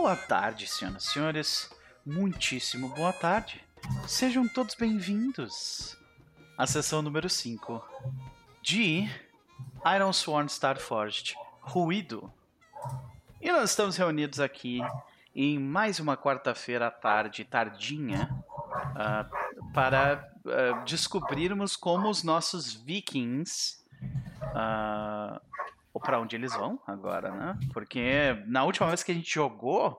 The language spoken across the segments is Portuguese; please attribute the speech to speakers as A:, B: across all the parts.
A: Boa tarde, senhoras e senhores. Muitíssimo boa tarde. Sejam todos bem-vindos à sessão número 5 de Iron Sworn Starforged Ruído. E nós estamos reunidos aqui em mais uma quarta-feira à tarde, tardinha, uh, para uh, descobrirmos como os nossos vikings. Uh, para onde eles vão agora, né? Porque na última vez que a gente jogou,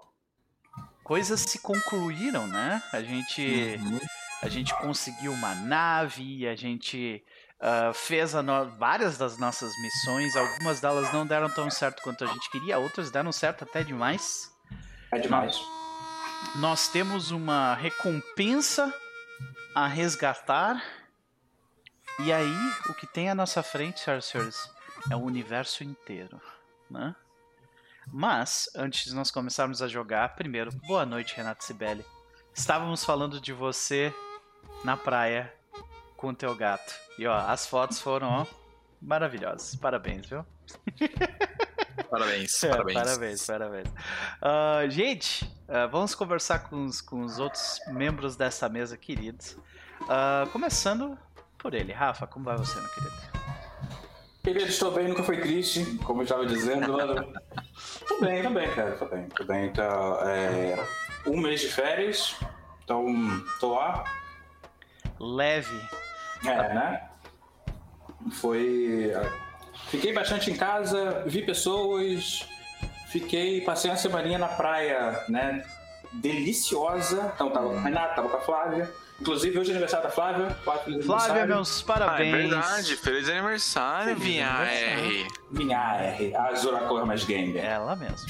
A: coisas se concluíram, né? A gente, uhum. a gente conseguiu uma nave, a gente uh, fez no... várias das nossas missões. Algumas delas não deram tão certo quanto a gente queria, outras deram certo até demais.
B: É demais.
A: Nós, nós temos uma recompensa a resgatar. E aí, o que tem à nossa frente, senhoras e senhores, é o universo inteiro, né? Mas, antes de nós começarmos a jogar, primeiro, boa noite, Renato Sibeli. Estávamos falando de você na praia com o teu gato. E ó, as fotos foram, ó, maravilhosas. Parabéns, viu?
C: Parabéns,
A: é,
C: parabéns.
A: Parabéns, parabéns. Uh, gente, uh, vamos conversar com os, com os outros membros dessa mesa queridos. Uh, começando por ele. Rafa, como vai você, meu querido?
B: Querido, estou bem, nunca foi triste, como eu estava dizendo. tô bem, tô bem, cara, tô bem, tô bem. Então, é, um mês de férias, então tô lá.
A: Leve.
B: É, né? Foi. Fiquei bastante em casa, vi pessoas, fiquei, passei uma semaninha na praia, né? Deliciosa. Então tava com a Renata, tava com a Flávia. Inclusive, hoje é aniversário da Flávia.
A: Flávia, Flávia meus parabéns. Ah, é
C: verdade. Feliz aniversário, Vinha R.
B: Vinha R. A Azura Cor mais gamer.
A: Ela mesmo.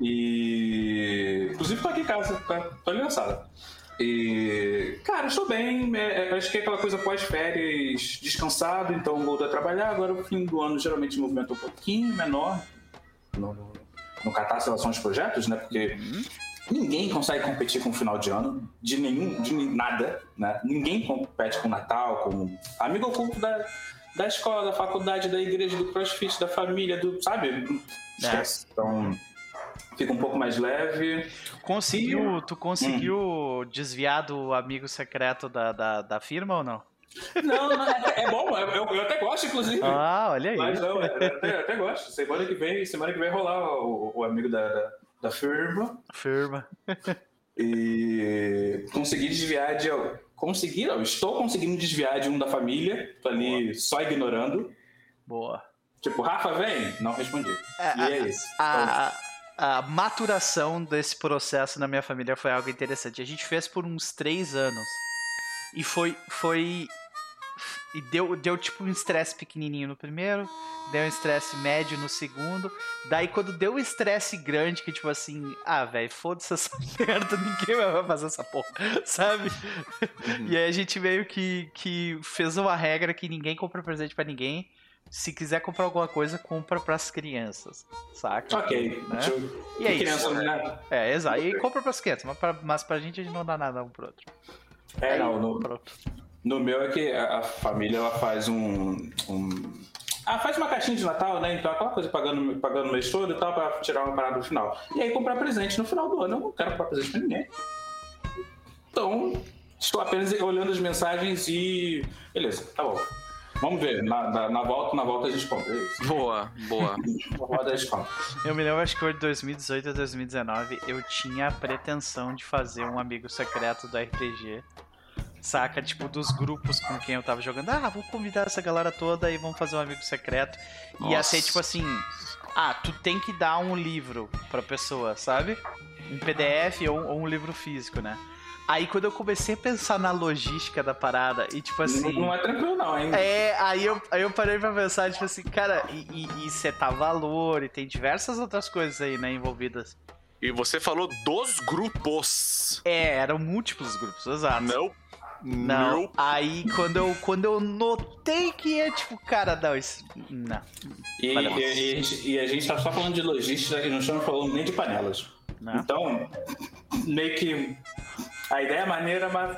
B: e. Inclusive, tô aqui em casa. Tá, tô aniversário. E. Cara, estou bem. É, é, acho que é aquela coisa pós-férias descansado, então volto a trabalhar. Agora, o fim do ano, geralmente, é um pouquinho menor. No, no, no catar relação aos projetos, né? Porque. Uhum Ninguém consegue competir com o final de ano, de nenhum, de nada, né? Ninguém compete com o Natal, com amigo oculto da, da escola, da faculdade, da igreja, do crossfit, da família, do. Sabe? Esquece. É. Então. Fica um pouco mais leve.
A: Conseguiu, tu conseguiu hum. desviar do amigo secreto da, da, da firma ou não?
B: Não, não é, é, bom, eu, eu, até gosto, inclusive.
A: Ah, olha aí.
B: Mas não, eu até, eu até gosto. Semana que vem, semana que vem rolar o, o amigo da, da da firma.
A: Firma.
B: e consegui desviar de. Consegui, não, estou conseguindo desviar de um da família. Tô ali Boa. só ignorando.
A: Boa.
B: Tipo, Rafa, vem? Não respondi. É, e é isso.
A: A, então... a, a, maturação desse processo na minha família foi algo interessante. A gente fez por uns três anos. E foi, foi e deu, deu tipo um estresse pequenininho no primeiro, deu um estresse médio no segundo. Daí quando deu um estresse grande, que tipo assim, ah, velho, foda-se essa merda, ninguém vai fazer essa porra, sabe? Uhum. E aí a gente meio que, que fez uma regra que ninguém compra presente para ninguém. Se quiser comprar alguma coisa, compra pras crianças, saca?
B: Ok.
A: Né? E é isso. Né? É, exato. E compra pras crianças, mas pra, mas pra gente a gente não dá nada um pro outro.
B: É, aí, não, no, pronto. No meu é que a família ela faz um, um... Ah, faz uma caixinha de Natal, né? Então aquela coisa pagando, pagando o mês todo e tal, pra tirar uma parada no final. E aí comprar presente no final do ano. Eu não quero comprar presente pra ninguém. Então, estou apenas olhando as mensagens e. Beleza, tá bom. Vamos ver, na, na, na, volta, na volta a gente compra. É isso.
C: Boa, boa.
A: Eu me lembro, acho que foi de 2018 a 2019, eu tinha a pretensão de fazer um amigo secreto do RPG saca? Tipo, dos grupos com quem eu tava jogando. Ah, vou convidar essa galera toda e vamos fazer um amigo secreto. Nossa. Ia ser tipo assim: ah, tu tem que dar um livro pra pessoa, sabe? Um PDF ou, ou um livro físico, né? Aí quando eu comecei a pensar na logística da parada, e tipo assim.
B: Não, não é tranquilo, não, hein?
A: É, aí eu, aí eu parei pra pensar, tipo assim, cara, e, e, e setar valor, e tem diversas outras coisas aí, né, envolvidas.
C: E você falou dos grupos.
A: É, eram múltiplos grupos, exato.
C: Não
A: não. Nope. Aí quando eu, quando eu notei que é tipo, cara, não, isso. Não.
B: E, e, e, e, a gente tá só falando de logística e não estamos falando nem de panelas. Não. Então, meio que. A ideia é maneira, mas.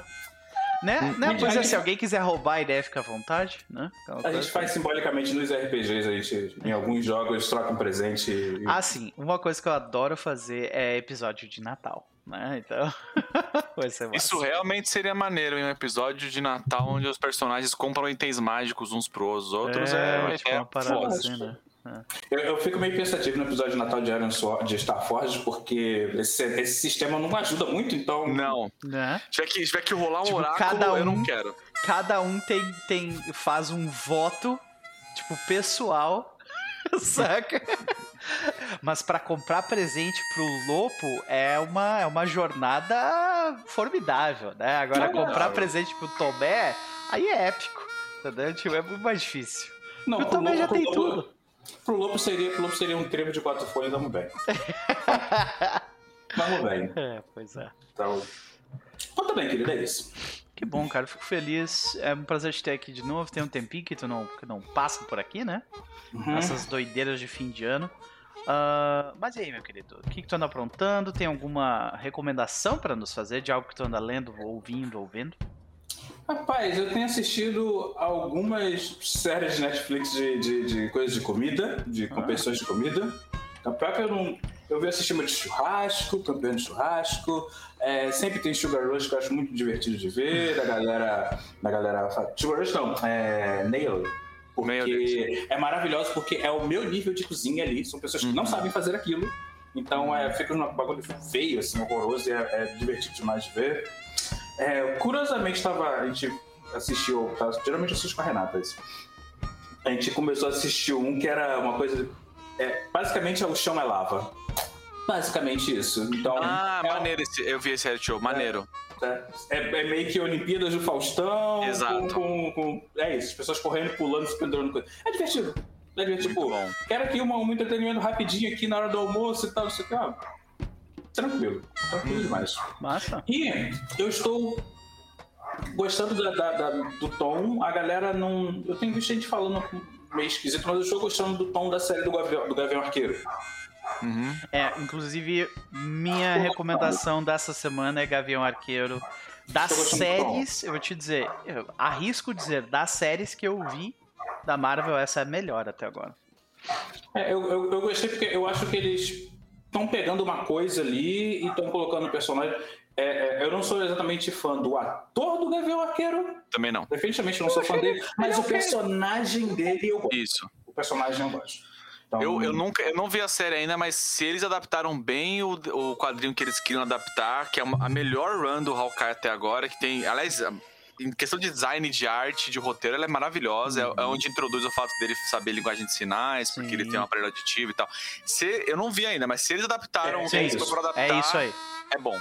A: Né? né?
B: Gente,
A: Pois
B: a
A: é, se
B: gente-
A: alguém quiser roubar a ideia, fica à vontade, né? Aquela
B: A
A: coisa.
B: gente faz simbolicamente nos RPGs, a gente, em alguns jogos, troca um presente. e-
A: Ah, sim. Uma coisa que eu adoro fazer é episódio de Natal, né? Então, vai ser massa.
C: Isso realmente seria maneiro em um episódio de Natal onde os personagens compram itens mágicos uns pros outros. É,
A: é, tipo,
C: é
A: uma parada
C: foda.
A: assim, né?
B: Eu, eu fico meio pensativo no episódio de Natal de, Iron Sword, de Star Forge, porque esse, esse sistema não ajuda muito, então.
C: Não.
A: né?
C: Se tiver que, tiver que rolar um
A: Tipo,
C: oráculo,
A: cada
C: eu
A: um-
C: não quero.
A: Cada um tem, tem, faz um voto, tipo, pessoal, saca? Mas pra comprar presente pro Lopo é uma, é uma jornada formidável, né? Agora,
B: Formidável.
A: comprar presente pro Tomé, aí é épico, entendeu? Tipo, é muito mais difícil.
B: Não,
A: o Tomé já tem
B: Lopo-
A: tudo.
B: Pro Lopo seria, pro Lopo seria um trevo de quatro folhas, vamos bem. vamos bem.
A: É, pois é.
B: Então. Tá bem, querido, é isso.
A: Que bom, cara. Fico feliz. É um prazer te ter aqui de novo. Tem um tempinho que tu não, que não passa por aqui, né?
B: Uhum.
A: Essas doideiras de fim de ano. Ah, mas e aí, meu querido? O que, que tu anda aprontando? Tem alguma recomendação pra nos fazer de algo que tu anda lendo, ouvindo, ou vendo?
B: Rapaz, eu tenho assistido algumas séries de Netflix de, de, de coisas de comida, de competições de comida. Pior que eu não. Eu vi assistir uma de churrasco, campeão de churrasco. É, sempre tem Sugar Rush que eu acho muito divertido de ver. Da galera. Da galera. Sugar Rush não, é. Nail. Porque é maravilhoso, porque é o meu nível de cozinha ali. São pessoas que não sabem fazer aquilo. Então é, fica um bagulho feio, assim, horroroso, e é, é divertido demais de ver. É, curiosamente, tava, a gente assistiu, tá, geralmente eu assisto com a Renata isso. A gente começou a assistir um que era uma coisa. É, basicamente, o chão é lava. Basicamente isso. Então,
C: Ah,
B: é,
C: maneiro esse. Eu vi esse reality show, maneiro.
B: é, é meio que Olimpíadas do Faustão.
C: Exato.
B: Com, com- com- é isso, as pessoas correndo, pulando, se pendurando. coisa. É divertido. É divertido. Pô,
C: bom.
B: Quero aqui uma, um entretenimento rapidinho aqui na hora do almoço e tal, não sei o que. ó. Tranquilo. Tranquilo demais.
A: Massa.
B: E eu estou gostando da- da- da- do tom. A galera não. Eu tenho visto gente falando meio esquisito, mas eu estou gostando do tom da série do Gavião, do Gavião Arqueiro.
C: Uhum.
A: É, inclusive, minha recomendação dessa semana é Gavião Arqueiro. Das séries, eu vou te dizer, eu arrisco dizer, das séries que eu vi da Marvel, essa é a melhor até agora.
B: É, eu, eu, eu gostei porque eu acho que eles estão pegando uma coisa ali e estão colocando o personagem. É, é, eu não sou exatamente fã do ator do Gavião Arqueiro,
C: Também não.
B: definitivamente não sou fã dele, mas o personagem dele eu gosto.
C: Isso.
B: O personagem eu gosto. Então,
C: Eu, eu, nunca, eu não vi a série ainda, mas se eles adaptaram bem o, o quadrinho que eles queriam adaptar, que é uma- a melhor run do Hawkeye até agora, que tem. Aliás, em questão de design, de arte, de roteiro, ela é maravilhosa. É- É, onde introduz o fato dele saber linguagem de sinais, porque
A: Sim.
C: ele tem um aparelho aditivo e tal. Se, eu não vi ainda, mas se eles adaptaram
B: É,
C: o
B: sim,
C: texto
B: isso.
C: pra adaptar,
A: É isso aí.
C: é bom.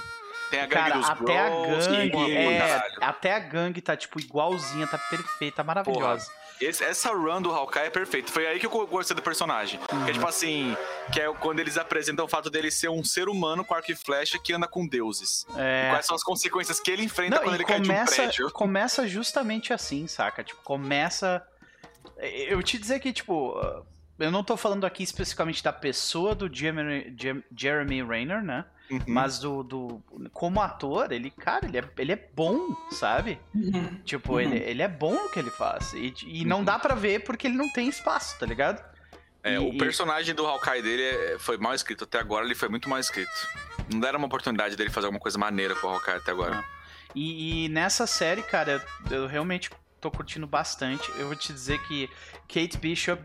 C: Tem a gangue
A: Cara,
C: dos
A: até a
C: Bros,
A: gangue,
C: boa pra
A: é, até a gangue tá, tipo, igualzinha, tá perfeita, maravilhosa.
C: Esse- essa run do Hawkeye é perfeita. Foi aí que eu gostei do personagem. Que
A: Uhum.
C: é tipo assim, que é quando eles apresentam o fato dele ser um ser humano com arco e flecha que anda com deuses. E
A: É.
C: quais são as consequências que ele enfrenta
A: Não,
C: quando
A: e
C: ele cai de um
A: começa,
C: prédio.
A: começa justamente assim, saca? Tipo, começa. Eu te dizer que, tipo, eu não tô falando aqui especificamente da pessoa do Jeremy, Jer- Jeremy Renner, né?
C: Uhum.
A: Mas do, do. Como ator, ele, cara, ele é, ele é bom, sabe?
B: Uhum.
A: Tipo,
B: Uhum.
A: ele, ele é bom no que ele faz. E, e não dá pra ver porque ele não tem espaço, tá ligado?
C: É,
A: E-
C: o personagem do Hawkeye dele é- foi mal escrito. Até agora ele foi muito mal escrito. Não deram uma oportunidade dele fazer alguma coisa maneira com o Hawkeye até agora.
A: E, e nessa série, cara, eu, eu realmente tô curtindo bastante. Eu vou te dizer que Kate Bishop,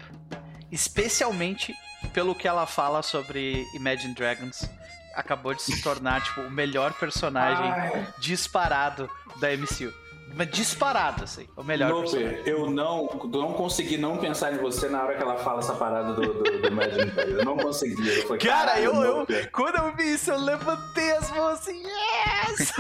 A: especialmente pelo que ela fala sobre Imagine Dragons, acabou de se tornar, tipo, o melhor personagem
B: Ai,
A: disparado da MCU. Mas disparado, assim, o melhor personagem.
B: Lope, eu não, não consegui não pensar em você na hora que ela fala essa parada do, do, do Imagine. Eu não consegui. Eu falei,
A: Cara,
B: "Caralho,
A: eu, eu,
B: Lope."
A: quando eu vi isso, eu levantei as mãos assim, yes!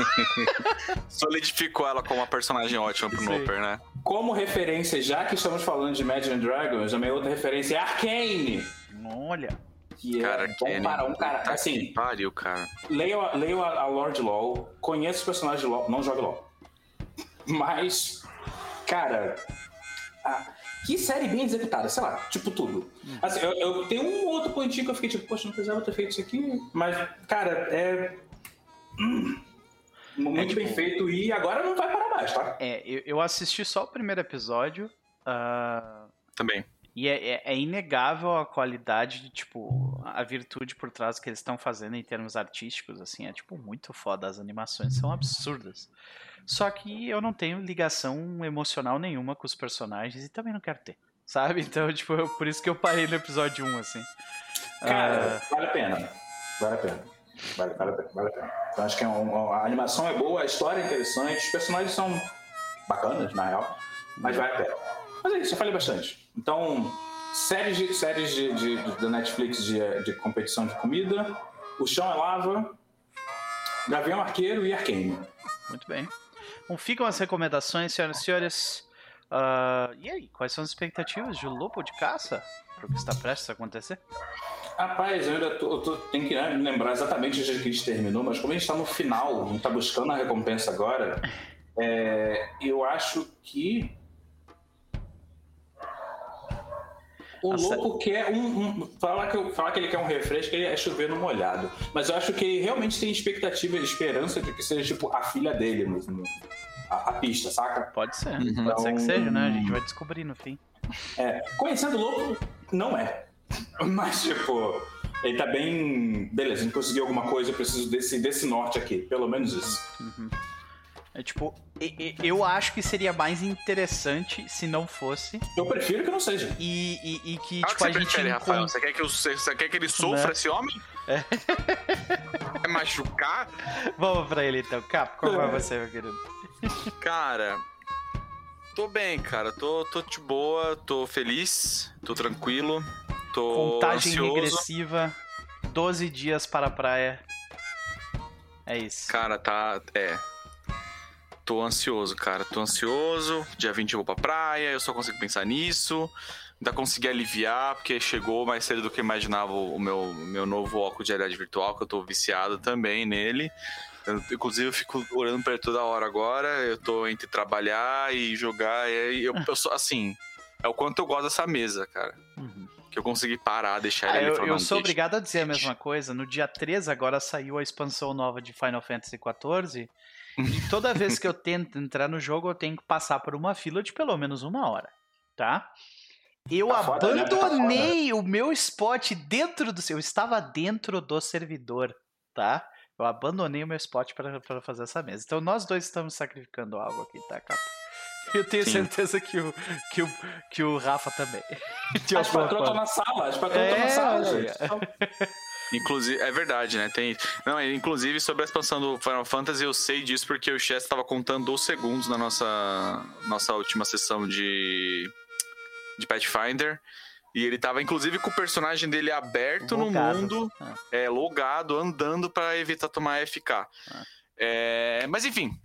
C: Solidificou ela como uma personagem ótima pro. Noper, né?
B: Como referência, já que estamos falando de Imagine Dragons, a minha outra referência é Arcane.
A: Olha,
B: Que
C: Cara,
B: é bom
C: Kenny,
B: para um cara.
C: puta
B: Assim,
C: Pariu, cara.
B: leio, a- leio a, a Lord LOL, conheço os personagens de LOL, não jogo LOL. Mas, cara, a- que série bem executada, sei lá, tipo tudo. Assim, eu, eu tenho um outro pontinho que eu fiquei tipo, poxa, não precisava ter feito isso aqui, mas, cara, é. hum, Muito
A: É,
B: bem
A: tipo-
B: feito e agora não vai parar mais, tá?
A: É, eu, eu assisti só o primeiro episódio. ah,
C: Também.
A: E é, é- é inegável a qualidade de, tipo, a virtude por trás que eles estão fazendo em termos artísticos, assim, é, tipo, muito foda. As animações são absurdas. Só que eu não tenho ligação emocional nenhuma com os personagens e também não quero ter, sabe? Então, tipo, eu- por isso que eu parei no episódio 1, assim.
B: Cara, vale a pena. Vale a pena. Vale, vale a pena, vale a pena. Então acho que é um- a animação é boa, a história é interessante, os personagens são bacanas, na real, mas vale a pena. Mas é isso, eu falei bastante. Então, séries, de, séries de, de- da Netflix de, de competição de comida, O Chão é Lava, Gavião Arqueiro e Arcane.
A: Muito bem. Bom, ficam as recomendações, senhoras e senhores. Ah, e aí, quais são as expectativas de Lobo de Caça? Para o que está prestes a acontecer?
B: Rapaz, eu ainda tô, eu tô- tenho que né, lembrar exatamente o dia que a gente terminou, mas como a gente está no final, a gente está buscando a recompensa agora, é, eu acho que. O
A: Nossa.
B: louco quer um. um falar, que, eu- falar que ele quer um refresco é chover no molhado. Mas eu acho que ele realmente tem expectativa e esperança de que seja tipo a filha dele no- a, a pista, saca?
A: Pode ser,
C: Uhum.
A: pode ser que
B: Então-
A: seja, né? A gente vai descobrir no fim.
B: É, conhecendo o louco, não é. Mas, tipo, ele tá bem. Beleza, a gente conseguiu alguma coisa, eu preciso desse, desse norte aqui. Pelo menos isso.
A: É tipo, eu acho que seria mais interessante se não fosse.
B: Eu prefiro que não seja.
A: E, e- e que,
C: Ah, o
A: tipo,
C: que
A: a
C: você
A: gente
C: prefere, Rafael?
A: encon-
C: Você quer que, eu- você quer que ele sofra,
A: Né?
C: esse homem?
A: É.
C: É machucar?
A: Vamos pra ele então. Cap, qual vai você, meu querido?
C: Cara, tô bem, cara. Tô, tô de boa, tô feliz, tô tranquilo, tô
A: Contagem
C: ansioso.
A: regressiva, 12 dias para a praia. É isso.
C: Cara, tá. É. Tô ansioso, cara. Tô ansioso. Dia 20 eu vou pra praia, eu só consigo pensar nisso. Ainda consegui aliviar, porque chegou mais cedo do que eu imaginava o meu, meu novo óculos de realidade virtual, que eu tô viciado também nele. Eu, inclusive, eu fico olhando pra ele toda hora agora. Eu tô entre trabalhar e jogar. E eu, eu sou assim. É o quanto eu gosto dessa mesa, cara.
A: Uhum.
C: Que eu consegui parar, deixar
A: Ah,
C: ele
A: eu, eu
C: "Não,
A: sou
C: deixa".
A: obrigado a dizer a mesma coisa. No dia 3 agora saiu a expansão nova de Final Fantasy XIV. E toda vez que eu tento entrar no jogo, eu tenho que passar por uma fila de pelo menos uma hora. Tá? Eu
B: Tá foda, né?
A: Abandonei o meu spot dentro do. Eu estava dentro do servidor, tá? Eu abandonei o meu spot para fazer essa mesa. Então nós dois estamos sacrificando algo aqui, tá, Capa? Eu tenho
C: Sim.
A: certeza que o, que, o, que o Rafa também. De
B: As patroas estão na sala, as patroas estão
A: É,
B: na sala,
A: olha.
B: gente.
C: Inclusive, é verdade, né? Tem, não, é, inclusive sobre a expansão do Final Fantasy, eu sei disso porque o Chess estava contando os segundos na nossa, nossa última sessão de, de Pathfinder. E ele tava, inclusive, com o personagem dele aberto no
A: Logado.
C: mundo,
A: Ah.
C: é, logado, andando pra evitar tomar FK.
A: Ah.
C: É, mas enfim,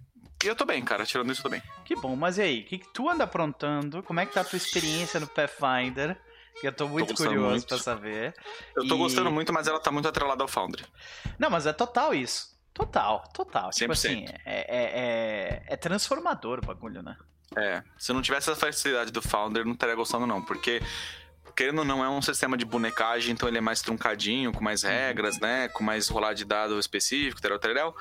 C: eu tô bem, cara. Tirando isso, eu tô bem.
A: Que bom, mas e aí? O que, que tu anda aprontando? Como é que tá a tua experiência no Pathfinder? Eu tô muito
C: gostando
A: curioso
C: muito.
A: pra saber.
C: Eu tô
A: E-
C: gostando muito, mas ela tá muito atrelada ao Foundry.
A: Não, mas é total isso. Total, total. Tipo
C: 100%.
A: assim, é, é, é, é transformador o bagulho, né?
C: É, se não tivesse essa facilidade do Founder, eu não estaria gostando não, porque querendo ou não é um sistema de bonecagem, então ele é mais truncadinho, com mais regras, né, com mais rolar de dado específico, teral, teral.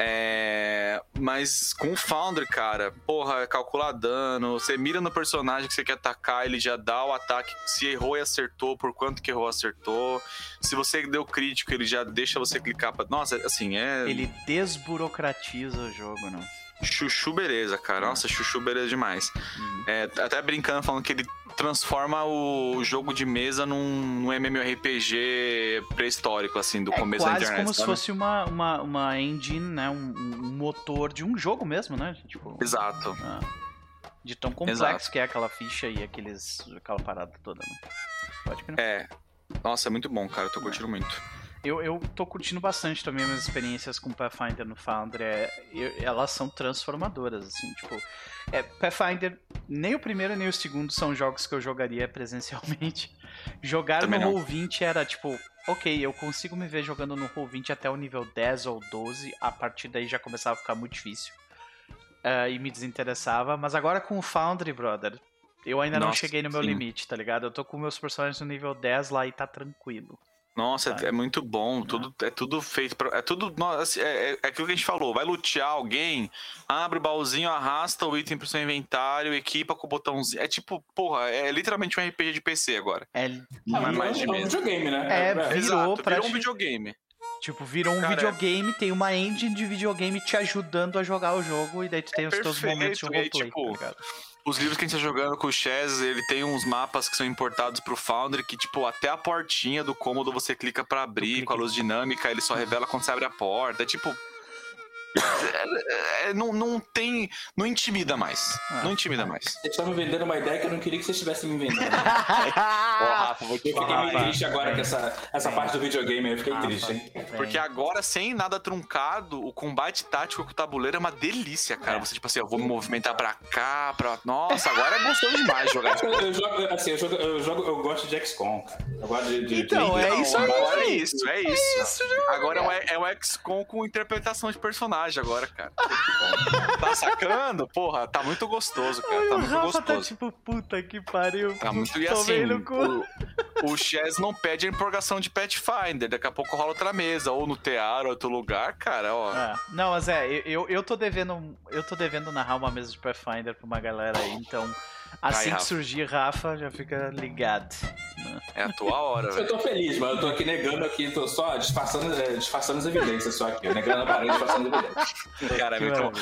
C: É, mas com o Founder, cara, porra, é calcular dano, você mira no personagem que você quer atacar, ele já dá o ataque, se errou e acertou, por quanto que errou, acertou. Se você deu crítico, ele já deixa você clicar pra... Nossa, assim, é...
A: Ele desburocratiza o jogo, não?
C: Chuchu beleza, cara. Nossa, chuchu beleza demais.
A: Uhum.
C: É, até brincando, falando que ele transforma o jogo de mesa num, num MMORPG pré-histórico, assim, do
A: É
C: começo da
A: quase
C: internet.
A: como se fosse uma, uma, uma engine, né? Um, um motor de um jogo mesmo, né? Tipo,
C: Exato.
A: ah, de tão complexo
C: Exato.
A: que é aquela ficha e aqueles, aquela parada toda, né? Pode que não.
C: É. Nossa, é muito bom, cara. Eu tô curtindo muito.
A: Eu, eu tô curtindo bastante também minhas experiências com Pathfinder no Foundry. É, eu- elas são transformadoras, assim, tipo. É, Pathfinder, nem o primeiro nem o segundo são jogos que eu jogaria presencialmente. Jogar
C: Também
A: no
C: não.
A: Roll20 era tipo, ok, eu consigo me ver jogando no Roll20 até o nível 10 ou 12, a partir daí já começava a ficar muito difícil. Ah, e me desinteressava, mas agora com o Foundry, brother, eu ainda não
C: Nossa,
A: cheguei no meu
C: sim.
A: limite, tá ligado? Eu tô com meus personagens no nível 10 lá e tá tranquilo.
C: Nossa,
A: Vai.
C: é muito bom. Tudo, é tudo feito pra. É tudo. Nossa, é, é, é aquilo que a gente falou. Vai lutear alguém, abre o baúzinho, arrasta o item pro seu inventário, equipa com o botãozinho. É tipo, porra, é literalmente um RPG de PC agora.
A: É,
C: Não é mais de
B: é um videogame, né?
A: É,
B: é.
A: vi- Virou
C: Exato,
A: pra
C: virou um videogame.
A: tipo, virou um
C: Cara, é-
A: videogame, tem uma engine de videogame te ajudando a jogar o jogo e daí tu tem os teus momentos de roleplay,
C: tipo,
A: tá ligado?
C: Os livros que a gente tá jogando com o Chaz, ele tem uns mapas que são importados pro Foundry que, tipo, até a portinha do cômodo você clica pra abrir com a luz dinâmica, ele só revela quando você abre a porta. É tipo. É- é- não, não tem. Não intimida mais.
A: Ah.
C: Não intimida mais.
B: Vocês estão me vendendo uma ideia que eu não queria que vocês estivessem me vendendo.
C: Ó, Rafa, vou te
B: Eu fiquei meio
A: Rafa,
B: triste agora com essa, essa
A: vem.
B: parte do videogame, eu fiquei
A: Rafa,
B: triste, hein?
C: Porque agora, sem nada truncado, o combate tático com o tabuleiro é uma delícia, cara.
A: É.
C: Você, tipo assim, eu vou me movimentar pra cá, pra. Nossa, agora é gostoso demais jogar.
B: Eu, eu jogo, assim, eu jogo, eu jogo, eu gosto de XCOM, cara. Eu gosto de. de
A: Então,
B: de-
A: é
B: Não,
A: isso.
C: Agora é isso, é isso.
A: Isso,
C: Agora é o, é o XCOM com interpretação de personagem agora, cara. tá sacando? Porra, tá muito gostoso, cara. Tá muito
A: Rafa tá
C: gostoso.
A: tipo, puta que pariu.
C: Tá muito e assim,
A: no cu.
C: o, o Chess não pede a empolgação de Pathfinder, daqui a pouco rola outra mesa, ou no tear, ou outro lugar, cara, ó.
A: É. Não, mas é, eu- eu, eu tô devendo. Eu tô devendo narrar uma mesa de Pathfinder pra uma galera aí, então. Assim que surgir, Rafa, já fica ligado.
C: É a tua hora,
B: Eu
C: velho.
B: tô feliz, mas eu tô aqui negando aqui, tô só disfarçando, é, disfarçando as evidências só aqui. Negando a parede, disfarçando as evidências.
C: Cara, é muito bom.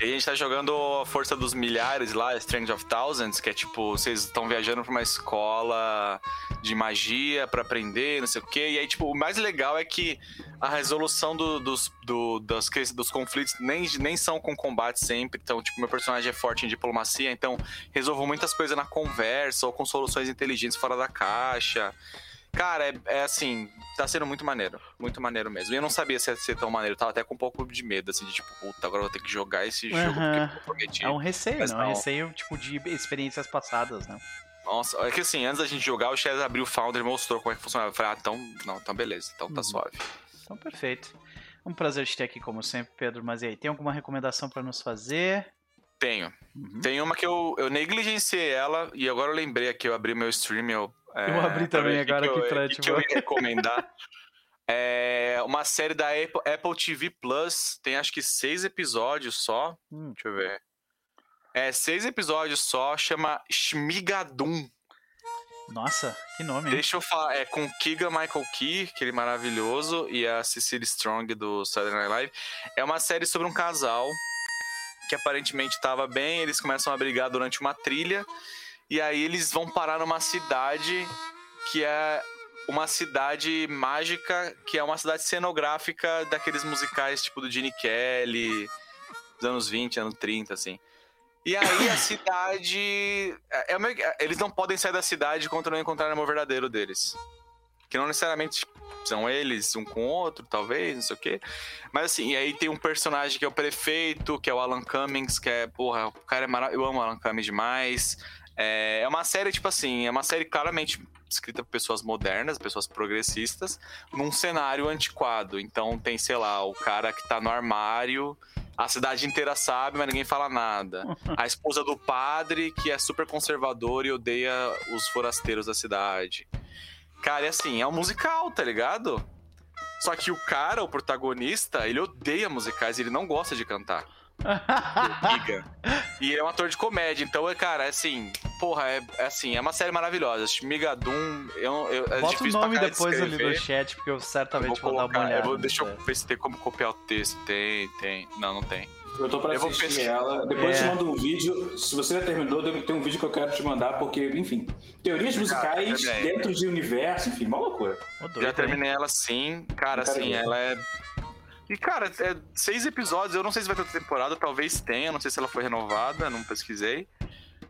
C: E a gente tá jogando a Força dos Milhares lá, Strange of Thousands, que é tipo, vocês estão viajando pra uma escola de magia pra aprender, não sei o quê. E aí, tipo, o mais legal é que a resolução do- dos, do- das, dos conflitos nem, nem são com combate sempre. Então, tipo, meu personagem é forte em diplomacia, então resolvo muitas coisas na conversa ou com soluções inteligentes fora da caixa. Cara, é, é assim, tá sendo muito maneiro. Muito maneiro mesmo. E eu não sabia se ia ser tão maneiro. Eu tava até com um pouco de medo, assim, de tipo, puta, agora eu vou ter que jogar esse jogo
A: Aham.
C: porque eu prometi.
A: É um receio,
C: Mas
A: não? É um
C: não.
A: receio, tipo, de experiências passadas, né?
C: Nossa, é que assim, antes da gente jogar, o Chaz abriu o Founder e mostrou como é que funcionava. Eu falei, ah, então, não, então beleza, então tá
A: Uhum.
C: suave.
A: Então, perfeito. Um prazer te ter aqui, como sempre, Pedro. Mas e aí, tem alguma recomendação pra nos fazer?
C: Tenho.
A: Uhum.
C: Tem uma que eu, eu negligenciei ela e agora eu lembrei aqui, eu abri meu stream. Eu, é,
A: Eu abri também
C: que
A: agora
C: que
A: aqui
C: eu, que que eu ia recomendar. é uma série da Apple, Apple TV Plus, tem acho que seis episódios só.
A: Hum.
C: Deixa eu ver. É, seis episódios só, chama Shmigadum.
A: Nossa, que nome, hein?
C: Deixa eu falar, é com Keegan Michael Key, aquele maravilhoso, e a Cecily Strong do Saturday Night Live. É uma série sobre um casal que aparentemente estava bem, eles começam a brigar durante uma trilha, e aí eles vão parar numa cidade que é uma cidade mágica, que é uma cidade cenográfica daqueles musicais tipo do Gene Kelly, dos anos 20, anos 30, assim. E aí a cidade. é- é que- eles não podem sair da cidade enquanto não encontrarem o amor verdadeiro deles. Que não necessariamente são eles um com o outro, talvez, não sei o quê. Mas assim, e aí tem um personagem que é o prefeito, que é o Alan Cummings, que é, porra, o cara é maravilhoso. Eu amo o Alan Cummings demais. É, é uma série, tipo assim, é uma série claramente escrita por pessoas modernas, pessoas progressistas, num cenário antiquado. Então tem, sei lá, o cara que tá no armário, a cidade inteira sabe, mas ninguém fala nada. A esposa do padre, que é super conservador e odeia os forasteiros da cidade. Cara, e assim, é um musical, tá ligado? Só que o cara, o protagonista, ele odeia musicais, ele não gosta de cantar. Giga. E ele é um ator de comédia, então, é, cara, é assim, porra, é, é assim, é uma série maravilhosa. Migadum, eu, eu, é
A: Bota o nome depois ali no
C: escrever.
A: chat, porque eu
C: Eu
A: certamente
C: vou
A: vou, dar uma
C: colocar, eu
A: olhada.
C: vou- deixa eu
A: nisso
C: ver se tem como copiar o texto. Tem, tem. Não, não tem.
B: Eu tô pra
C: Eu vou
B: assistir ela. Depois
A: É.
B: eu te mando um vídeo. Se você já terminou, tem um vídeo que eu quero te mandar, porque, enfim, teorias musicais dentro de universo, enfim, uma loucura.
C: Já terminei ela sim. Cara,
B: Eu
C: assim, ela é. E, cara, é seis episódios. Eu não sei se vai ter outra temporada, talvez tenha. Não sei se ela foi renovada, não pesquisei.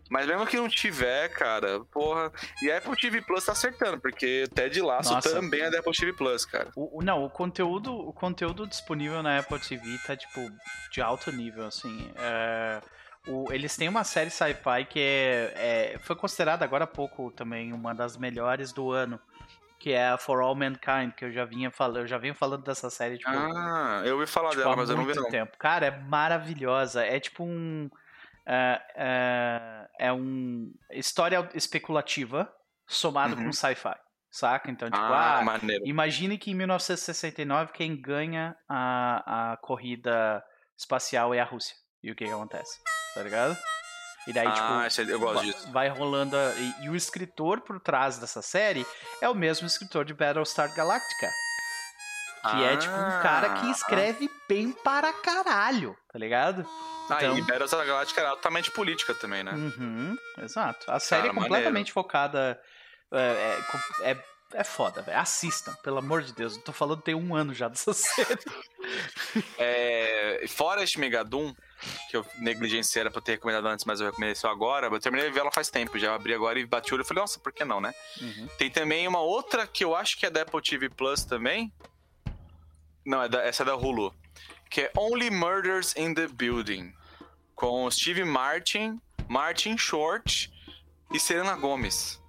C: Mas mesmo que não tiver, cara, porra. E a Apple TV Plus tá acertando, porque Ted Laço
A: Nossa.
C: também é da Apple TV Plus, cara.
A: O, o- não, o conteúdo, o conteúdo disponível na Apple TV tá, tipo, de alto nível, assim. É, o- eles têm uma série sci-fi que é, é- foi considerada agora há pouco também uma das melhores do ano, que é a For All Mankind, que eu já vinha falando, eu já venho falando dessa série, tipo,
C: Ah, eu ouvi falar
A: tipo,
C: dela, mas eu não vi
A: muito
C: não.
A: tempo. Cara, é maravilhosa. É tipo um. É, é, é um história especulativa somado
C: Uhum.
A: com sci-fi. saca? Então, tipo,
C: Ah,
A: ah, imagine que em 1969 quem ganha a, a corrida espacial é a Rússia. E o que, que acontece? Tá ligado? E daí, tipo,
C: ah, esse- eu gosto disso.
A: vai rolando. a- e, o escritor por trás dessa série é o mesmo escritor de Battlestar Galactica. Que é tipo um cara que
C: Ah.
A: escreve bem para caralho, tá ligado?
C: Ah,
A: então-
C: e Battlestar Galactica era altamente política também, né?
A: Uhum, exato. A série
C: Cara,
A: é completamente focada. É, é, é, é foda, velho. Assistam, pelo amor de Deus. Eu tô falando tem um ano já dessa série.
C: É, fora este Megadum, que eu negligenciei era pra eu ter recomendado antes, mas eu recomendei só agora. Eu terminei de ver ela faz tempo, já abri agora e bati o olho e falei, nossa, por que não, né?
A: Uhum.
C: Tem também uma outra que eu acho que é da Apple TV Plus também. Não, é da- essa é da Hulu. Que é Only Murders in the Building. Com Steve Martin, Martin Short e Serena Gomes.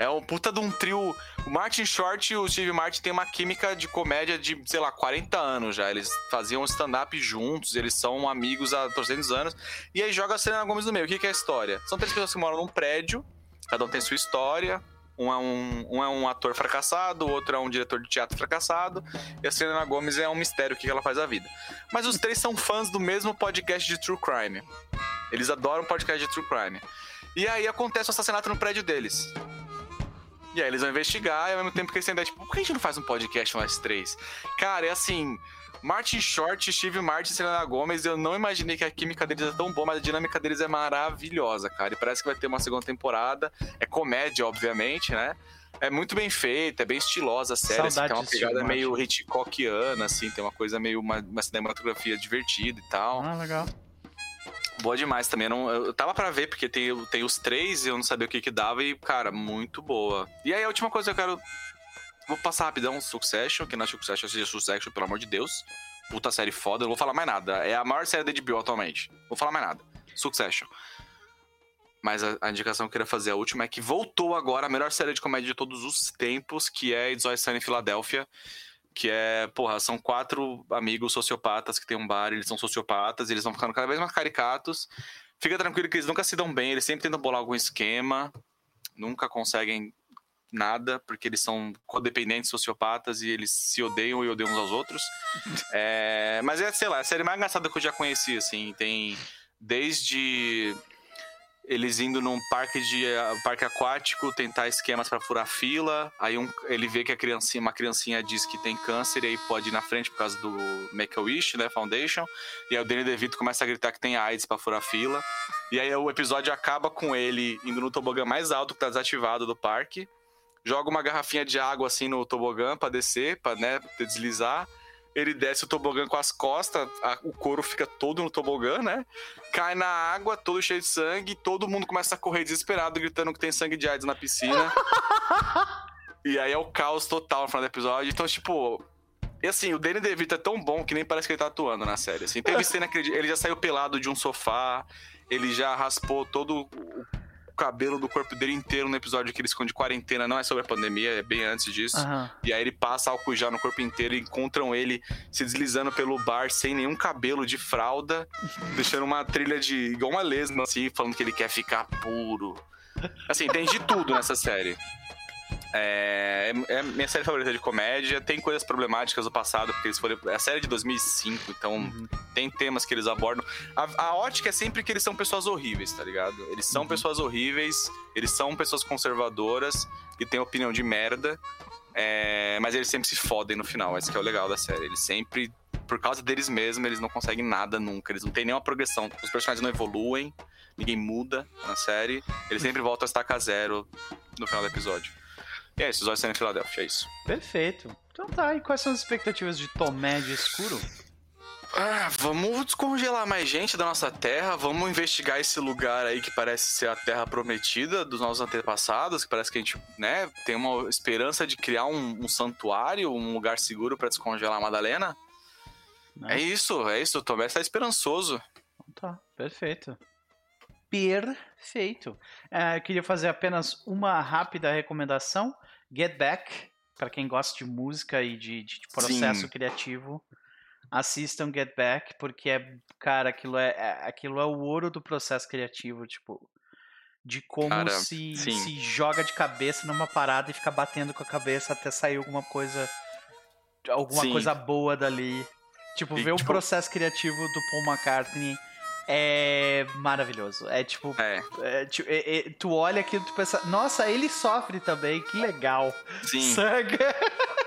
C: É um puta de um trio. O Martin Short e o Steve Martin têm uma química de comédia de, sei lá, 40 anos já. Eles faziam stand-up juntos, eles são amigos há 300 anos. E aí joga a Serena Gomes no meio. O que, que é a história? São três pessoas que moram num prédio, cada um tem sua história. Um é um, um é um ator fracassado, o outro é um diretor de teatro fracassado, e a Selena Gomes é um mistério o que ela faz da vida. Mas os três são fãs do mesmo podcast de True Crime. Eles adoram podcast de True Crime. E aí acontece o assassinato no prédio deles. E aí eles vão investigar, e ao mesmo tempo que eles têm ideia, tipo, por que a gente não faz um podcast nós três? Cara, é assim. Martin Short, Steve Martin e Selena Gomez, eu não imaginei que a química deles é tão boa, mas a dinâmica deles é maravilhosa, cara. E parece que vai ter uma segunda temporada. É comédia, obviamente, né? É muito bem feita, é bem estilosa a série, assim,
A: Saudade
C: tem uma
A: Steve
C: pegada meio Hitchcockiana, assim, tem uma coisa meio uma, uma cinematografia divertida e tal.
A: Ah, legal.
C: Boa demais também. Eu, não, eu tava pra ver, porque tem, tem os três e eu não sabia o que que dava. E, cara, muito boa. E aí, a última coisa que eu quero. Vou passar rapidão Succession, que não é Succession, seja Succession, pelo amor de Deus. Puta série foda, eu não vou falar mais nada. É a maior série da HBO atualmente. Vou falar mais nada. Succession. Mas a, a indicação que eu queria fazer, a última, é que voltou agora a melhor série de comédia de todos os tempos, que é It's Always Sunny em Filadélfia. Que é, porra, são quatro amigos sociopatas que tem um bar, eles são sociopatas, eles vão ficando cada vez mais caricatos. Fica tranquilo que eles nunca se dão bem, eles sempre tentam bolar algum esquema, nunca conseguem nada, porque eles são codependentes sociopatas e eles se odeiam e odeiam uns aos outros. É, mas é, sei lá, a série mais engraçada que eu já conheci, assim, tem desde eles indo num parque de eh, parque aquático tentar esquemas pra furar fila, aí um- ele vê que a criancinha, uma criancinha diz que tem câncer e aí pode ir na frente por causa do Make-A-Wish, né, Foundation, e aí o Danny DeVito começa a gritar que tem AIDS pra furar fila, e aí o episódio acaba com ele indo no tobogã mais alto que tá desativado do parque, joga uma garrafinha de água assim no tobogã pra descer, pra né, deslizar. Ele desce o tobogã com as costas, a- o couro fica todo no tobogã, né? Cai na água, todo cheio de sangue, todo mundo começa a correr desesperado, gritando que tem sangue de AIDS na piscina. e aí é o caos total no final do episódio. Então, tipo. E assim, o Danny DeVito é tão bom que nem parece que ele tá atuando na série. Assim, teve cena que ele ele já saiu pelado de um sofá, ele já raspou todo o cabelo do corpo dele inteiro no episódio que eles ficam de quarentena. Não é sobre a pandemia, é bem antes disso.
A: Aham.
C: E aí ele passa álcool já no corpo inteiro e encontram ele se deslizando pelo bar sem nenhum cabelo de fralda, deixando uma trilha de igual uma lesma, assim, falando que ele quer ficar puro. Assim, tem de tudo nessa série. É, é a minha série favorita de comédia. Tem coisas problemáticas do passado, porque eles foram. É a série de 2005, então
A: Uhum.
C: tem temas que eles abordam. A, a ótica é sempre que eles são pessoas horríveis, tá ligado? Eles são
A: Uhum.
C: pessoas horríveis, eles são pessoas conservadoras e têm opinião de merda. é, mas eles sempre se fodem no final, esse que é o legal da série. Eles sempre, por causa deles mesmos, eles não conseguem nada nunca. Eles não têm nenhuma progressão. Os personagens não evoluem, ninguém muda na série. Eles sempre voltam a estaca zero no final do episódio. E é isso, os olhos em Filadélfia, é isso.
A: Perfeito. Então tá, e quais são as expectativas de Tomé de Escuro?
C: Ah, vamos descongelar mais gente da nossa terra, vamos investigar esse lugar aí que parece ser a terra prometida dos nossos antepassados, que parece que a gente, né, tem uma esperança de criar um, um santuário, um lugar seguro pra descongelar a Madalena.
A: Né?
C: É isso, é isso, o Tomé está esperançoso.
A: Tá, perfeito. Perfeito. É, eu queria fazer apenas uma rápida recomendação. Get Back, para quem gosta de música e de, de processo
C: Sim.
A: criativo. Assistam Get Back, porque é, cara, aquilo é, é- aquilo é o ouro do processo criativo, tipo. de como
C: Cara,
A: se,
C: sim.
A: se joga de cabeça numa parada e fica batendo com a cabeça até sair alguma coisa alguma
C: Sim.
A: coisa boa dali. Tipo,
C: E,
A: ver o
C: tipo-
A: processo criativo do Paul McCartney é maravilhoso. É tipo,
C: É,
A: é, ti- é- é- tu olha aquilo e tu pensa, nossa, ele sofre também, que legal.
C: sim,
A: Saca?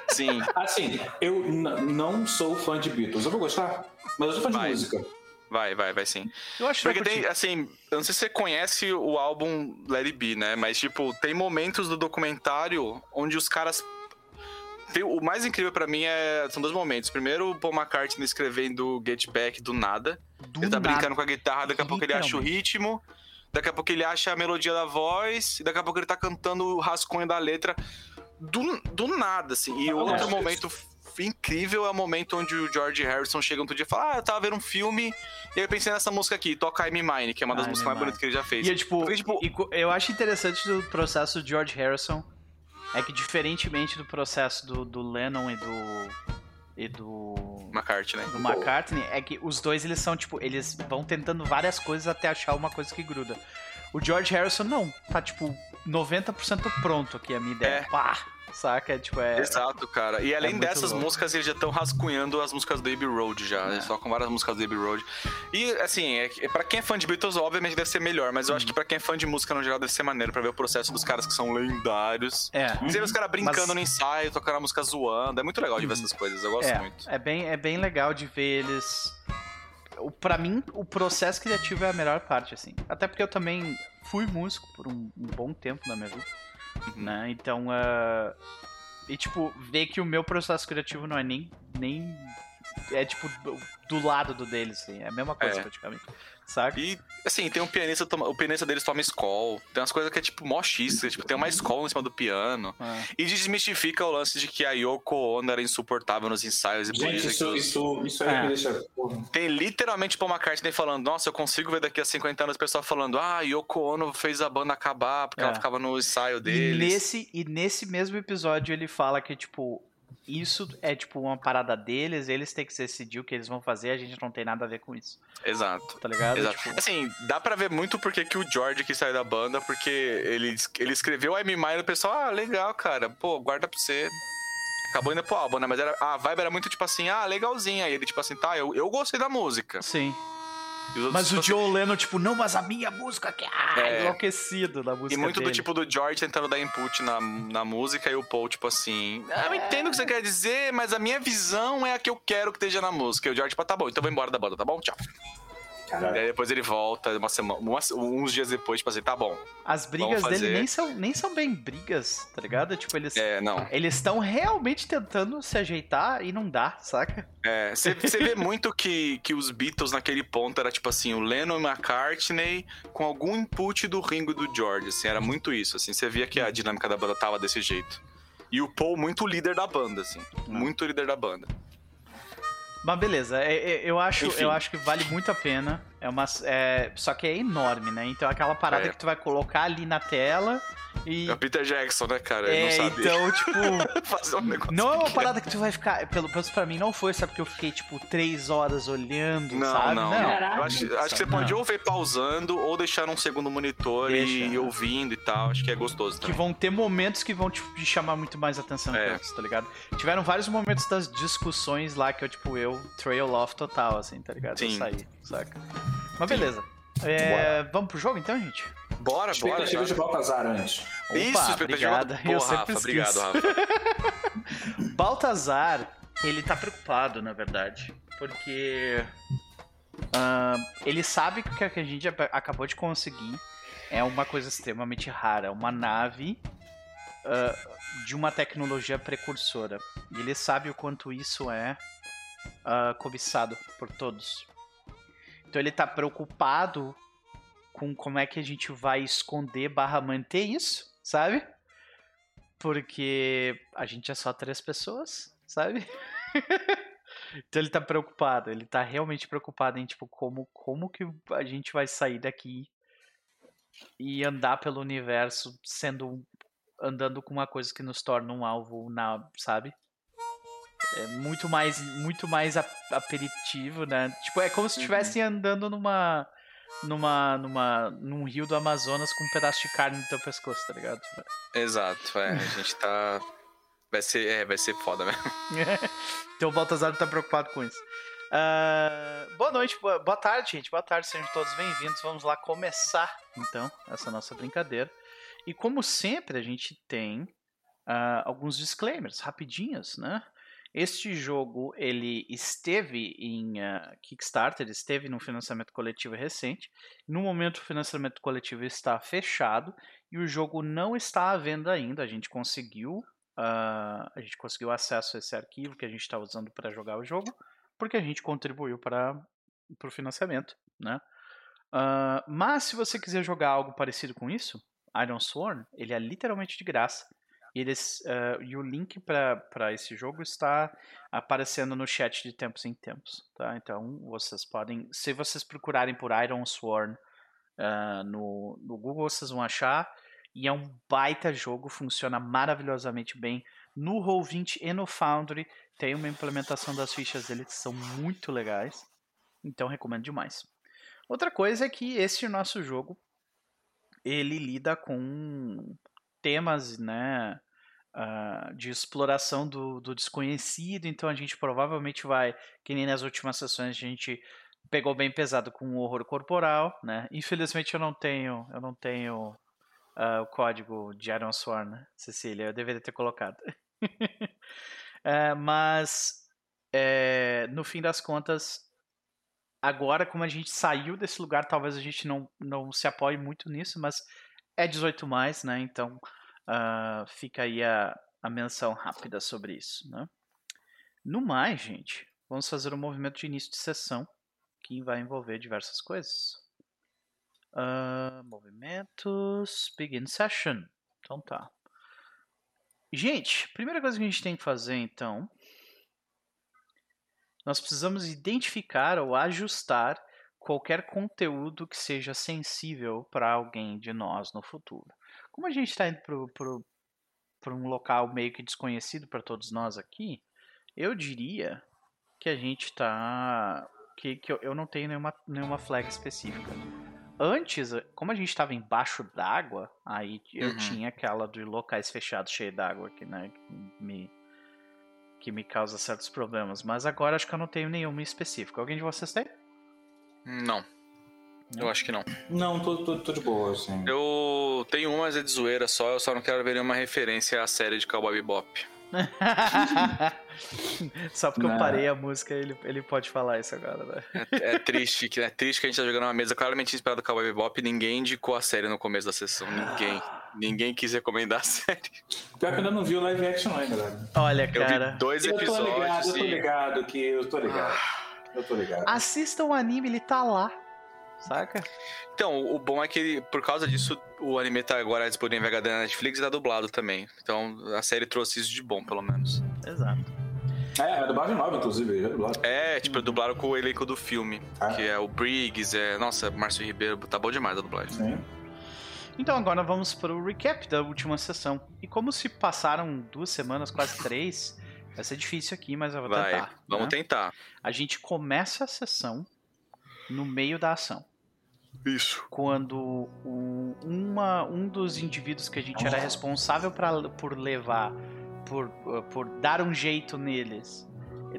C: sim.
B: Assim, eu não sou fã de Beatles. Eu vou gostar, mas eu sou fã
C: Vai.
B: de música.
C: Vai, vai, vai sim.
A: Eu acho que
C: Porque tem, assim, eu não sei se você conhece o álbum Let It Be, né? Mas, tipo, tem momentos do documentário onde os caras. Tem- o mais incrível pra mim é, são dois momentos. Primeiro, o Paul McCartney escrevendo Get Back do nada.
A: Do
C: ele tá
A: nada.
C: brincando com a guitarra, daqui a pouco ele acha o ritmo, daqui a pouco ele acha a melodia da voz, e daqui a pouco ele tá cantando o rascunho da letra do, do nada, assim. E o
B: Eu
C: outro
B: acho
C: momento incrível é o momento onde o George Harrison chega outro dia e fala: Ah, eu tava vendo um filme, e aí eu pensei nessa música aqui, Toca I'm Mine, que é uma das
A: I'm
C: músicas mais bonitas que ele já fez.
A: E é tipo,
C: Porque, tipo,
A: eu acho interessante do processo do George Harrison é que diferentemente do processo do, do Lennon e do e do
C: McCartney, né?
A: do McCartney é que os dois eles são tipo, eles vão tentando várias coisas até achar uma coisa que gruda. O George Harrison não, tá tipo 90% pronto aqui a minha ideia.
C: É.
A: Pá, saca? É, tipo é
C: Exato, cara. E além
A: muito
C: dessas
A: louco.
C: músicas, eles já estão rascunhando as músicas do Abbey Road já.
A: É.
C: Eles tocam várias músicas do Abbey Road. E, assim, é, pra quem é fã de Beatles, obviamente deve ser melhor. Mas eu acho que pra quem é fã de música no geral, deve ser maneiro pra ver o processo dos caras que são lendários.
A: é.
C: Você vê os caras brincando
A: Mas-
C: no ensaio, tocando a música zoando. É muito legal de ver essas coisas. Eu gosto
A: É,
C: muito.
A: é bem, é bem legal de ver eles. Pra mim, o processo criativo é a melhor parte, assim. Até porque eu também fui músico por um, um bom tempo na minha vida,
C: Uhum.
A: né? Então, ah, e tipo, ver que o meu processo criativo não é nem. nem é tipo do, do lado do deles, assim. É a mesma coisa
C: É.
A: praticamente. Saca?
C: E, assim, tem um pianista, toma- o pianista deles toma Skoll. Tem umas coisas que é tipo mó X, tipo, tem uma Skoll em cima do piano.
A: Ah,
C: E desmistifica o lance de que a Yoko Ono era insuportável nos ensaios e
B: Gente,
C: isso,
B: isso,
C: que os-
B: isso, isso aí
A: É.
B: me deixa.
C: Tem literalmente Paul McCartney falando, nossa, eu consigo ver daqui a 50 anos o pessoal falando, ah, Yoko Ono fez a banda acabar porque
A: É.
C: ela ficava no ensaio
A: E
C: deles.
A: nesse, e nesse mesmo episódio ele fala que, tipo, isso é tipo uma parada deles, eles têm que decidir o que eles vão fazer, a gente não tem nada a ver com isso.
C: Exato.
A: Tá ligado?
C: Exato.
A: Tipo,
C: Assim, dá pra ver muito porque que o George quis sair da banda, porque ele, ele escreveu I'm Mine e o pessoal, ah, legal, cara, pô, guarda pra você. Acabou indo pro álbum, né? Mas era, a vibe era muito tipo assim, ah, legalzinha. Aí ele, tipo assim, tá, eu, eu gostei da música.
A: sim. Mas o Joe Leno, tipo, não, mas a minha música que ah,
C: É.
A: enlouquecido da música
C: E muito do
A: dele.
C: tipo do George tentando dar input na, na música e o Paul, tipo assim, ah, eu entendo o que você quer dizer, mas a minha visão é a que eu quero que esteja na música. E o George, tipo, tá bom, então vou embora da banda, tá bom? Tchau. E
B: Caralho.
C: aí depois ele volta uma semana, umas- uns dias depois, tipo assim, tá bom.
A: As brigas dele nem são, nem são bem brigas, tá ligado? Tipo, eles
C: É, não.
A: eles estão realmente tentando se ajeitar e não dá, saca?
C: É, você vê muito que, que os Beatles naquele ponto era tipo assim, o Lennon e McCartney com algum input do Ringo e do George, assim, era muito isso, assim, você via que a dinâmica da banda tava desse jeito. E o Paul muito líder da banda, assim, muito líder da banda.
A: Mas beleza, é- é- eu acho,
C: Enfim.
A: eu acho que vale muito a pena. É uma, é, só que é enorme, né? Então é aquela parada
C: É.
A: que tu vai colocar ali na tela e.
C: É o Peter Jackson, né, cara? Ele
A: É,
C: não sabe
A: então, tipo.
C: fazer um negócio
A: Não é uma parada que tu vai ficar. Pelo menos pra mim não foi, sabe? Porque eu fiquei, tipo, três horas olhando,
C: Não,
A: sabe?
C: não, não. Eu acho, acho que você pode
A: Não.
C: ou ver pausando ou deixar num segundo monitor e
A: Deixa.
C: ir ouvindo e tal. Acho que é gostoso
A: Que
C: também.
A: vão ter momentos que vão tipo, te chamar muito mais atenção
C: É.
A: que tá ligado? Tiveram vários momentos das discussões lá que eu, tipo, eu trail off total, assim, tá ligado? Eu
C: Sim.
A: saí, saca? Mas beleza. É, vamos pro jogo então, gente?
C: Bora, bora.
B: Expectativa de
C: bora.
B: Baltazar antes.
A: Opa,
C: Isso,
A: obrigada.
C: Pô,
A: eu
C: Rafa,
A: sempre
C: obrigado. Rafa.
A: Baltazar, ele tá preocupado, na verdade, porque ah, ele sabe que o que a gente acabou de conseguir é uma coisa extremamente rara, uma nave ah, de uma tecnologia precursora. E ele sabe o quanto isso é ah, cobiçado por todos. Então ele tá preocupado com como é que a gente vai esconder barra manter isso, sabe? Porque a gente é só três pessoas, sabe? então ele tá preocupado, ele tá realmente preocupado em tipo como como que a gente vai sair daqui e andar pelo universo sendo andando com uma coisa que nos torna um alvo na, sabe? É muito mais muito mais ap- aperitivo, né? Tipo, é como se estivesse andando numa numa, numa, num rio do Amazonas com um pedaço de carne no teu pescoço, tá ligado?
C: Exato, é. A gente tá. Vai ser, é, vai ser foda mesmo.
A: então o Baltazar tá preocupado com isso. Uh, boa noite, boa, boa tarde, gente. Boa tarde, sejam todos bem-vindos. Vamos lá começar, então, essa nossa brincadeira. E como sempre, a gente tem uh, alguns disclaimers rapidinhos, né? Este jogo ele esteve em uh, Kickstarter, esteve no financiamento coletivo recente. No momento o financiamento coletivo está fechado e o jogo não está à venda ainda. A gente conseguiu uh, a gente conseguiu acesso a esse arquivo que a gente está usando para jogar o jogo, porque a gente contribuiu para o financiamento, né? Uh, mas se você quiser jogar algo parecido com isso, Iron Sworn, ele é literalmente de graça. Eles, uh, e o link para esse jogo está aparecendo no chat de tempos em tempos. Tá? Então vocês podem, se vocês procurarem por Iron Sworn uh, no, no Google, vocês vão achar. E é um baita jogo, funciona maravilhosamente bem. No Roll20 e no Foundry tem uma implementação das fichas dele que são muito legais. Então recomendo demais. Outra coisa é que esse nosso jogo ele lida com temas, né, uh, de exploração do, do, desconhecido, então a gente provavelmente vai, que nem nas últimas sessões a gente pegou bem pesado com o horror corporal, né? Infelizmente eu não tenho, eu não tenho uh, o código de Iron Sworn, né, Cecília, eu deveria ter colocado. uh, mas é, no fim das contas, agora como a gente saiu desse lugar, talvez a gente não, não se apoie muito nisso, mas é 18 mais, né? Então uh, fica aí a, a menção rápida sobre isso, né? No mais, gente, vamos fazer um movimento de início de sessão que vai envolver diversas coisas. Uh, movimentos, begin session. Então tá. Gente, primeira coisa que a gente tem que fazer então, nós precisamos identificar ou ajustar qualquer conteúdo que seja sensível para alguém de nós no futuro. Como a gente está indo para um local meio que desconhecido para todos nós aqui, eu diria que a gente está. Que, que eu, eu não tenho nenhuma, nenhuma flag específica. Antes, como a gente estava embaixo d'água, aí eu uhum. tinha aquela de locais fechados cheios d'água que, né, que me, que me causa certos problemas. Mas agora acho que eu não tenho nenhuma específica. Alguém de vocês tem?
C: Não. Eu acho que não.
B: Não, tô, tô, tô de boa, assim.
C: Eu tenho uma, mas é de zoeira só, eu só não quero ver nenhuma referência à série de Cowboy Bebop.
A: Só porque não. eu parei a música, ele, ele pode falar isso agora, né?
C: É, é, triste, que é triste que a gente tá jogando uma mesa claramente inspirada do Cowboy Bebop e ninguém indicou a série no começo da sessão. Ninguém. Ninguém quis recomendar a série.
B: Pior que eu ainda não vi o live action ainda, galera.
A: Olha, cara.
C: Eu vi dois episódios.
B: Eu tô ligado, eu tô ligado que eu tô ligado. Eu tô ligado.
A: Assistam o anime, ele tá lá. Saca?
C: Então, o bom é que por causa disso o anime tá agora disponível em HD na Netflix e tá dublado também. Então a série trouxe isso de bom, pelo menos.
A: Exato.
B: É, é dublagem nova, inclusive.
C: É, é tipo, dublaram com o elenco do filme. Ah. Que é o Briggs, é. Nossa, Márcio Ribeiro, tá bom demais a dublagem. Sim.
A: Então agora vamos para o recap da última sessão. E como se passaram duas semanas, quase três, vai ser difícil aqui, mas eu vou
C: vai,
A: tentar.
C: Vamos
A: né?
C: tentar.
A: A gente começa a sessão no meio da ação.
C: Isso.
A: Quando o, uma, um dos indivíduos que a gente era responsável pra, por levar, por, por dar um jeito neles,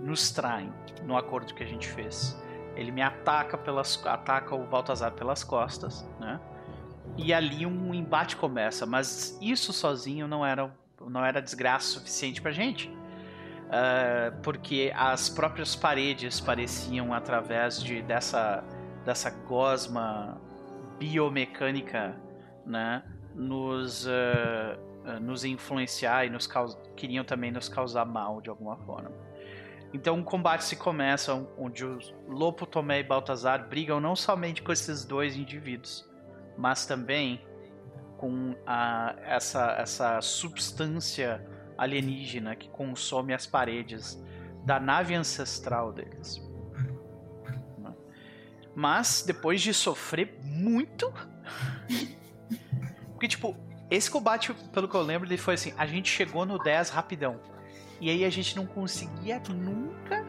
A: nos traem no acordo que a gente fez. Ele me ataca pelas ataca o Baltazar pelas costas, né? E ali um embate começa, mas isso sozinho não era não era desgraça suficiente pra gente. Uh, porque as próprias paredes pareciam através de dessa dessa gosma biomecânica, né, nos, uh, nos influenciar e nos queriam também nos causar mal de alguma forma. Então o combate se começa onde o Lopo, Tomé e Baltazar brigam não somente com esses dois indivíduos, mas também com a, essa, essa substância alienígena que consome as paredes da nave ancestral deles. Mas depois de sofrer muito. Porque, tipo, esse combate, pelo que eu lembro, ele foi assim: a gente chegou no 10 rapidão. E aí a gente não conseguia nunca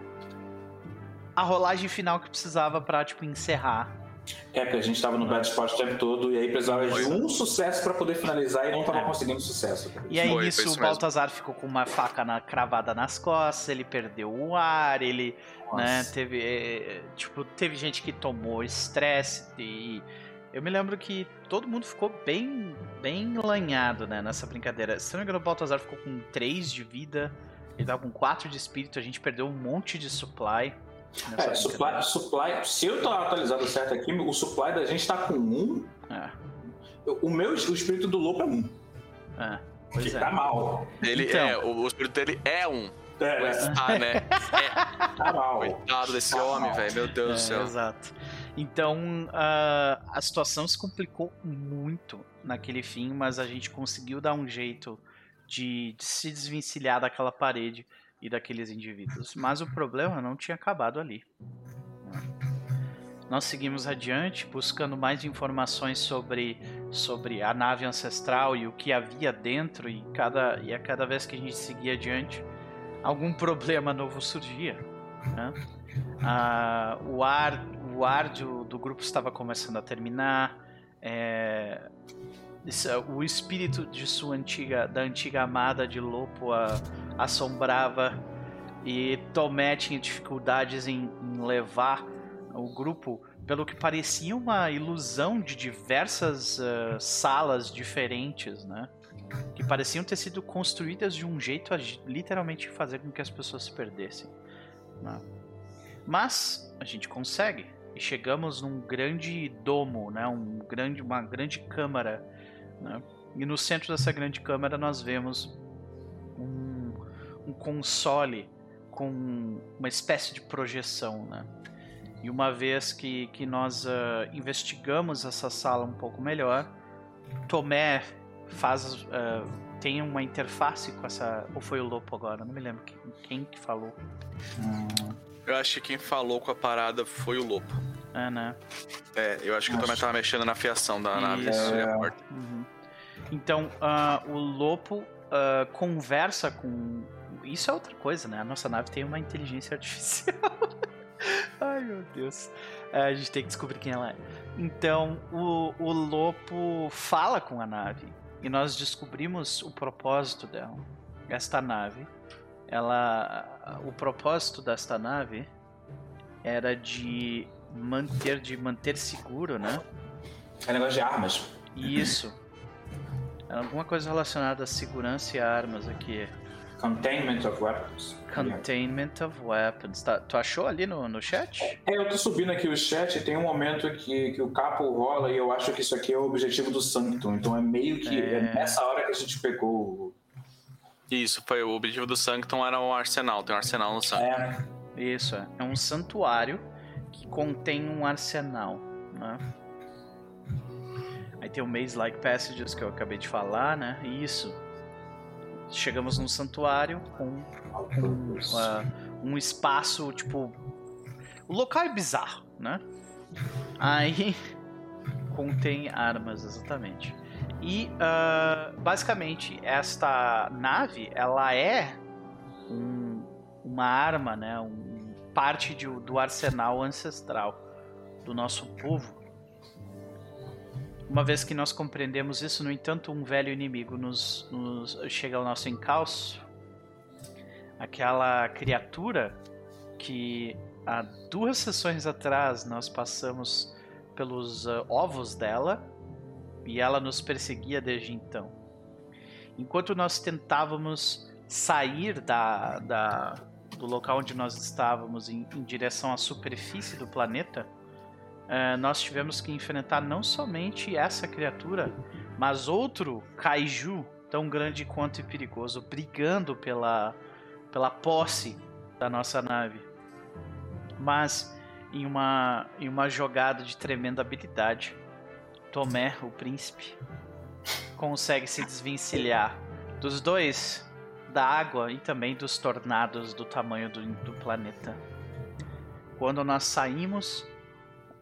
A: a rolagem final que precisava pra, tipo, encerrar
B: É, porque a gente tava no Bad Spot o tempo todo e aí precisava
C: Foi.
B: de um sucesso pra poder finalizar e não tava conseguindo sucesso.
A: E aí
C: Foi, foi
A: nisso
C: isso
A: o
C: mesmo.
A: Baltazar ficou com uma faca na- cravada nas costas, ele perdeu o ar, ele, né, teve, é, tipo, teve gente que tomou estresse e eu me lembro que todo mundo ficou bem, bem lanhado, né, nessa brincadeira. Se não me engano, o Baltazar ficou com 3 de vida, ele tava com 4 de espírito, a gente perdeu um monte de supply.
B: É, supply, supply, se eu tô atualizado certo aqui, o supply da gente tá com um.
A: É,
B: O meu, o espírito do lobo é um.
A: é,
B: Que
A: pois é.
B: tá mal.
C: Ele
A: Então.
C: é, o, o espírito dele é um.
B: É,
C: Mas
B: é,
C: tá, né?
B: tá mal.
C: Coitado desse
B: Tá
C: homem, velho. Meu Deus do
A: É,
C: céu.
A: exato. Então ah, a situação se complicou muito naquele fim, mas a gente conseguiu dar um jeito de, de se desvencilhar daquela parede e daqueles indivíduos. Mas o problema não tinha acabado ali. Nós seguimos adiante, buscando mais informações sobre, sobre a nave ancestral e o que havia dentro, e, cada, e a cada vez que a gente seguia adiante, algum problema novo surgia. né? Ah, o ar, o ar do, do grupo estava começando a terminar. é, o espírito de sua antiga, da antiga amada de Lopo a, assombrava e Tomé tinha dificuldades em, em levar o grupo pelo que parecia uma ilusão de diversas ah, salas diferentes, né? Que pareciam ter sido construídas de um jeito a literalmente fazer com que as pessoas se perdessem. né? Mas a gente consegue e chegamos num grande domo, né? Um grande, uma grande câmara, né? E no centro dessa grande câmara nós vemos um, um console com uma espécie de projeção, né? E uma vez que, que nós ah, investigamos essa sala um pouco melhor, Tomé faz ah, tem uma interface com essa ou foi o Lopo agora? Não me lembro quem, quem que falou.
C: Eu acho que quem falou com a parada foi o Lopo.
A: É, né?
C: É, eu acho que o Tomé tava mexendo na fiação da nave. É
B: É.
C: a porta.
A: Uhum. Então, ah, o Lopo ah, conversa com. Isso é outra coisa, né? A nossa nave tem uma inteligência artificial. Ai, meu Deus. É, a gente tem que descobrir quem ela é. Então, o, o Lopo fala com a nave. E nós descobrimos o propósito dela. Esta nave, ela. O propósito desta nave era de manter, de manter seguro, né?
B: É negócio de armas.
A: Isso. Alguma coisa relacionada à segurança e armas aqui.
B: Containment of weapons.
A: Containment of weapons. Tá- tu achou ali no, no chat?
B: É, eu tô subindo aqui o chat e tem um momento que, que o capo rola e eu acho que isso aqui é o objetivo do Sanctum. Então é meio que
A: É.
B: é nessa hora que a gente pegou. o-
C: Isso, foi o objetivo do Sanctum era um arsenal. Tem um arsenal no Sanctum.
B: É,
A: Isso, é. É um santuário que contém um arsenal, né? Aí tem o Maze Like Passages que eu acabei de falar, né? Isso. Chegamos num santuário com um, ah, um espaço, tipo. O local é bizarro, né? Aí contém armas, exatamente. E ah, basicamente esta nave, ela é um- uma arma, né? Um, parte de- do arsenal ancestral do nosso povo. Uma vez que nós compreendemos isso, no entanto, um velho inimigo nos, nos chega ao nosso encalço. Aquela criatura que há duas sessões atrás nós passamos pelos ah, ovos dela e ela nos perseguia desde então. Enquanto nós tentávamos sair da, da- do local onde nós estávamos em, em direção à superfície do planeta, eh, nós tivemos que enfrentar não somente essa criatura, mas outro kaiju tão grande quanto e perigoso, brigando pela, pela posse da nossa nave. Mas em uma, em uma jogada de tremenda habilidade, Tomé, o príncipe, consegue se desvencilhar dos dois, da água e também dos tornados do tamanho do, do planeta. Quando nós saímos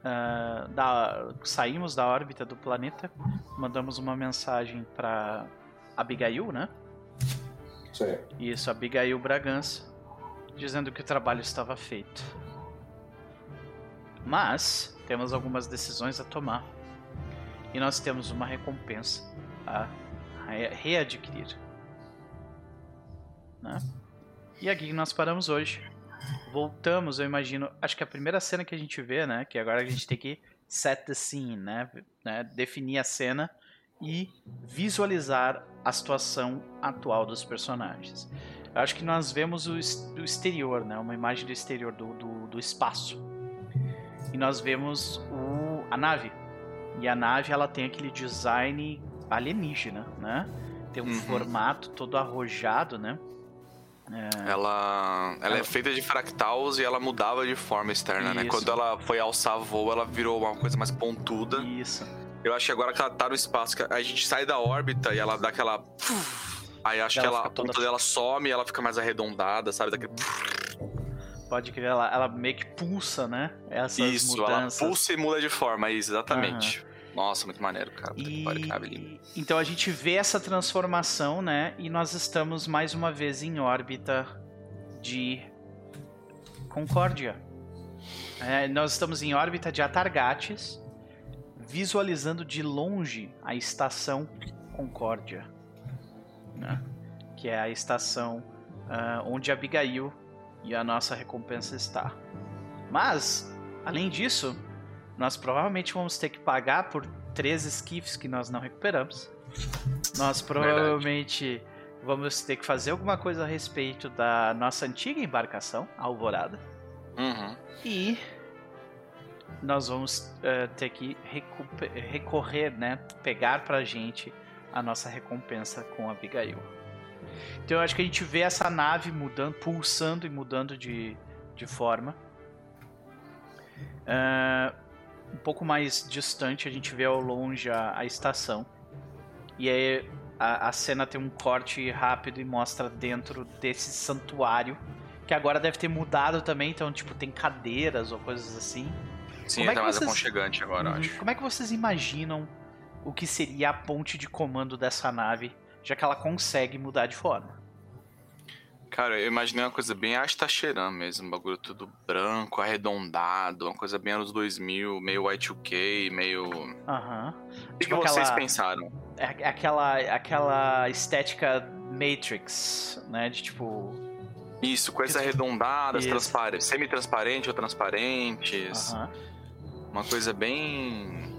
A: ah, da saímos da órbita do planeta, mandamos uma mensagem para Abigail, né?
B: isso aí.
A: Isso, Abigail Bragança, dizendo que o trabalho estava feito. Mas temos algumas decisões a tomar. E nós temos uma recompensa a re- readquirir. Né? E aqui nós paramos hoje. Voltamos, eu imagino. Acho que a primeira cena que a gente vê, né? Que agora a gente tem que set the scene, né? né, Definir a cena e visualizar a situação atual dos personagens. Eu acho que nós vemos o, o exterior, né? Uma imagem do exterior do, do, do espaço. E nós vemos o, a nave. E a nave ela tem aquele design alienígena, né? Tem um
C: Uhum.
A: formato todo arrojado, né?
C: Ela, ela é
A: Ela-
C: feita de fractals e ela mudava de forma externa, né?
A: Isso.
C: Quando ela foi alçar voo, ela virou uma coisa mais pontuda.
A: Isso.
C: Eu acho que agora que ela tá no espaço, que a gente sai da órbita e ela dá aquela. Aí acho
A: Ela
C: que ela, a ponta
A: toda-
C: dela some e ela fica mais arredondada, sabe? Daquele...
A: Pode crer, ela, ela meio que pulsa, né? Essas
C: Isso, ela
A: mudanças.
C: pulsa e muda de forma, isso, exatamente. Nossa, muito maneiro, cara. Pariu.
A: E então a gente vê essa transformação, né? E nós estamos mais uma vez em órbita de Concórdia. É, nós estamos em órbita de Atargates, visualizando de longe a estação Concórdia, né? que é a estação ah, onde Abigail e a nossa recompensa está. Mas, além disso, nós provavelmente vamos ter que pagar por três esquifes que nós não recuperamos. Nós provavelmente vamos ter que fazer alguma coisa a respeito da nossa antiga embarcação, a Alvorada.
C: Uhum.
A: E nós vamos eh, ter que recorrer, né? Pegar pra gente a nossa recompensa com a Abigail. Então eu acho que a gente vê essa nave mudando, pulsando e mudando de, de forma. Ah, um pouco mais distante a gente vê ao longe a, a estação. E aí a, a cena tem um corte rápido e mostra dentro desse santuário. Que agora deve ter mudado também, então, tipo, tem cadeiras ou coisas assim.
C: Sim,
A: Como é
C: tá mais
A: vocês-
C: aconchegante agora,
A: Uhum.
C: acho.
A: Como é que vocês imaginam o que seria a ponte de comando dessa nave, já que ela consegue mudar de forma?
C: Cara, eu imaginei uma coisa bem Astacheran mesmo, um bagulho tudo branco, arredondado, uma coisa bem anos 2000, meio Y2K, meio... O
A: Aham.
C: que,
A: Tipo
C: que vocês
A: aquela-
C: pensaram?
A: É aquela, aquela estética Matrix, né? De tipo.
C: Isso, coisas
A: Isso.
C: arredondadas,
A: Isso.
C: transpar... semi-transparentes ou transparentes.
A: Aham.
C: Uma coisa bem...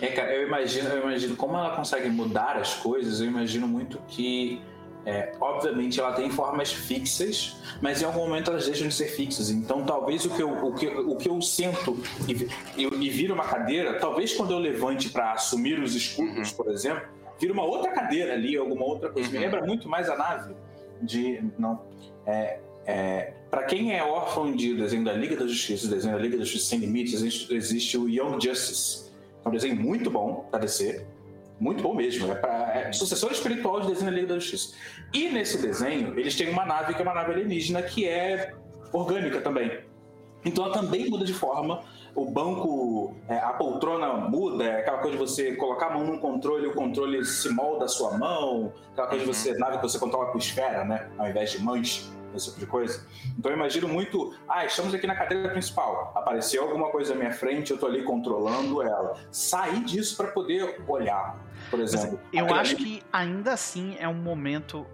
B: É, cara, eu imagino, eu imagino como ela consegue mudar as coisas, eu imagino muito que. É, obviamente ela tem formas fixas, mas em algum momento elas deixam de ser fixas. Então talvez o que eu, o que, o que eu sinto e, e, vira uma cadeira, talvez quando eu levante para assumir os escudos, por exemplo, vira uma outra cadeira ali, alguma outra coisa. Me
C: Uhum.
B: lembra muito mais a nave de. Não. É, é, para quem é órfão de desenho da Liga da Justiça, desenho da Liga da Justiça Sem Limites, existe, existe o Young Justice. É um desenho muito bom para DC. Muito bom mesmo. É, pra, é sucessor espiritual de desenho da Liga da Justiça. E nesse desenho, eles têm uma nave que é uma nave alienígena que é orgânica também. Então ela também muda de forma. O banco, é, a poltrona muda, é aquela coisa de você colocar a mão num controle, o controle se molda a sua mão, aquela coisa de
C: Uhum.
B: você, nave que você controla com esfera, né? Ao invés de mãos, esse tipo de coisa. Então eu imagino muito, ah, estamos aqui na cadeira principal, apareceu alguma coisa à minha frente, eu tô ali controlando ela. Sair disso para poder olhar, por exemplo.
A: Eu
B: Aquilo
A: acho
B: ali-
A: que ainda assim é um momento.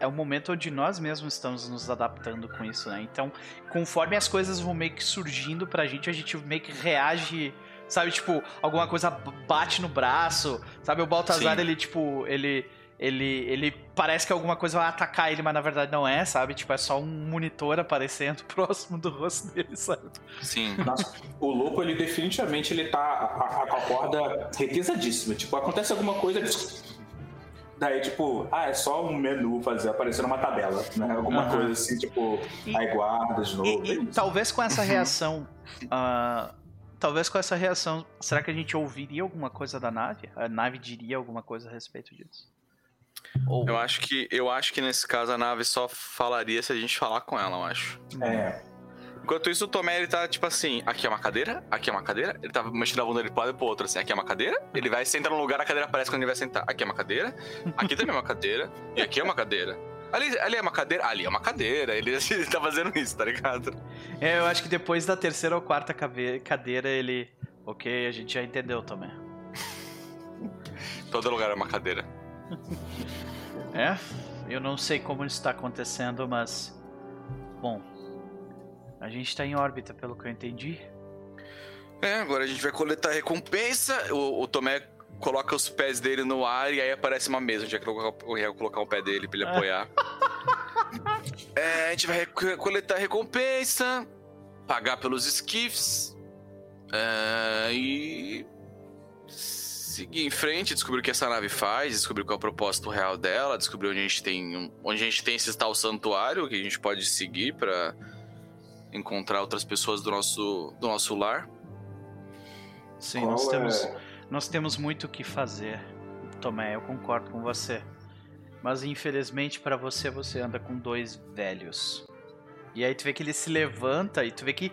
A: É um momento onde nós mesmos estamos nos adaptando com isso, né? Então, conforme as coisas vão meio que surgindo pra gente, a gente meio que reage, sabe? Tipo, alguma coisa bate no braço, sabe? O Baltazar,
C: Sim.
A: ele, tipo, ele. Ele, ele parece que alguma coisa vai atacar ele, mas na verdade não é, sabe? Tipo, é só um monitor aparecendo próximo do rosto dele, sabe?
C: Sim.
B: Nossa, o louco, ele definitivamente ele tá a, a, com a corda retesadíssima. Tipo, acontece alguma coisa. Daí, tipo, ah, é só um menu fazer aparecer uma tabela, né? Alguma
A: Aham.
B: coisa assim, tipo,
A: E-
B: aí guarda de novo.
A: E- e
B: é isso.
A: talvez com essa reação. ah, talvez com essa reação. Será que a gente ouviria alguma coisa da nave? A nave diria alguma coisa a respeito disso? Ou.
C: Eu acho que eu acho que nesse caso a nave só falaria se a gente falar com ela, eu acho.
B: É,
C: Enquanto isso, o Tomé, ele tá tipo assim, aqui é uma cadeira, aqui é uma cadeira. Ele tá mexendo a bunda dele pro lado e pro outro, assim, aqui é uma cadeira. Ele vai sentar num lugar, a cadeira aparece quando ele vai sentar. Aqui é uma cadeira, aqui também é uma cadeira, e aqui é uma cadeira. Ali, ali é uma cadeira? Ali é uma cadeira. Ele, ele tá fazendo isso, tá ligado?
A: É, eu acho que depois da terceira ou quarta cadeira ele. Ok, a gente já entendeu também.
C: Todo lugar é uma cadeira.
A: É, eu não sei como isso está acontecendo, mas. Bom. A gente tá em órbita, pelo que eu entendi.
C: É, agora a gente vai coletar a recompensa. O, o Tomé coloca os pés dele no ar e aí aparece uma mesa onde é que eu vou colocar- o pé dele pra ele apoiar. É, a gente vai coletar a recompensa, pagar pelos skiffs é, e seguir em frente, descobrir o que essa nave faz, descobrir qual é o propósito real dela, descobrir onde a gente tem um- onde a gente tem esse tal santuário que a gente pode seguir pra encontrar outras pessoas do nosso do nosso lar.
A: Sim,
B: Qual
A: nós
B: é-
A: temos, nós temos muito o que fazer. Tomé, eu concordo com você. Mas infelizmente pra você, você anda com dois velhos. E aí tu vê que ele se levanta e tu vê que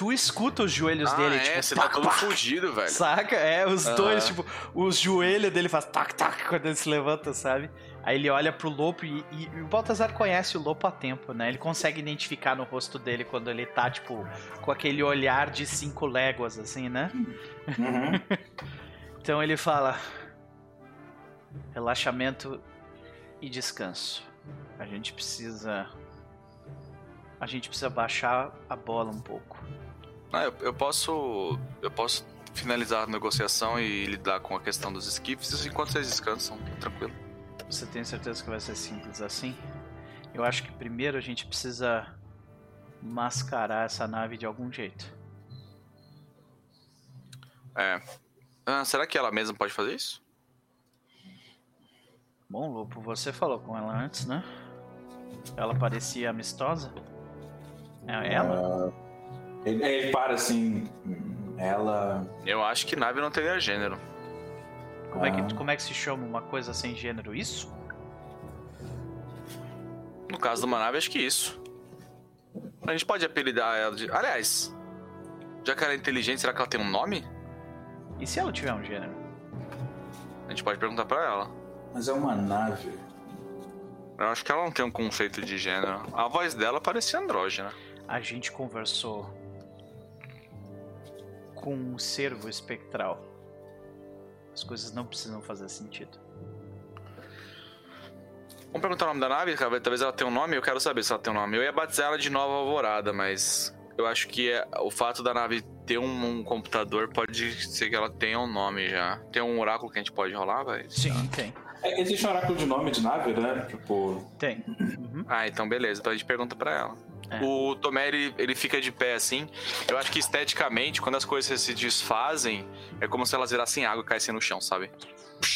A: tu escuta os joelhos
C: ah,
A: dele,
C: é,
A: tipo,
C: você
A: tac,
C: tá todo fugido, velho.
A: Saca? É, os dois, tipo, os joelhos dele faz tac tac quando ele se levanta, sabe? Aí ele olha pro Lopo e, e- e o Baltazar conhece o Lopo há tempo, né? Ele consegue identificar no rosto dele quando ele tá, tipo, com aquele olhar de cinco léguas, assim, né?
B: Uhum.
A: Então ele fala: relaxamento e descanso. A gente precisa. A gente precisa baixar a bola um pouco.
C: Ah, eu, eu posso. Eu posso finalizar a negociação e lidar com a questão dos skiffs enquanto vocês descansam, tranquilo.
A: Você tem certeza que vai ser simples assim? Eu acho que primeiro a gente precisa mascarar essa nave de algum jeito.
C: É. Ah, será que ela mesma pode fazer isso?
A: Bom, Lupo, você falou com ela antes, né? Ela parecia amistosa? É ela?
B: Ele, ele para assim. Ela.
C: Eu acho que nave não teria gênero.
A: Como, é
B: Ah.
A: que, como é que se chama uma coisa sem gênero? Isso?
C: No caso de uma nave, acho que isso. A gente pode apelidar ela de. Aliás, já que ela é inteligente, será que ela tem um nome?
A: E se ela tiver um gênero?
C: A gente pode perguntar pra ela.
B: Mas é uma nave.
C: Eu acho que ela não tem um conceito de gênero. A voz dela parecia andrógena.
A: A gente conversou com um servo espectral. As coisas não precisam fazer sentido.
C: Vamos perguntar o nome da nave, cara? Talvez ela tenha um nome, eu quero saber se ela tem um nome. Eu ia batizar ela de Nova Alvorada, mas eu acho que é- o fato da nave ter um, um computador pode ser que ela tenha um nome já. Tem um oráculo que a gente pode rolar, vai?
A: Sim, tem.
B: É, existe um oráculo de nome de nave, né? Tipo.
A: Tem. Uhum.
C: Ah, então beleza. Então a gente pergunta pra ela.
A: É.
C: O Tomé, ele, ele fica de pé assim. Eu acho que esteticamente, quando as coisas se desfazem, é como se elas virassem água e caíssem no chão, sabe?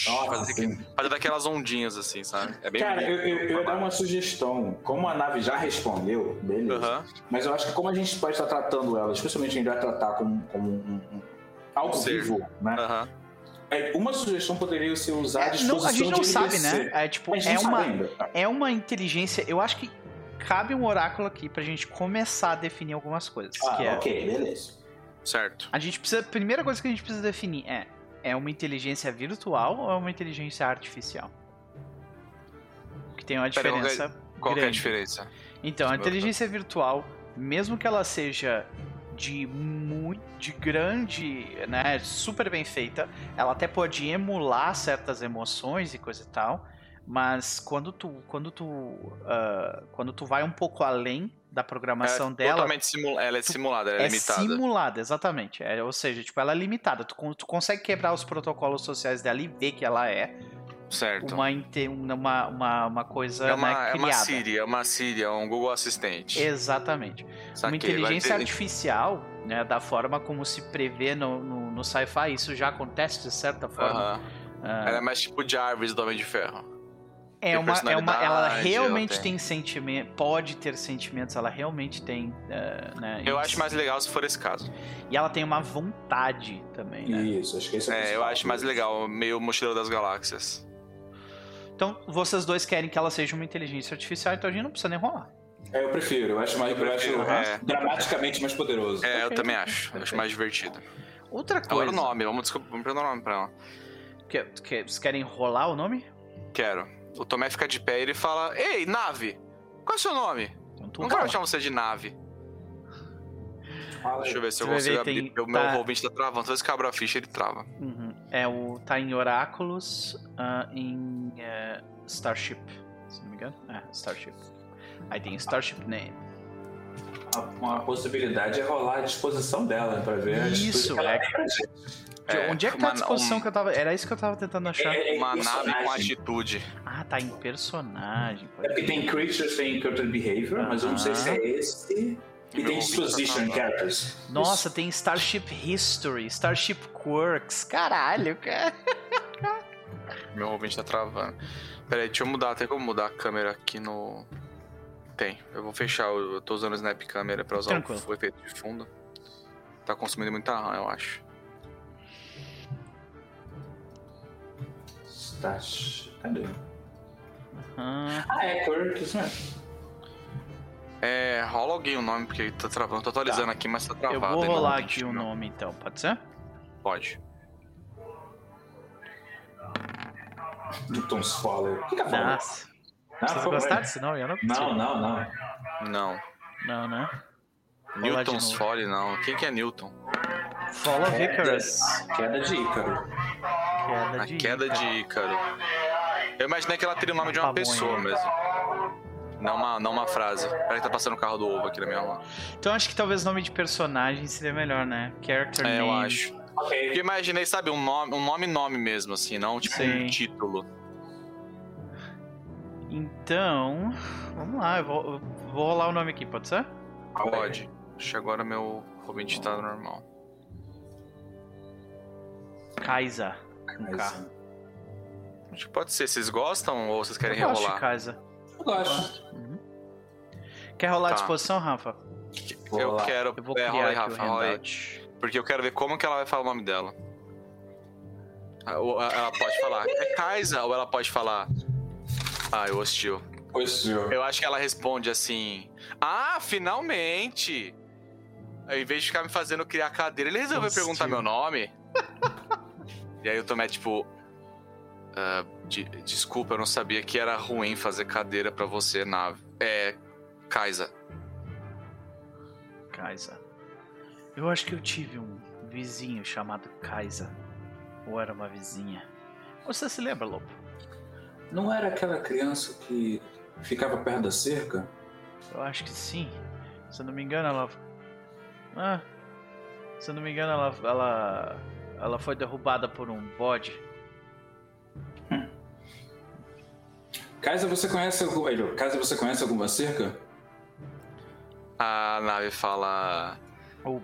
B: Nossa,
C: Fazer, daquelas ondinhas assim, sabe? É bem
B: Cara, eu,
C: bonito.
B: eu, eu ia dar uma sugestão. Como a nave já respondeu, beleza.
C: Aham.
B: Mas eu acho que como a gente pode estar tratando ela, especialmente a gente vai tratar como, como um, um algo
C: ser.
B: vivo, né? É, uma sugestão poderia ser usar a
A: É, não, a gente não
B: de
A: sabe, né? É tipo, é uma,
B: ainda.
A: é uma inteligência. Eu acho que cabe um oráculo aqui pra gente começar a definir algumas coisas.
B: Ah,
A: que é,
B: ok, beleza.
C: Certo.
A: A gente precisa. A primeira coisa que a gente precisa definir é: é uma inteligência virtual ou é uma inteligência artificial? Que tem uma
C: Pera, é-
A: diferença.
C: Qual que é a diferença?
A: Então, a inteligência virtual, mesmo que ela seja de muito de grande, né, super bem feita, ela até pode emular certas emoções e coisa e tal, mas quando tu quando tu ah, quando tu vai um pouco além da programação
C: é
A: dela,
C: Totalmente simula... Ela é simulada, ela é,
A: é
C: limitada.
A: simulada, exatamente. É, ou seja, tipo, ela é limitada. Tu, tu consegue quebrar os protocolos sociais dela e ver que ela é
C: Certo.
A: uma, uma, uma, uma coisa
C: É uma,
A: né,
C: é uma
A: criada.
C: Siri, é uma Siri, é um Google Assistente.
A: Exatamente.
C: Saquei,
A: uma inteligência
C: ter-
A: artificial, né, da forma como se prevê no, no, no sci-fi, isso já acontece de certa forma.
C: Aham.
A: Ah,
C: Ela é mais tipo Jarvis do Homem de Ferro.
A: É
C: tem
A: uma, é uma, ela realmente
C: ela
A: tem,
C: tem-
A: sentimento, pode ter sentimentos, ela realmente tem, ah, né,
C: Eu acho mais legal se for esse caso.
A: E ela tem uma vontade também, né?
B: Isso, acho que esse é o
C: É, eu
B: principal.
C: acho mais legal, meio Mochileiro das Galáxias.
A: Então, vocês dois querem que ela seja uma inteligência artificial, então a gente não precisa nem rolar.
B: É, eu prefiro. Eu acho, mais, eu acho
C: prefiro, é.
B: dramaticamente mais poderoso.
C: É, eu também acho. Eu acho mais divertido.
A: Outra
C: Agora
A: coisa.
C: o nome, vamos, descobrir, vamos perguntar o nome pra ela.
A: Que, que- vocês querem rolar o nome?
C: Quero. O Tomé fica de pé e ele fala: Ei, nave! Qual é o seu nome?
A: Então
C: Não quero chamar você de nave. Deixa eu ver se eu consigo
A: ver,
C: abrir.
A: tem-
C: O meu
A: tá-
C: roll tá travando. Toda vez que eu abro a ficha, ele trava.
A: Uhum. É o. Tá em Oráculos ah, em eh, Starship. Se não me engano. É, Starship. Aí tem Starship Name.
B: Uma, possibilidade é rolar a disposição dela pra ver
A: Isso,
B: que ela
A: é.
C: É,
A: onde é que tá a disposição
C: um-
A: que eu tava. Era isso que eu tava tentando achar.
B: É, é
C: Uma nave com atitude.
A: Ah, tá em personagem.
B: É porque tem creatures, tem character behavior, mas eu não sei se é esse. E tem
C: tá
B: characters.
A: Nossa, tem Starship History, Starship Quirks. Caralho, cara.
C: Meu roll tá travando. Pera aí, deixa eu mudar. Tem como mudar a câmera aqui no. Tem. Eu vou fechar. Eu eu tô usando o Snap Câmera pra usar
A: Tranquilo.
C: o efeito de fundo. Tá consumindo muita RAM, eu acho.
B: Stash. Cadê?
A: Ah,
B: Ah, é Quirks mesmo.
C: É, rola alguém o nome, porque tá travando. Tô atualizando
B: Tá.
C: aqui, mas tá
A: eu
C: travado.
A: vou
C: ainda
A: rolar
C: não
A: aqui o
C: não.
A: nome então, pode ser?
C: Pode.
B: Newton's Folly. O que que é Folly?
A: Nossa.
B: Ah,
A: Vocês gostaram desse nome? Eu não
B: Não, não, não.
C: Não.
A: Não, né?
C: Newton's
A: novo.
C: Folly, não. Quem que é Newton?
A: Follow
B: É,
A: Icarus.
B: Queda de Ícaro.
A: Queda
C: A
A: de
C: queda de Ícaro. Eu imaginei que ela teria o nome de uma
A: Pamonha.
C: pessoa mesmo. Não uma, não uma frase. Peraí que tá passando o carro do ovo aqui na minha rua.
A: Então acho que talvez nome de personagem seria melhor, né? Character
C: É,
A: name.
C: eu acho. Porque
B: Ok.
C: imaginei, sabe, um nome, um nome nome mesmo, assim, não tipo
A: Sim.
C: um título.
A: Então, vamos lá, eu vou, eu vou rolar o nome aqui, pode ser?
C: Pode. Acho que agora meu Robin tá normal.
A: Kaisa.
B: Mas,
C: Acho que pode ser. Vocês gostam ou vocês querem
A: eu gosto de? Kaisa.
B: Eu gosto.
A: Uhum. Quer rolar a
C: Tá.
A: disposição, Rafa?
B: Vou
C: Eu
B: rolar.
C: quero.
A: Eu vou
C: é,
A: criar
C: rola aí, Rafa, rola aí. Porque eu quero ver como que ela vai falar o nome dela. Ah, ou Ela pode falar, é Kaisa, ou ela pode falar. Ah, eu hostil.
B: Pois, eu-
C: acho que ela responde assim: Ah, finalmente! Em vez de ficar me fazendo criar cadeira, ele resolveu
A: Hostil.
C: perguntar meu nome. e aí eu tomei tipo. "Ah, de- desculpa, eu não sabia que era ruim fazer cadeira pra você, nave. É. Kaisa.
A: Kaisa. Eu acho que eu tive um vizinho chamado Kaisa. Ou era uma vizinha. Você se lembra, Lobo?
B: Não era aquela criança que ficava perto da cerca?
A: Eu acho que sim. Se eu não me engano, ela. Ah. Se eu não me engano, ela. Ela, ela foi derrubada por um bode.
B: Kaisa, você conhece alguma. Ele, Kaisa, você conhece alguma cerca?
C: A nave fala.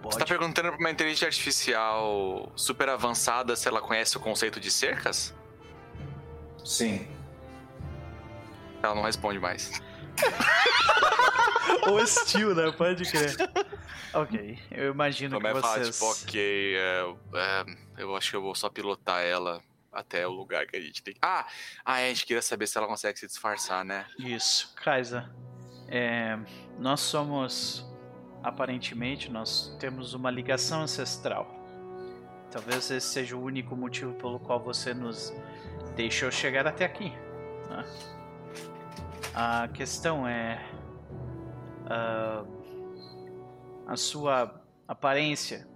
C: Você tá perguntando pra uma inteligência artificial super avançada se ela conhece o conceito de cercas?
B: Sim.
C: Ela não responde mais.
A: Hostil, né? Pode crer. ok, eu imagino
C: Tomé
A: que
C: fala,
A: vocês...
C: tipo, ok, é, é, eu acho que eu vou só pilotar ela até o lugar que a gente tem que. Ah! Ah, é, a gente queria saber se ela consegue se disfarçar, né?
A: Isso, Kaisa. É, nós somos... Aparentemente, nós temos uma ligação ancestral. Talvez esse seja o único motivo pelo qual você nos deixou chegar até aqui. né? A questão é... ah, a sua aparência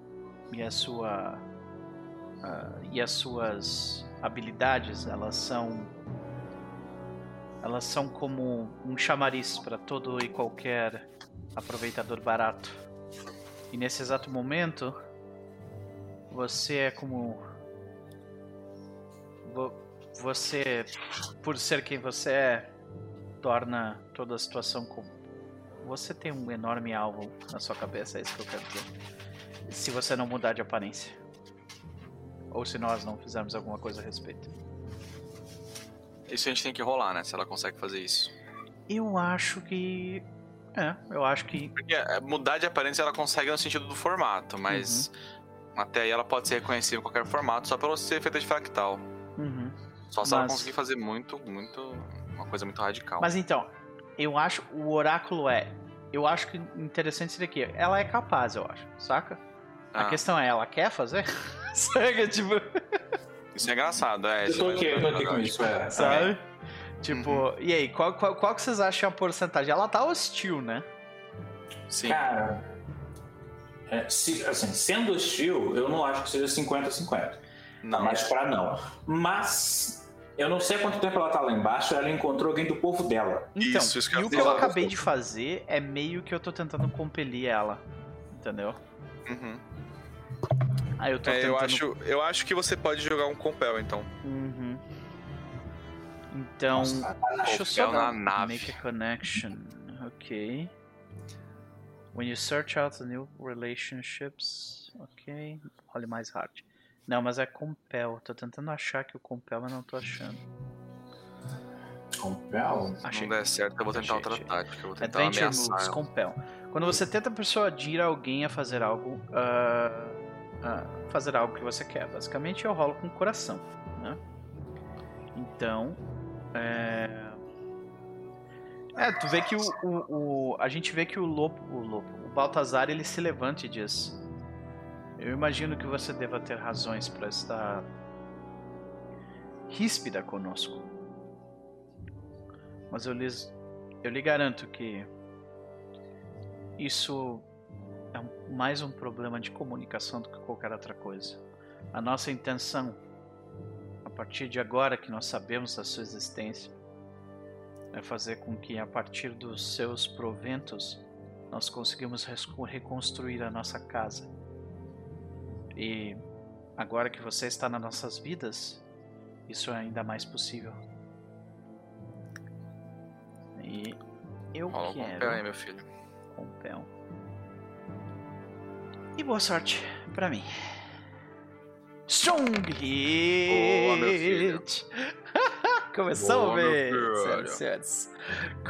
A: e a sua... ah, e as suas habilidades, elas são elas são como um chamariz para todo e qualquer aproveitador barato. E nesse exato momento, você é como. vo- Você, por ser quem você é, torna toda a situação como. Você tem um enorme alvo na sua cabeça, é isso que eu quero dizer. Se você não mudar de aparência. Ou se nós não fizermos alguma coisa a respeito.
C: Isso a gente tem que rolar, né? Se ela consegue fazer isso.
A: Eu acho que. É, eu acho que.
C: Porque é, mudar de aparência ela consegue no sentido do formato, mas
A: Uhum.
C: até aí ela pode ser reconhecível em qualquer formato só pelo ser feita de fractal.
A: Uhum.
C: Só se ela
A: Mas-
C: conseguir fazer muito, muito. Uma coisa muito radical.
A: Mas então, eu acho. O oráculo é. Eu acho que interessante seria aqui. Ela é capaz, eu acho, saca? A
C: Ah,
A: questão é, ela quer fazer? saca, tipo.
C: Isso é engraçado, é.
B: Eu tô
C: isso
B: aqui,
C: é
B: eu tô aqui com isso, é.
A: Sabe? Tipo,
C: Uhum.
A: e aí, qual, qual, qual que vocês acham a porcentagem? Ela tá hostil, né?
C: Sim.
B: Cara, é, se- assim, sendo hostil, eu não acho que seja 50-50. Tá
C: Não.
B: mais pra não. Mas eu não sei há quanto tempo ela tá lá embaixo, ela encontrou alguém do povo dela.
A: Então,
C: Isso, isso que
A: e o que eu acabei de fazer é meio que eu tô tentando compelir ela. Entendeu?
C: Uhum.
A: Aí eu tô
C: É,
A: tentando.
C: eu, acho, eu acho que você pode jogar um compel, então.
A: Uhum. Então,
B: Nossa,
A: deixa eu só
C: Compel na nave.
A: make a connection. Ok. When you search out the new relationships. Ok. Olhe mais hard. Não, mas é compel. Tô tentando achar que o compel, mas não tô achando.
B: Compel?
C: Se
A: Achei.
C: não der certo, eu vou tentar outra tática. Eu vou tentar
A: Adventure
C: ameaçar.
A: Moves, compel. Quando você tenta persuadir alguém a fazer algo, ah, ah, fazer algo que você quer, basicamente eu rolo com o coração, né? Então, é, é, tu vê que o, o, o- a gente vê que o lobo, o lobo, o Baltazar, ele se levanta e diz: Eu imagino que você deva ter razões para estar ríspida conosco. Mas eu lhes eu lhe garanto que isso é mais um problema de comunicação do que qualquer outra coisa. A nossa intenção, a partir de agora que nós sabemos da sua existência, é fazer com que a partir dos seus proventos nós conseguimos reconstruir a nossa casa. E agora que você está nas nossas vidas, isso é ainda mais possível. E eu
C: Rola
A: quero
C: compel aí, meu filho.
A: compel. E boa sorte pra mim. Strong
C: Boa, meu filho.
A: hit! Começamos
C: Boa,
A: bem, senhoras e senhores.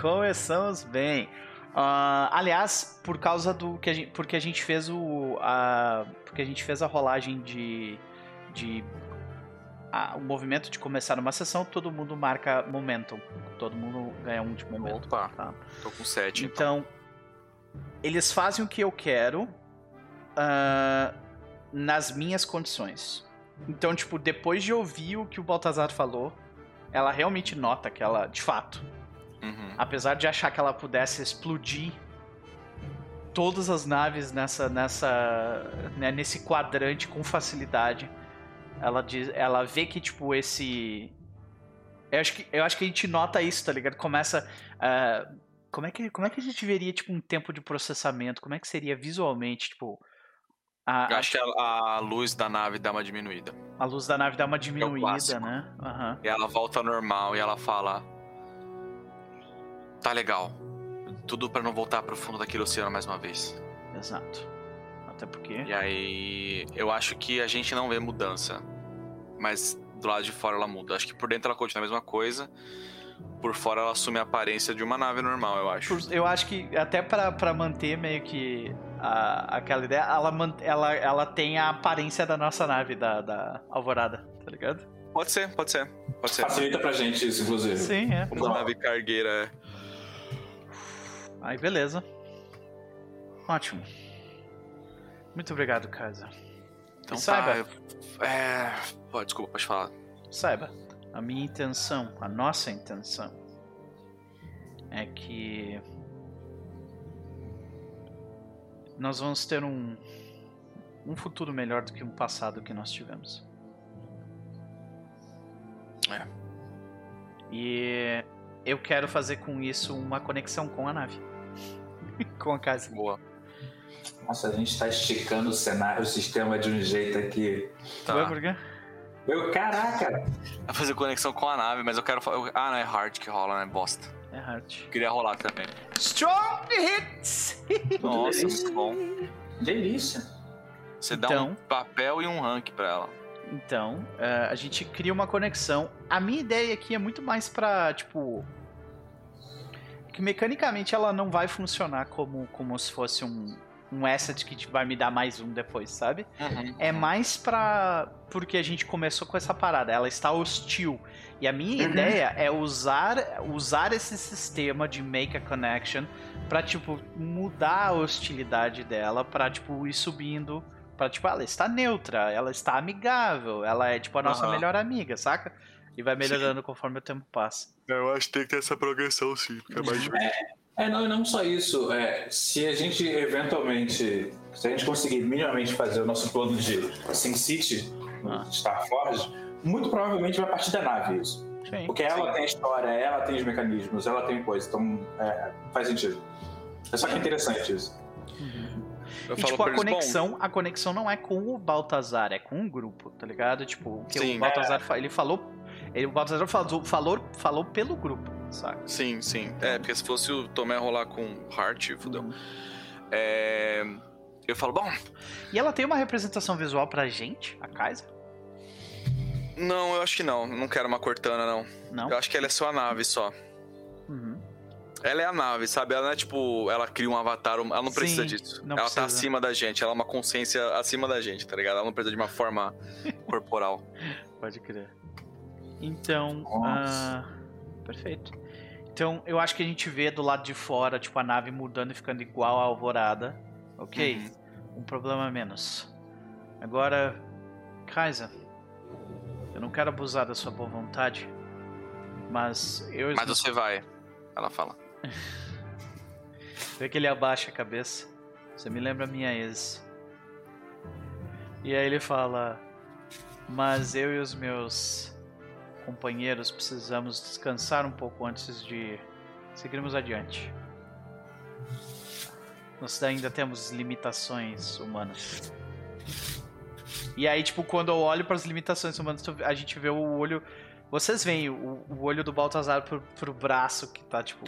A: Começamos bem. Ah, aliás, por causa do que a gente, porque a gente fez o a, porque a gente fez a rolagem de de a- o movimento de começar uma sessão, todo mundo marca momentum. Todo mundo ganha um de momento.
C: Opa,
A: Tá?
C: tô com 7, então.
A: Então, eles fazem o que eu quero ah, nas minhas condições. Então, tipo, depois de ouvir o que o Baltazar falou, ela realmente nota que ela, de fato,
C: Uhum.
A: apesar de achar que ela pudesse explodir todas as naves nessa, nessa, né, nesse quadrante com facilidade, ela diz, ela vê que tipo esse, eu acho que eu acho que a gente nota isso, tá ligado? Começa, ah, como é que como é que a gente veria tipo um tempo de processamento? Como é que seria visualmente, tipo a,
C: Eu acho que a, a luz da nave dá uma diminuída.
A: a luz da nave dá uma diminuída,
C: clássico.
A: né? Aham.
C: E ela volta normal e ela fala: Tá legal. Tudo pra não voltar pro fundo daquele oceano mais uma vez.
A: Exato. Até porque
C: E aí, eu acho que a gente não vê mudança. Mas do lado de fora ela muda. Acho que por dentro ela continua a mesma coisa. Por fora ela assume a aparência de uma nave normal, eu acho.
A: Eu acho que até pra, pra manter meio que a- aquela ideia, ela, ela, ela tem a aparência da nossa nave, da, da Alvorada, tá ligado?
C: Pode ser, pode ser. Pode ser.
B: Facilita pra gente isso, inclusive.
A: Sim, é.
C: Uma nave cargueira.
A: Aí, beleza. Ótimo. Muito obrigado, Kaisa.
C: Então
A: E saiba,
C: tá. É. Desculpa, pode falar.
A: saiba, a minha intenção, a nossa intenção, é que nós vamos ter um, um futuro melhor do que um passado que nós tivemos.
C: É.
A: E eu quero fazer com isso uma conexão com a nave. com a casa.
C: Boa.
B: Nossa, a gente tá esticando o cenário, o sistema de um jeito aqui.
A: Ué,
C: Tá.
A: por quê?
B: Meu, caraca!
C: Vai fazer conexão com a nave, mas eu quero. eu- Ah, não, é hard que rola, né? Bosta.
A: É hard.
C: Queria rolar também.
A: Strong hits!
C: Nossa,
B: delícia.
C: muito bom.
B: Delícia.
C: Você dá
A: Então-
C: um papel e um rank pra ela.
A: Então, eh, a gente cria uma conexão. A minha ideia aqui é muito mais pra, tipo. Que mecanicamente ela não vai funcionar como, como se fosse um, um asset que vai me dar mais um depois, sabe? É mais pra. Porque a gente começou com essa parada. Ela está hostil. E a minha
B: Uhum.
A: ideia é usar, usar esse sistema de make a connection pra, tipo, mudar a hostilidade dela pra, tipo, ir subindo. Pra, tipo, ela está neutra, ela está amigável, ela é, tipo, a nossa
C: Aham.
A: melhor amiga, saca? E vai melhorando conforme o tempo passa.
C: Eu acho que tem que ter essa progressão, sim, porque é mais difícil.
B: É, não, e não só isso. É, se a gente eventualmente, se a gente conseguir minimamente fazer o nosso plano de Sin City,
A: Ah.
B: Star Forge, muito provavelmente vai partir da nave isso.
A: Sim.
B: Porque ela tem história, ela tem os mecanismos, ela tem coisa, então é, faz sentido. É só que é interessante isso.
C: Eu
A: E tipo, a
C: bom,
A: conexão, a conexão não é com o Baltazar, é com o grupo, tá ligado? Tipo, o que
C: Sim.
A: o Baltazar fa- ele falou. Ele, o Baltazar falou, falou, falou pelo grupo, saca?
C: Sim, sim. É, porque se fosse o Tomé rolar com Heart, fudeu.
A: Uhum.
C: É, Eu falo, bom,
A: E ela tem uma representação visual pra gente, a Kaiser?
C: não, eu acho que não. Não quero uma Cortana, não.
A: Não?
C: Eu acho que ela é só a nave só.
A: Uhum.
C: Ela é a nave, sabe? Ela não é tipo, ela cria um avatar, ela não precisa
A: Sim,
C: disso.
A: não
C: ela tá
A: precisa.
C: acima da gente, ela é uma consciência acima da gente, tá ligado? Ela não precisa de uma forma corporal.
A: Pode crer. Então, ah, perfeito. Então, eu acho que a gente vê do lado de fora, tipo, a nave mudando e ficando igual à alvorada. Ok?
C: Uhum.
A: Um problema a menos. Agora, Kaiser, eu não quero abusar da sua boa vontade, mas eu
C: Mas você vai, ela fala.
A: Vê que ele abaixa a cabeça. Você me lembra minha ex. E aí ele fala: Mas eu e os meus companheiros precisamos descansar um pouco antes de seguirmos adiante. Nós ainda temos limitações humanas. E aí, tipo, quando eu olho para as limitações humanas, a gente vê o olho. Vocês veem o, o olho do Baltazar pro, pro braço que tá, tipo,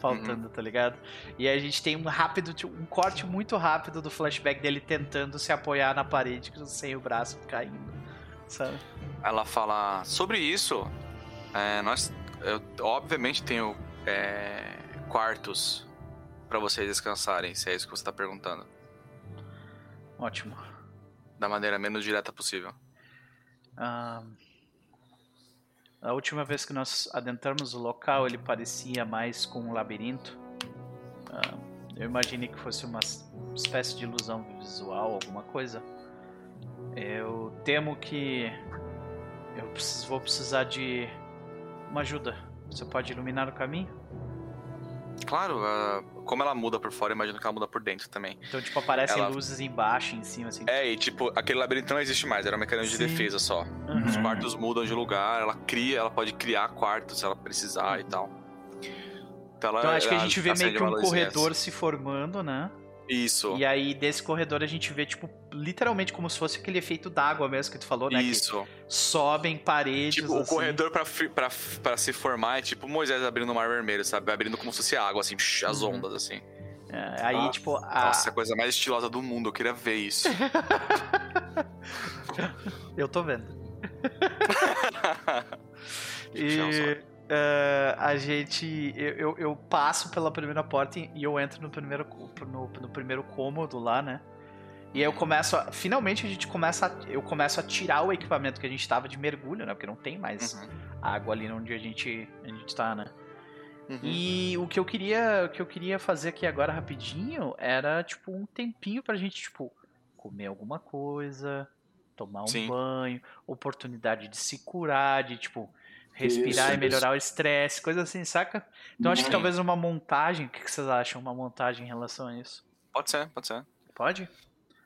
A: faltando, tá ligado? E aí a gente tem um rápido, tipo, um corte muito rápido do flashback dele tentando se apoiar na parede sem o braço caindo, sabe?
C: Ela fala sobre isso. é, nós, eu, obviamente, tenho é, quartos pra vocês descansarem, se é isso que você tá perguntando,
A: Ótimo.
C: da maneira menos direta possível.
A: Ah, a última vez que nós adentramos o local, ele parecia mais com um labirinto. Ah, eu imaginei que fosse uma espécie de ilusão visual, alguma coisa. Eu temo que eu preciso- vou precisar de uma ajuda. Você pode iluminar o caminho?
C: Claro, ah, como ela muda por fora, imagino que ela muda por dentro também.
A: Então, tipo, aparecem
C: Ela-
A: luzes embaixo, em cima, assim.
C: É, e tipo, aquele labirinto não existe mais, era um mecanismo de
A: Sim.
C: defesa só.
A: Uhum.
C: Os quartos mudam de lugar, ela cria, ela pode criar quartos se ela precisar e tal. Então, ela,
A: Então, acho que a gente vê meio que um corredor se formando, né?
C: Isso,
A: E aí, desse corredor, a gente vê, tipo, literalmente como se fosse aquele efeito d'água mesmo que tu falou, né? Que
C: isso.
A: sobem paredes.
C: Tipo, o
A: assim.
C: corredor pra, fi- pra, pra se formar é tipo Moisés abrindo o mar vermelho, sabe? Vai abrindo como se fosse água, assim, psh, as
A: Uhum.
C: ondas, assim.
A: É, aí,
B: Nossa.
A: tipo, a...
C: Nossa, é a coisa mais estilosa do mundo, eu queria ver isso.
A: eu tô vendo. E eh, a gente. Eu, eu, eu passo pela primeira porta e eu entro no primeiro, no, no primeiro cômodo lá, né? E aí eu começo a, Finalmente a gente começa a, Eu começo a tirar o equipamento que a gente tava de mergulho, né? Porque não tem mais
C: Uhum,
A: água ali onde a gente, a gente tá, né?
C: uhum.
A: E o que eu queria, o que eu queria fazer aqui agora rapidinho era tipo um tempinho pra gente tipo comer alguma coisa, tomar um
C: Sim.
A: banho, oportunidade de se curar, de tipo respirar
B: Isso,
A: e
B: isso.
A: melhorar o estresse, coisa assim, saca? Então acho que
C: Sim.
A: talvez uma montagem, o que que vocês acham uma montagem em relação a isso?
C: Pode ser, pode ser.
A: Pode?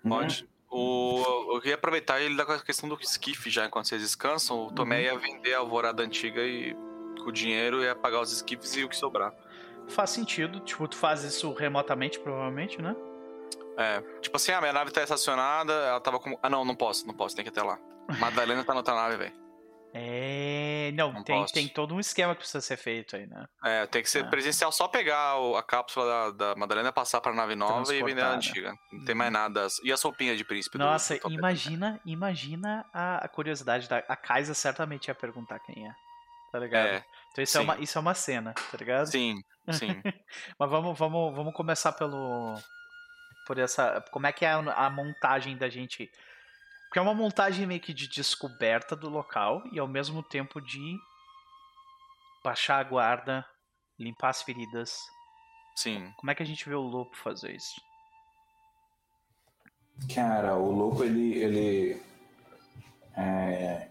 C: Pode. O, eu queria aproveitar ele da questão do esquife já, enquanto vocês descansam. O Tomé ia vender a alvorada antiga e com o dinheiro ia pagar os esquifes e o que sobrar.
A: Faz sentido, tipo, tu faz isso remotamente, provavelmente, né?
C: É, tipo assim, a minha nave tá estacionada, ela tava com. Ah, não, não posso, não posso, tem que ir até lá. Madalena tá na outra nave, velho.
A: É. Não,
C: Não
A: tem,
C: posso.
A: tem todo um esquema que precisa ser feito aí, né?
C: É, tem que ser
A: Ah.
C: presencial, só pegar o- a cápsula da, da Madalena, passar pra nave nova e vender a
A: né?
C: antiga. Não tem mais nada. E as roupinhas de príncipe do-
A: Nossa,
C: do Top
A: imagina, imagina a, a curiosidade da a Kaisa certamente ia perguntar quem é. Tá ligado?
C: É,
A: então isso é, uma, isso é uma cena, tá ligado?
C: sim, sim.
A: Mas vamos, vamos, vamos começar pelo. Por essa. Como é que é a, a montagem da gente. Porque é uma montagem meio que de descoberta do local e ao mesmo tempo de baixar a guarda, limpar as feridas.
C: sim.
A: Como é que a gente vê o Lopo fazer isso?
B: Cara, o louco ele. ele é,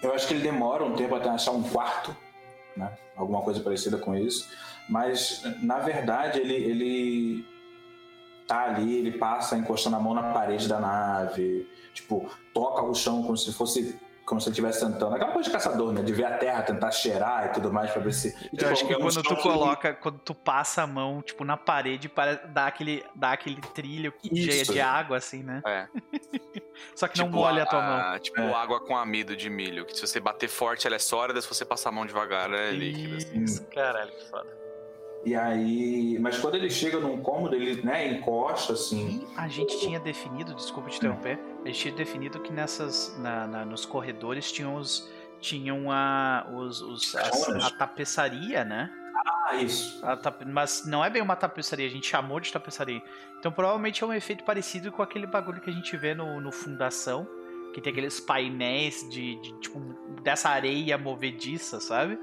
B: Eu acho que ele demora um tempo até achar um quarto, né? Alguma coisa parecida com isso. Mas, na verdade, ele, ele tá ali, ele passa encostando a mão na parede da nave, tipo, toca o chão como se fosse como se ele estivesse sentando. Aquela coisa de caçador, né? De ver a terra, tentar cheirar e tudo mais pra ver se.
A: Eu
B: tipo,
A: acho que quando tu coloca, quando tu passa a mão, tipo, na parede, para dar aquele, dar aquele trilho cheio de água, assim, né?
C: É.
A: Só que não
C: Tipo
A: molha a tua mão.
C: a- Tipo
B: É.
C: água com amido de milho. Que se você bater forte, ela é sólida. Se você passar a mão devagar, ela é líquida. assim.
A: Isso, caralho, que foda.
B: E aí. Mas quando ele chega num cômodo, ele, né, encosta assim.
A: E a gente tinha definido, desculpa te interromper, a gente tinha definido que nessas, na, na- nos corredores tinham os, tinham a, os, os-
B: Caixonas.
A: a tapeçaria, né?
B: Ah, isso.
A: A tape- mas não é bem uma tapeçaria, a gente chamou de tapeçaria. Então provavelmente é um efeito parecido com aquele bagulho que a gente vê no, no Fundação, que tem aqueles painéis de, de, tipo dessa areia movediça, sabe?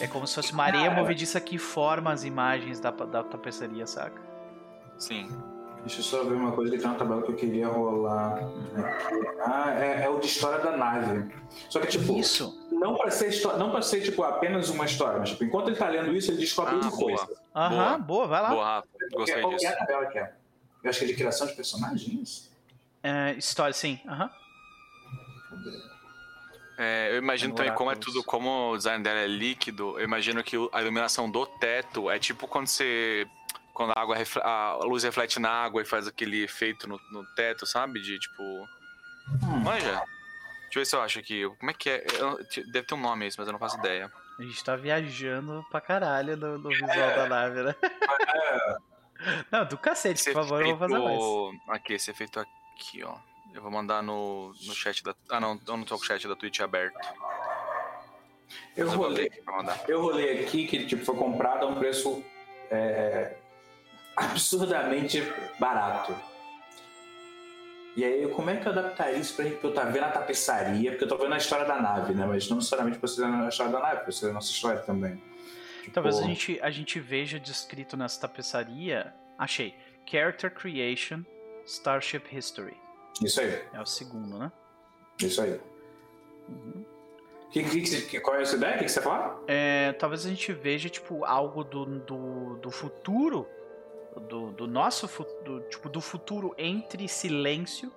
A: É como se fosse uma areia
B: Cara.
A: movediça que forma as imagens da, da tapeçaria, saca?
C: Sim.
B: Deixa eu só ver uma coisa que tem uma tabela que eu queria rolar aqui. Ah, é, é o de história da nave. Só que, tipo,
A: Isso.
B: não pra ser, não pra ser tipo, apenas uma história, mas tipo, enquanto ele tá lendo isso, ele descobre
C: Ah,
B: uma
C: boa.
B: coisa.
A: Aham, boa, vai lá.
C: Boa, Rafa.
B: Qual
C: Gostei
B: que é- qual é
C: disso.
B: a tabela que é? Eu acho que é de criação de personagens.
A: É, história, sim. Aham.
C: É, eu imagino também como é tudo, como o design dela é líquido, eu imagino que a iluminação do teto é tipo quando você. Quando a, água a luz reflete na água e faz aquele efeito no, no teto, sabe? De tipo.
B: Hum.
C: Manja? Deixa eu ver se eu acho aqui. Como é que é? Eu- deve ter um nome isso, mas eu não faço ideia.
A: A gente tá viajando pra caralho no, no visual da nave, né? Não, do cacete,
C: Esse
A: por favor, eu vou fazer mais.
C: Aqui, esse efeito aqui, ó. Eu vou mandar no, no chat da. Ah, não, eu não tô com o chat da Twitch aberto.
B: Eu rolei, eu rolei aqui que tipo, foi comprado a um preço é, absurdamente barato. E aí, como é que eu adaptaria isso pra gente? Porque eu tá vendo a tapeçaria, porque eu tô vendo a história da nave, né? Mas não necessariamente pra ser a história da nave, pra ser a nossa história também. Tipo,
A: Talvez a gente, a gente veja descrito nessa tapeçaria. Achei. Character Creation, Starship History.
B: Isso aí,
A: É o segundo, né?
B: isso aí.
A: Uhum.
B: Que, que, que- qual é essa ideia? O que, que você fala?
A: É, talvez a gente veja, tipo, algo do, do, do futuro. Do, do nosso do, tipo, do futuro entre silêncio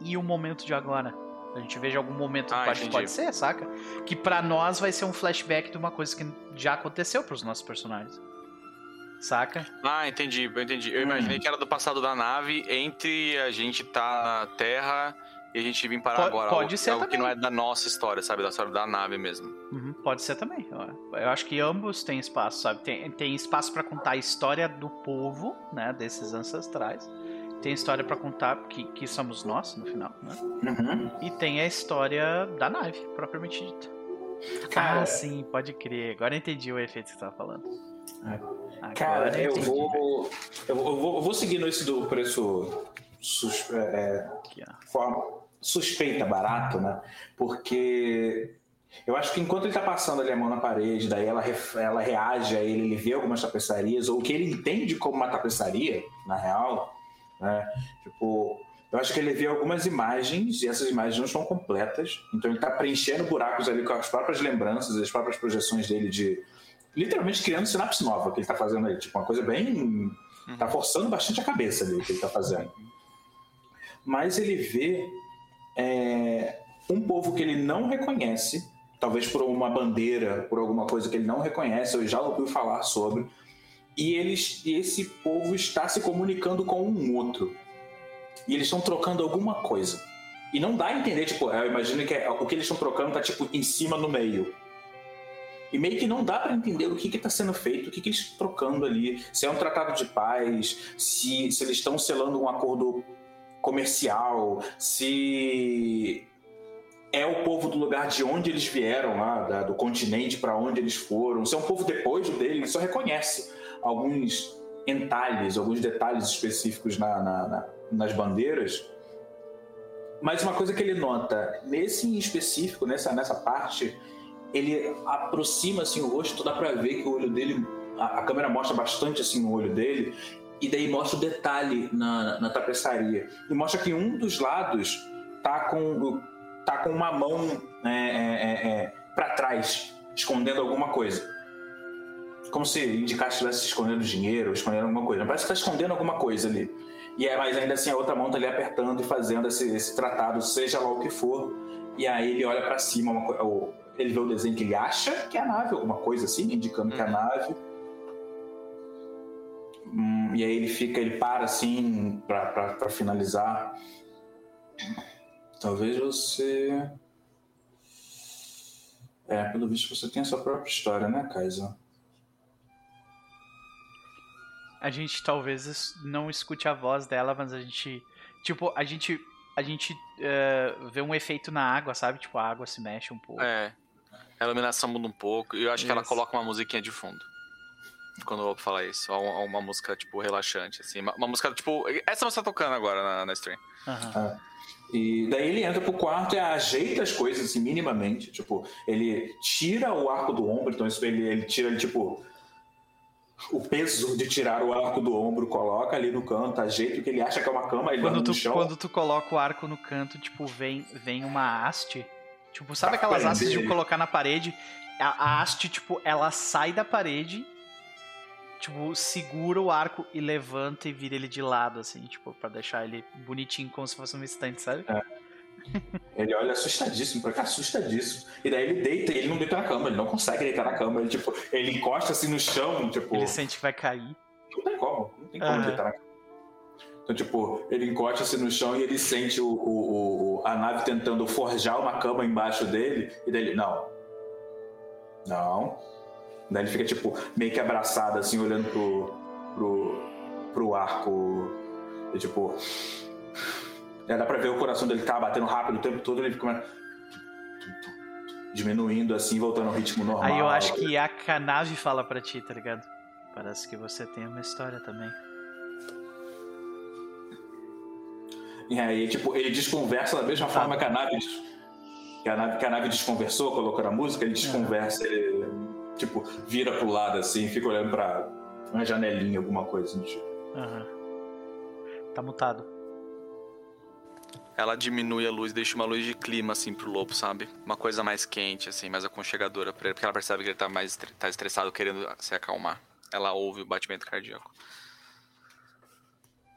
A: e o momento de agora. A gente veja algum momento
C: Ah,
A: pode,
C: entendi.
A: pode ser, saca? Que pra nós vai ser um flashback de uma coisa que já aconteceu pros nossos personagens. Saca?
C: Ah, entendi, eu entendi. Eu
B: Hum.
C: imaginei que era do passado da nave entre a gente tá na Terra e a gente vir parar
A: Po-
C: agora.
A: pode
C: algo,
A: ser
C: algo que
A: também.
C: não é da nossa história, sabe? Da história da nave mesmo.
A: Uhum, pode ser também. Eu acho que ambos têm espaço, sabe? Tem, tem espaço pra contar a história do povo, né? Desses ancestrais. Tem história pra contar que, que somos nós, no final, né?
B: Uhum.
A: E tem a história da nave, propriamente dita.
B: Cara,
A: ah, sim, pode crer. Agora eu entendi o efeito que você tava falando. Agora
B: Cara, eu
A: entendi.
B: vou, eu vou. Eu vou, eu vou seguindo esse do preço sus- é,
A: Aqui,
B: forma suspeita barato, né? Porque eu acho que enquanto ele tá passando ali a mão na parede, daí ela, ela reage a ele, ele vê algumas tapeçarias, ou o que ele entende como uma tapeçaria, na real, né? Tipo, eu acho que ele vê algumas imagens e essas imagens não estão completas, então ele tá preenchendo buracos ali com as próprias lembranças, as próprias projeções dele de. Literalmente criando sinapse nova que ele tá fazendo aí. Tipo, uma coisa bem. Tá forçando bastante a cabeça ali o que ele tá fazendo. Mas ele vê é, um povo que ele não reconhece, talvez por uma bandeira, por alguma coisa que ele não reconhece, ou já ouviu falar sobre, e, eles, e esse povo está se comunicando com um outro. E eles estão trocando alguma coisa. E não dá a entender, tipo, eu imagino que é- o que eles estão trocando tá tipo em cima no meio. E meio que não dá pra entender o que está sendo feito, o que, que eles estão trocando ali. Se é um tratado de paz, se, se eles estão selando um acordo comercial, se é o povo do lugar de onde eles vieram, lá, da- do continente para onde eles foram. Se é um povo depois dele, ele só reconhece alguns entalhes, alguns detalhes específicos na- na- na- nas bandeiras. Mas uma coisa que ele nota, nesse específico, nessa, nessa parte, ele aproxima assim o rosto, dá pra ver que o olho dele, a, a câmera mostra bastante assim o olho dele, e daí mostra o detalhe na, na tapeçaria. E mostra que um dos lados tá com tá com uma mão é, é, é, para trás, escondendo alguma coisa. Como se indicasse estivesse escondendo dinheiro, escondendo alguma coisa. Parece que está escondendo alguma coisa ali. E é, mas ainda assim a outra mão tá ali apertando e fazendo esse, esse tratado, seja lá o que for. E aí ele olha para cima, uma, ele vê o desenho que ele acha que é a nave, alguma coisa assim, indicando que é a uhum. nave. Hum, e aí ele fica, ele para assim para finalizar. Talvez você. É, pelo visto você tem a sua própria história, né, Kaiser?
A: A gente talvez não escute a voz dela, mas a gente. Tipo, a gente. A gente uh, vê um efeito na água, sabe? Tipo, a água se mexe um pouco.
C: É. A iluminação muda um pouco. E eu acho isso. que ela coloca uma musiquinha de fundo. Quando eu vou falar isso. Uma, uma música, tipo, relaxante, assim. Uma, uma, música, tipo. Essa você tá tocando agora na, na stream.
B: Uhum. É. E daí ele entra pro quarto e ajeita as coisas, assim, minimamente. Tipo, ele tira o arco do ombro, então isso, ele, ele tira, ele, tipo, o peso de tirar o arco do ombro, coloca ali no canto, ajeita o que ele acha que é uma cama, ele
A: quando tu,
B: no chão.
A: Quando tu coloca o arco no canto, tipo, vem, vem uma haste. Tipo, sabe aquelas hastes de colocar na parede? A, a haste, tipo, ela sai da parede tipo, segura o arco e levanta e vira ele de lado, assim, tipo, pra deixar ele bonitinho, como se fosse um estante, sabe? É.
B: Ele olha assustadíssimo pra cá, assustadíssimo. E daí ele deita, ele não deita na cama, ele não consegue deitar na cama. Ele, tipo, ele encosta assim no chão, tipo.
A: Ele sente que vai cair.
B: Não tem como, não tem como uhum. deitar na cama. Então, tipo, ele encosta assim no chão e ele sente o, o, o, a nave tentando forjar uma cama embaixo dele. E daí ele, não. Não. Daí ele fica, tipo, meio que abraçado, assim, olhando pro, pro, pro arco. E, tipo. É, dá pra ver o coração dele tá batendo rápido o tempo todo, ele fica diminuindo assim, voltando ao ritmo normal.
A: Aí eu acho que a Kanave fala pra ti, tá ligado? Parece que você tem uma história também.
B: E aí, tipo, ele desconversa da mesma forma que a nave, que a nave, que a nave desconversou, colocando a música, ele desconversa, ele tipo, vira pro lado assim, fica olhando pra uma janelinha, alguma coisa assim, tipo.
A: Uhum. Tá mutado.
C: Ela diminui a luz, deixa uma luz de clima, assim, pro lobo, sabe? Uma coisa mais quente, assim, mais aconchegadora pra ele, porque ela percebe que ele tá mais tá estressado, querendo se acalmar. Ela ouve o batimento cardíaco.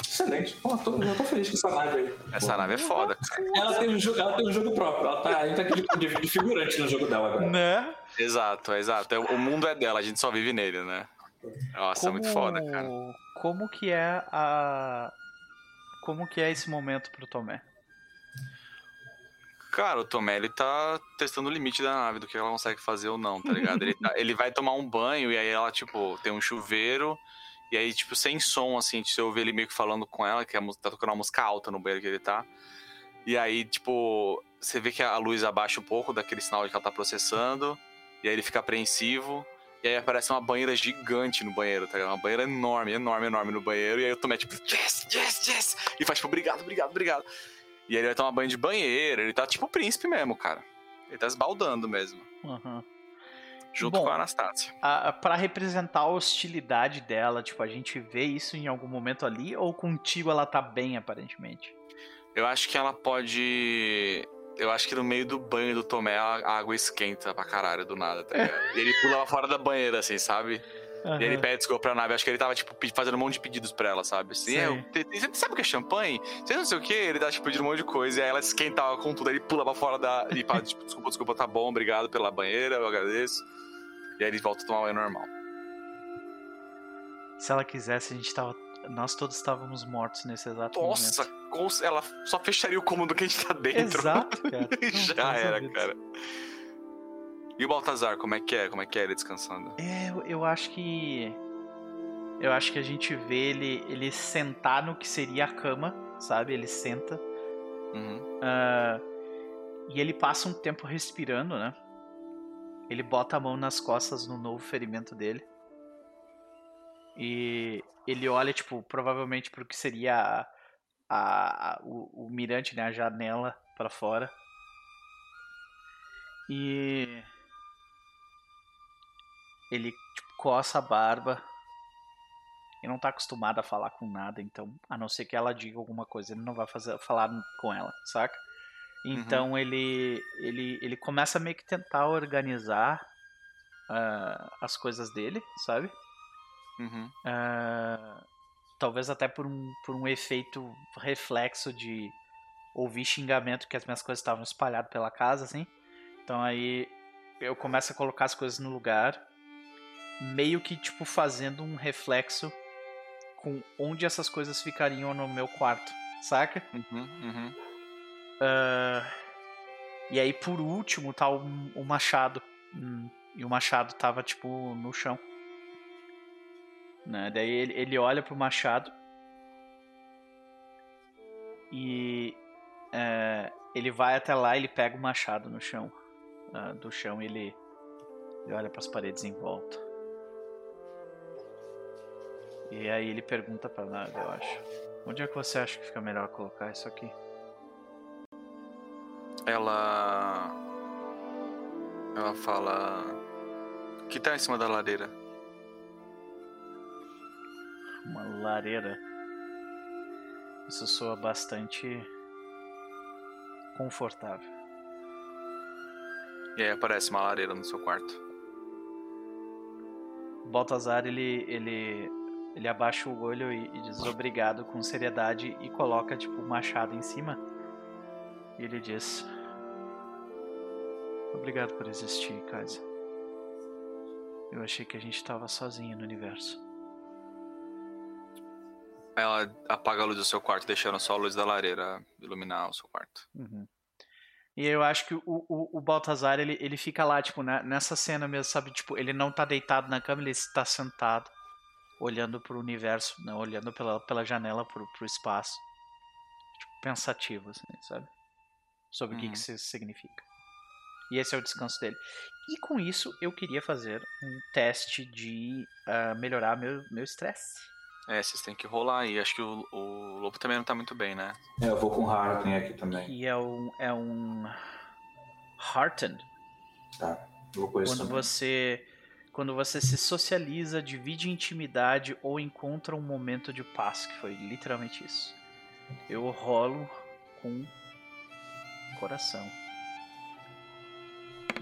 B: Excelente. Pô, tô, eu tô feliz com essa nave aí.
C: Essa Pô. nave é foda, cara.
B: Ela tem um jogo, ela tem um jogo próprio. Ela tá, a gente tá aqui de, de figurante no jogo dela agora.
A: Né?
C: Exato, exato. O mundo é dela, a gente só vive nele, né? Nossa, como, é muito foda, cara.
A: Como que é a. Como que é esse momento pro Tomé?
C: Cara, o Tomé, ele tá testando o limite da nave, do que ela consegue fazer ou não, tá ligado? ele, tá, ele vai tomar um banho e aí ela, tipo, tem um chuveiro e aí, tipo, sem som, assim, você ouve ele meio que falando com ela, que é tá tocando uma música alta no banheiro que ele tá. E aí, tipo, você vê que a luz abaixa um pouco daquele sinal de que ela tá processando. E aí ele fica apreensivo. E aí aparece uma banheira gigante no banheiro, tá ligado? Uma banheira enorme, enorme, enorme no banheiro. E aí o Tomé, tipo, yes, yes, yes! E faz, tipo, obrigado, obrigado, obrigado. E ele vai tomar banho de banheiro. Ele tá tipo príncipe mesmo, cara. Ele tá esbaldando mesmo.
A: Uhum
C: junto Bom, com a Anastácia.
A: Para representar a hostilidade dela, tipo, a gente vê isso em algum momento ali ou contigo ela tá bem aparentemente?
C: Eu acho que ela pode eu acho que no meio do banho do Tomé a água esquenta pra caralho do nada, tá ligado? e ele pula lá fora da banheira, assim, sabe? Uhum. E ele pede desculpa pra nave. Acho que ele tava, tipo, fazendo um monte de pedidos pra ela, sabe? Assim, é, você sabe o que é champanhe? Você não sei o que? Ele tá, tipo, pedindo um monte de coisa. E aí ela esquentava com tudo. Aí ele pula pra fora da. E fala, tipo, desculpa, desculpa, tá bom, obrigado pela banheira, eu agradeço. E aí ele volta a tomar banho normal.
A: Se ela quisesse, a gente tava. Nós todos estávamos mortos nesse exato
C: Nossa,
A: momento.
C: Nossa, ela só fecharia o cômodo que a gente tá dentro.
A: Exato, cara.
C: Já era, cara. E o Baltazar, como é que é? Como é que é ele descansando?
A: É, eu, eu acho que. Eu acho que a gente vê ele, ele sentar no que seria a cama, sabe? Ele senta.
C: Uhum.
A: Uh, e ele passa um tempo respirando, né? Ele bota a mão nas costas no novo ferimento dele. E ele olha, tipo, provavelmente pro que seria a, a, a o, o, mirante, né? A janela para fora. E. Ele, tipo, coça a barba. E não tá acostumado a falar com nada, então, a não ser que ela diga alguma coisa, ele não vai fazer, falar com ela, saca? Então ele, ele, ele começa a meio que tentar organizar ah, as coisas dele, sabe?
C: Uhum.
A: Ah, talvez até por um, por um efeito reflexo de ouvir xingamento que as minhas coisas estavam espalhadas pela casa, assim. Então aí eu começo a colocar as coisas no lugar, meio que tipo fazendo um reflexo com onde essas coisas ficariam no meu quarto, saca?
C: Uhum. Uhum.
A: Ah, e aí por último tá o, o machado. Hum, e o machado tava tipo no chão. Né? Daí ele, ele olha pro machado. E é, ele vai até lá ele pega o machado no chão. ah, do chão ele, ele olha pras paredes em volta. E aí ele pergunta pra Naga, eu acho. Onde é que você acha que fica melhor colocar isso aqui?
C: Ela. Ela fala. Que tá em cima da lareira.
A: Uma lareira. Isso soa bastante confortável.
C: E aí aparece uma lareira no seu quarto.
A: Baltazar ele ele ele abaixa o olho e, e diz obrigado com seriedade e coloca tipo o machado em cima. E ele diz: Obrigado por existir, Kaisa. Eu achei que a gente estava sozinho no universo.
C: Ela apaga a luz do seu quarto, deixando só a luz da lareira iluminar o seu quarto.
A: Uhum. E eu acho que o, o, o Baltazar, ele, ele fica lá, tipo, né, nessa cena mesmo, sabe? Tipo, ele não tá deitado na cama, ele está sentado, olhando pro universo, né, olhando pela, pela janela pro, pro espaço. Tipo, pensativo, assim, sabe? Sobre o que,
C: Uhum.
A: que isso significa. E esse é o descanso dele. E com isso, eu queria fazer um teste de ah, melhorar meu meu estresse.
C: É, vocês têm que rolar aí. Acho que o, o Lobo também não tá muito bem, né?
B: É, eu vou com o Harden aqui também.
A: Que é um, é um Heartened.
B: Tá. Eu vou com isso
A: Quando
B: também.
A: você quando você se socializa, divide intimidade ou encontra um momento de paz, que foi literalmente isso. Eu rolo com coração.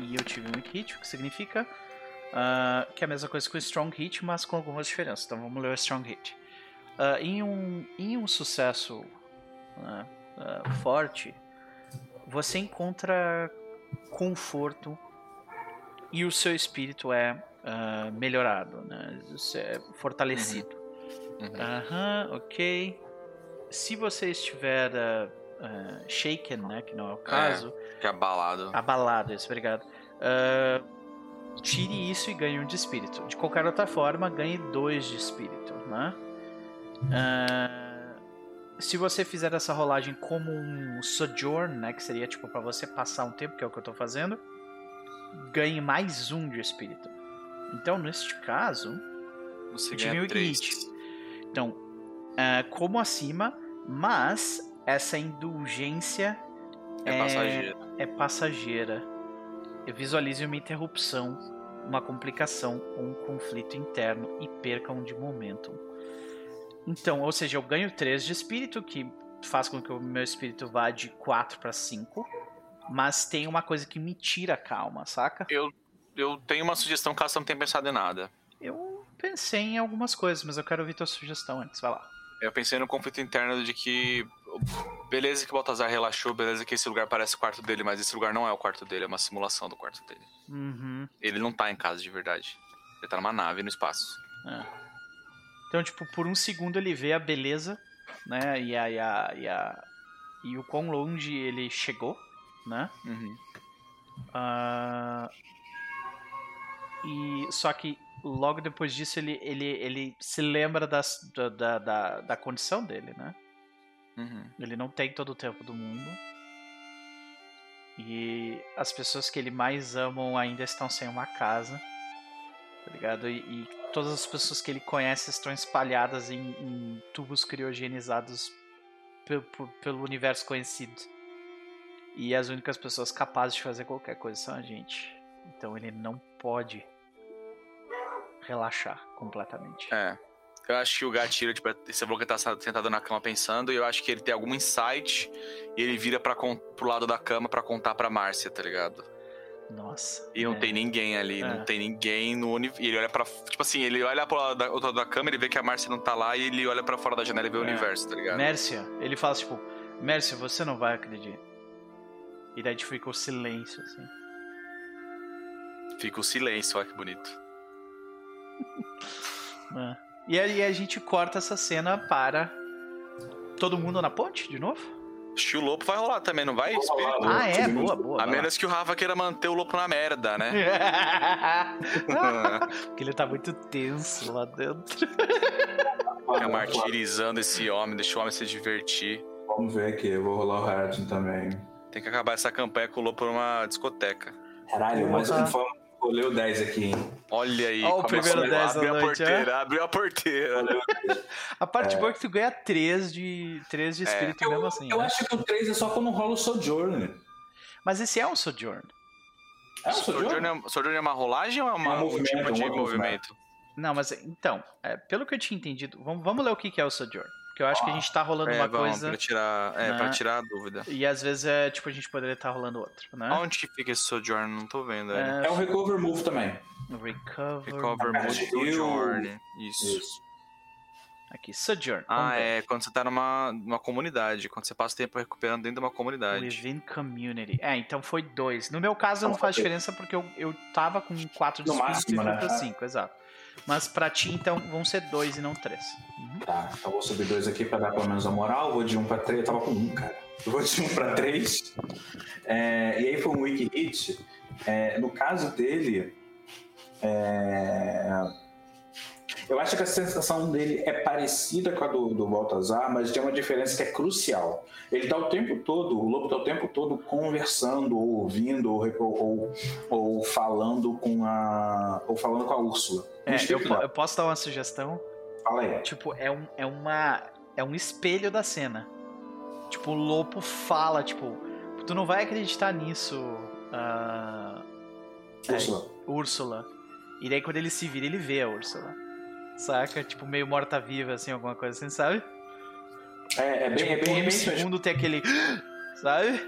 A: E eu tive um hit, o que significa ah, que é a mesma coisa que o Strong Hit, mas com algumas diferenças. Então vamos ler o Strong Hit. Ah, em, um, em um sucesso ah, forte, você encontra conforto e o seu espírito é ah, melhorado, né? É fortalecido.
C: Uhum.
A: Aham, ok. Se você estiver ah, ah, shaken, né, que não é o caso,
C: Que é abalado.
A: abalado, isso, obrigado. Tire isso e ganhe um de espírito. De qualquer outra forma, ganhe dois de espírito, né? Se você fizer essa rolagem como um sojourn, né, que seria tipo para você passar um tempo, que é o que eu tô fazendo, ganhe mais um de espírito. Então, neste caso,
C: Você ganha três.
A: hit. Então, ah, como acima, mas essa indulgência
C: É
A: É-
C: passageiro.
A: é passageira. Eu visualize uma interrupção, uma complicação ou um conflito interno e perca um de momentum. Então, ou seja, eu ganho 3 de espírito, que faz com que o meu espírito vá de 4 para 5, mas tem uma coisa que me tira a calma, saca?
C: Eu, eu tenho uma sugestão caso você não tenha pensado em nada.
A: Eu pensei em algumas coisas, mas eu quero ouvir tua sugestão antes, vai lá.
C: Eu pensei no conflito interno de que. Beleza que o Baltazar relaxou, beleza que esse lugar parece o quarto dele, mas esse lugar não é o quarto dele, é uma simulação do quarto dele.
A: Uhum.
C: Ele não tá em casa de verdade. Ele tá numa nave no espaço.
A: É. Então, tipo, por um segundo ele vê a beleza, né? E a, e a, e a- e o quão longe ele chegou, né?
C: Uhum.
A: Ah, e só que logo depois disso ele, ele, ele se lembra das, da, da, da, condição dele, né?
C: Uhum.
A: Ele não tem todo o tempo do mundo. E as pessoas que ele mais amam ainda estão sem uma casa. Tá ligado? E, e todas as pessoas que ele conhece estão espalhadas em, em tubos criogenizados pe- pe- pelo universo conhecido. E as únicas pessoas capazes de fazer qualquer coisa são a gente. Então ele não pode relaxar completamente.
C: É. Eu acho que o gatilho, tipo, você falou que ele tá sentado na cama pensando, e eu acho que ele tem algum insight e ele vira pra, pro lado da cama pra contar pra Márcia, tá ligado?
A: Nossa.
C: E não
A: é.
C: tem ninguém ali,
A: É.
C: não tem ninguém no universo. E ele olha pra. Tipo assim, ele olha pro lado da, outro lado da cama, ele vê que a Márcia não tá lá e ele olha pra fora da janela e vê o
A: É.
C: universo, tá ligado?
A: Mércia, ele fala tipo, Mércia, você não vai acreditar. E daí tipo, fica o silêncio, assim.
C: Fica o silêncio, olha que bonito.
A: É. E aí a gente corta essa cena para todo mundo na ponte, de novo?
C: Acho que o lobo vai rolar também, não vai?
B: Rolar,
A: Ah, é? Boa, boa.
C: A menos que o Rafa queira manter o lobo na merda, né?
A: Porque ele tá muito tenso lá dentro.
C: Fica martirizando esse homem, deixa o homem se divertir.
B: Vamos ver aqui, eu vou rolar o Hard também.
C: Tem que acabar essa campanha com o lobo por uma discoteca.
B: Caralho, mas um fã o 10 aqui, hein?
C: Olha aí,
A: Ó, o primeiro
C: a
A: 10 da
C: abrir a
A: noite,
C: porteira, abriu a porteira.
A: A parte boa é que tu ganha 3 de, 3 de espírito mesmo assim.
B: eu
A: né?
B: acho que o 3 é só quando rola o Sojourn.
A: Mas esse é um Sojourn.
B: É o
C: Sojourn
B: Sojourn?
C: é, é uma rolagem ou é, uma,
B: É um
C: um
B: movimento,
C: tipo de
B: um outro
C: movimento?
A: Não, mas então, é, pelo que eu tinha entendido, vamos, vamos ler o que que é o Sojourn. Porque eu acho que a gente tá rolando
C: É,
A: uma
C: vamos,
A: coisa
C: pra tirar, é,
A: né?
C: pra tirar a dúvida.
A: e às vezes é tipo a gente poderia estar rolando outro, né?
C: Onde que fica esse Sojourn? Não tô vendo.
A: É,
B: É um recover move também.
A: recover.
C: Recover
B: eu-
C: Sojourn. Isso.
B: Isso.
A: Aqui, Sojourn. vamos
C: Ah,
A: ver.
C: é quando você tá numa, numa comunidade, quando você passa o tempo recuperando dentro de uma comunidade.
A: Within Community. É, então foi dois. No meu caso não faz diferença porque eu, eu tava com 4 de
B: No
A: espírito
B: máximo,
A: e fui
B: né?
A: pra 5, exato. Mas pra ti, então, vão ser dois e não três. Uhum.
B: Tá, então vou subir dois aqui pra dar pelo menos a moral. Vou de um pra três. Eu tava com um, cara. Eu vou de um pra três. É, e aí foi um wiki hit. É, no caso dele, é, eu acho que a sensação dele é parecida com a do, do Baltazar, mas tem uma diferença que é crucial. Ele tá o tempo todo, o lobo tá o tempo todo conversando, ou ouvindo, ou, ou, ou falando com a. ou falando com a Úrsula.
A: É, eu, eu posso dar uma sugestão?
B: Fala aí.
A: Tipo, é, um, é uma. É um espelho da cena. Tipo, o Lopo fala, tipo, tu não vai acreditar nisso, ah,
B: Úrsula.
A: Úrsula. E daí quando ele se vira, ele vê a Úrsula. Saca? Tipo, meio morta-viva, assim, alguma coisa assim, sabe?
B: É, é bem,
A: tipo,
B: é bem, é bem
A: segundo tem aquele. Sabe?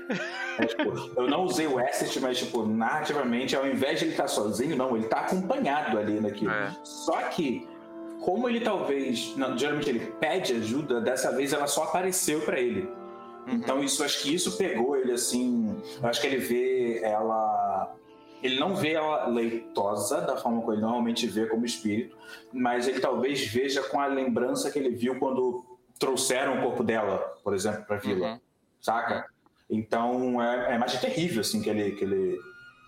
B: É, tipo, eu não usei o asset, mas, tipo, narrativamente, ao invés de ele estar sozinho, não, ele tá acompanhado ali naquilo.
C: É.
B: Só que, como ele talvez. Não, geralmente ele pede ajuda, dessa vez ela só apareceu pra ele.
C: Uhum.
B: Então, isso acho que isso pegou ele assim. Eu acho que ele vê ela. Ele não vê ela leitosa da forma como ele normalmente vê como espírito, mas ele talvez veja com a lembrança que ele viu quando trouxeram o corpo dela, por exemplo, pra vila
C: Uhum.
B: saca? Então é, é mais terrível assim que ele que ele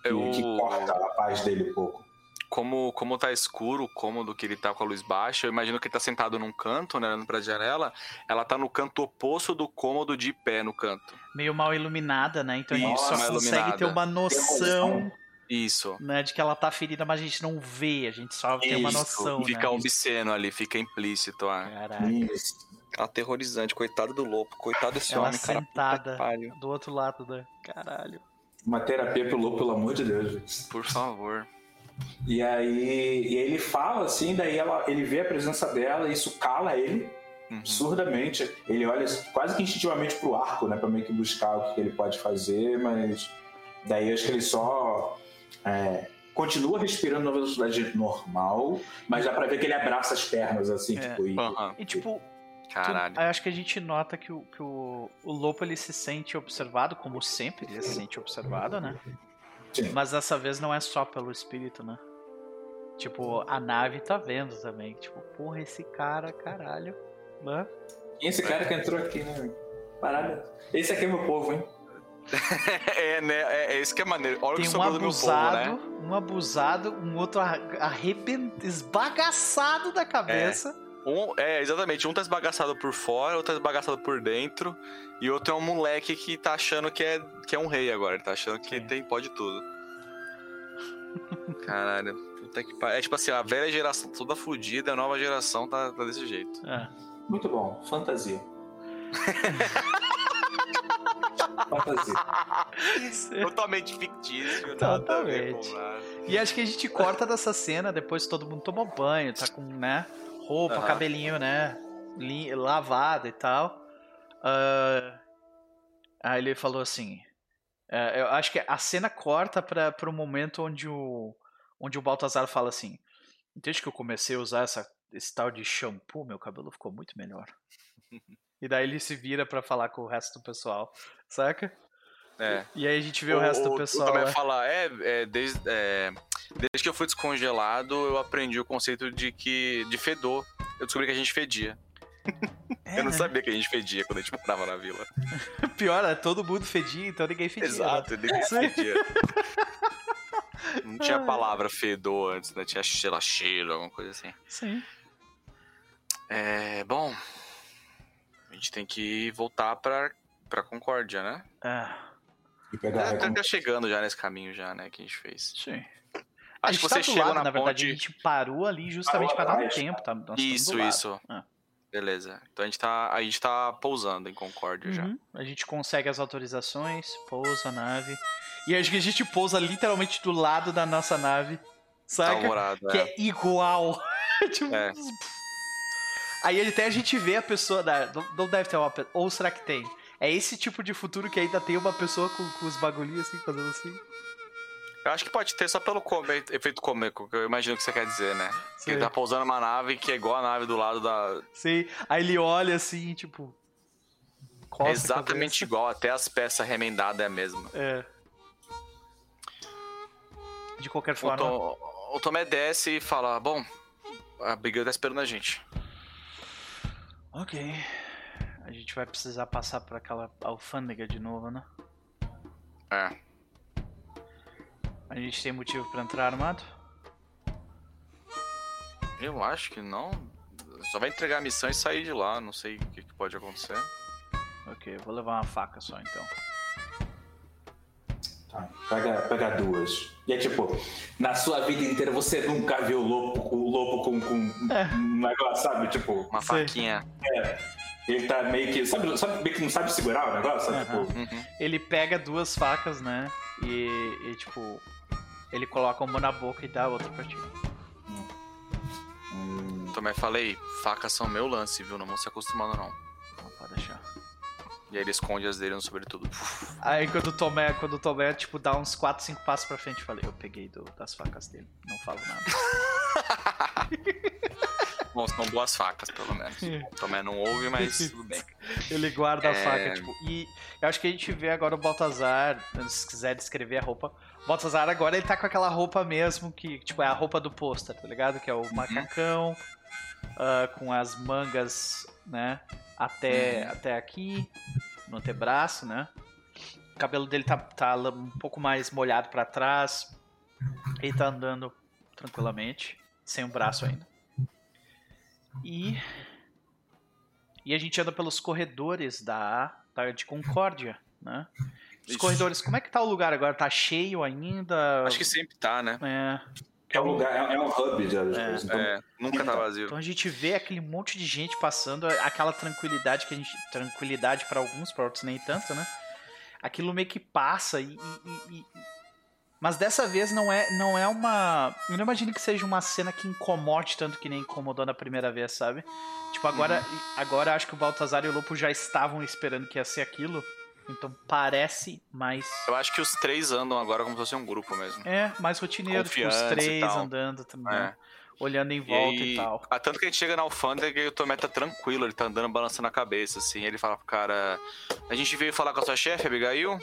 B: que,
C: Eu-
B: que corta a paz dele um pouco.
C: Como, como tá escuro, o cômodo que ele tá com a luz baixa, eu imagino que ele tá sentado num canto, né, olhando pra janela, ela tá no canto oposto do cômodo de pé no canto.
A: Meio mal iluminada, né? Então a gente
B: Isso,
A: só consegue
C: iluminada.
A: ter uma noção,
C: Isso.
A: né, de que ela tá ferida, mas a gente não vê, a gente só tem uma
C: Isso.
A: noção,
C: Fica
A: né?
C: obsceno ali, fica implícito. Ah.
A: Caralho.
B: Isso.
C: Aterrorizante, coitado do lobo, coitado desse
A: Ela
C: homem, cara.
A: sentada. Do outro lado da. Caralho.
B: Uma terapia pro louco, pelo amor de Deus. gente.
C: Por favor.
B: E aí, e aí ele fala assim, daí ela, ele vê a presença dela, e isso cala ele
C: Uhum.
B: absurdamente. Ele olha quase que instintivamente pro arco, né, para meio que buscar o que ele pode fazer, mas daí acho que ele só é, continua respirando na velocidade normal, mas dá pra ver que ele abraça as pernas assim,
A: É.
B: tipo, e,
C: Aham.
A: E tipo,
C: Caralho.
A: eu acho que a gente nota que o, que o, o Lopo ele se sente observado, como sempre ele se sente observado, né?
B: Sim.
A: Mas dessa vez não é só pelo espírito, né? Tipo, a nave tá vendo também. Tipo, porra, esse cara, caralho. Né?
B: Quem é esse cara que entrou aqui, né? Parada. Esse aqui é meu povo, hein?
C: É, né? É, é isso que é maneiro. Olha o
A: Tem
C: que
A: um
C: sobrou do meu povo,
A: abusado,
C: né?
A: um abusado, um outro arre- arreben- esbagaçado da cabeça.
C: Um, é, exatamente. Um tá esbagaçado por fora, outro tá esbagaçado por dentro. E outro é um moleque que tá achando que é, que é um rei agora. Ele tá achando que
A: Sim.
C: tem, pode tudo. Caralho. Puta que pariu. É tipo assim, a velha geração toda fodida, a nova geração tá, tá desse jeito.
A: É.
B: Muito bom. Fantasia. Fantasia.
C: Totalmente fictício, nada a ver com
A: Totalmente.
C: nada.
A: E acho que a gente corta dessa cena, depois todo mundo tomou banho, tá com, né? Roupa,
C: Aham.
A: cabelinho, né? lavado e tal. Ah, aí ele falou assim: é, eu acho que a cena corta para o momento onde o, onde o Baltazar fala assim: Desde que eu comecei a usar essa, esse tal de shampoo, meu cabelo ficou muito melhor. e daí ele se vira pra falar com o resto do pessoal, saca?
C: É.
A: E aí a gente vê o, resto do pessoal.
C: O Tomé
A: lá.
C: fala, é, é, desde, é, desde que eu fui descongelado, eu aprendi o conceito de que de fedor. Eu descobri que a gente fedia.
A: É,
C: eu não
A: né?
C: sabia que a gente fedia quando a gente morava na vila.
A: Pior, é, todo mundo fedia, então ninguém fedia. né?
C: Exato, ninguém
A: Sim.
C: fedia. Não tinha a palavra fedor antes, né? Tinha, sei lá, cheiro, alguma coisa assim.
A: Sim.
C: É, bom, a gente tem que voltar pra, pra Concórdia, né?
A: Ah,
B: E pegar a
C: Tá, tá chegando já nesse caminho já, né, que a gente fez.
A: sim. A
C: Acho
A: gente
C: que
A: tá
C: você
A: do
C: chega
A: lado,
C: na,
A: na verdade,
C: ponte...
A: a gente parou ali justamente
B: Parou
A: pra dar um tempo, tá? Nós
C: Isso, isso.
A: Ah.
C: Beleza. Então a gente tá, a gente tá pousando em Concórdia já.
A: Uhum. A gente consegue as autorizações, pousa a nave. E acho que a gente pousa literalmente do lado da nossa nave.
C: Tá
A: Saca?
C: alvorada,
A: que
C: é.
A: é igual. tipo,
C: É.
A: Aí até a gente vê a pessoa da. Não deve ter uma. Ou será que tem? É esse tipo de futuro que ainda tem uma pessoa com, com os bagulhinhos assim, fazendo assim.
C: Eu acho que pode ter só pelo efeito cômico, que eu imagino que você quer dizer, né? Que ele tá pousando uma nave que é igual a nave do lado da.
A: Sim. Aí ele olha assim, tipo.
C: É exatamente igual, até as peças remendadas é a mesma.
A: É. De qualquer
C: O,
A: forma.
C: Tom, o Tomé desce e fala: Bom, a brigada tá esperando a gente.
A: Ok. A gente vai precisar passar por aquela alfândega de novo, né?
C: É.
A: A gente tem motivo pra entrar armado?
C: Eu acho que não. Só vai entregar a missão e sair de lá. Não sei o que, que pode acontecer.
A: Ok, eu vou levar uma faca só então.
B: Tá, pega, pega duas. E é tipo, na sua vida inteira você nunca viu o lobo, o lobo com, com
A: É.
B: um negócio, sabe? Tipo,
C: Uma
A: Sei.
C: faquinha.
B: ele tá meio que. Sabe, sabe meio que não sabe segurar o negócio? Sabe?
A: Aham.
B: Tipo,
C: Uhum.
A: Ele pega duas facas, né? E, e, tipo. Ele coloca uma na boca e dá a outra pra ti.
B: hum,
C: Tomé falei: facas são meu lance, viu? Não vão se acostumando, não.
A: Não pode deixar.
C: E aí ele esconde as dele no sobretudo.
A: Aí quando o Tomé, quando o Tomé, tipo, dá uns 4, 5 passos pra frente, eu falei, eu peguei do- das facas dele. Não falo nada.
C: Bom, são boas facas, pelo menos. O Tomé não ouve, mas tudo bem.
A: Ele guarda a
C: É.
A: faca, tipo. E eu acho que a gente vê agora o Baltazar, se quiser descrever a roupa. Baltazar agora ele tá com aquela roupa mesmo que, tipo, é a roupa do pôster, tá ligado? Que é o macacão, ah, com as mangas, né? Até, até aqui, no antebraço, né? O cabelo dele tá, tá um pouco mais molhado pra trás. Ele tá andando tranquilamente, sem o braço ainda. E e a gente anda pelos corredores da, da de Concórdia, né? Os
C: Isso.
A: corredores, como é que tá o lugar agora? Tá cheio ainda?
C: Acho que sempre tá, né?
A: É.
B: é um lugar, é, é um hub de
A: É,
B: coisas. Então,
C: É, nunca tá vazio.
A: Então a gente vê aquele monte de gente passando, aquela tranquilidade que a gente. Tranquilidade pra alguns, pra outros nem tanto, né? Aquilo meio que passa e. e- e- e- Mas dessa vez não é, não é uma. Eu não imagino que seja uma cena que incomode tanto que nem incomodou na primeira vez, sabe? Tipo, agora, agora acho que o Baltazar e o Lopo já estavam esperando que ia ser aquilo. Então parece mais.
C: Eu acho que os três andam agora como se fosse um grupo mesmo.
A: É, mais rotineiro, tipo, os
C: e
A: três andando também.
C: É.
A: Olhando em
C: E,
A: volta e,
C: aí,
A: tal.
C: ah, tanto que a gente chega na alfândega e o Tomé tá tranquilo, ele tá andando balançando a cabeça, assim. Ele fala pro cara: A gente veio falar com a sua chefe, Abigail.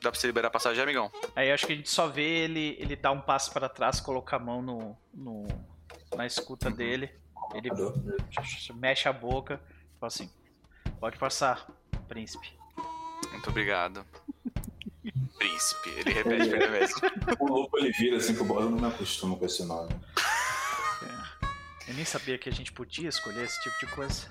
C: Dá pra você liberar a passagem, amigão?
A: Aí acho que a gente só vê ele, ele dar um passo pra trás, colocar a mão no, no na escuta dele. Ele mexe a boca, fala assim: Pode passar, príncipe.
C: Muito obrigado. Príncipe. Ele repete pra ele mesmo.
B: o lobo ele vira assim com o bola. Eu não me acostumo com esse nome.
A: Eu nem sabia que a gente podia escolher esse tipo de coisa.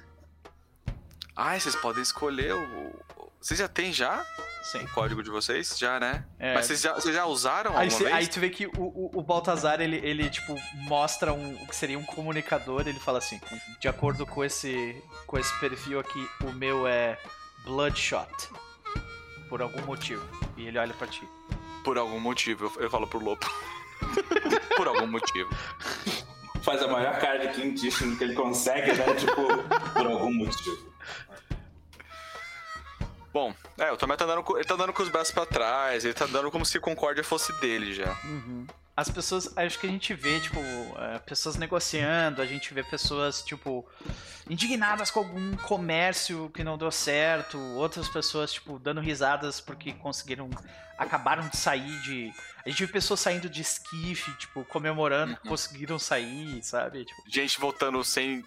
C: Ah, vocês podem escolher o. Vocês já tem já
A: Sim.
C: o código de vocês? Já, né?
A: É.
C: Mas vocês já, vocês já usaram
A: Aí,
C: alguma
A: cê-
C: vez?
A: aí tu vê que o, o, o Baltazar, ele, ele, tipo, mostra um, o que seria um comunicador, ele fala assim, de acordo com esse, com esse perfil aqui, o meu é Bloodshot. Por algum motivo. E ele olha pra ti.
C: Por algum motivo, eu, eu falo pro Lopo. Por algum motivo.
B: faz a maior cara de Clint Eastwood que ele consegue, né? tipo, por algum motivo.
C: Bom, é, o Tomé tá andando, com, ele tá andando com os braços pra trás, ele tá andando como se Concórdia fosse dele já.
A: Uhum. As pessoas, acho que a gente vê, tipo, é, pessoas negociando, a gente vê pessoas, tipo, indignadas com algum comércio que não deu certo, outras pessoas, tipo, dando risadas porque conseguiram, acabaram de sair de. A gente vê pessoas saindo de esquife, tipo, comemorando que
C: Uhum.
A: conseguiram sair, sabe? Tipo,
C: Gente voltando sem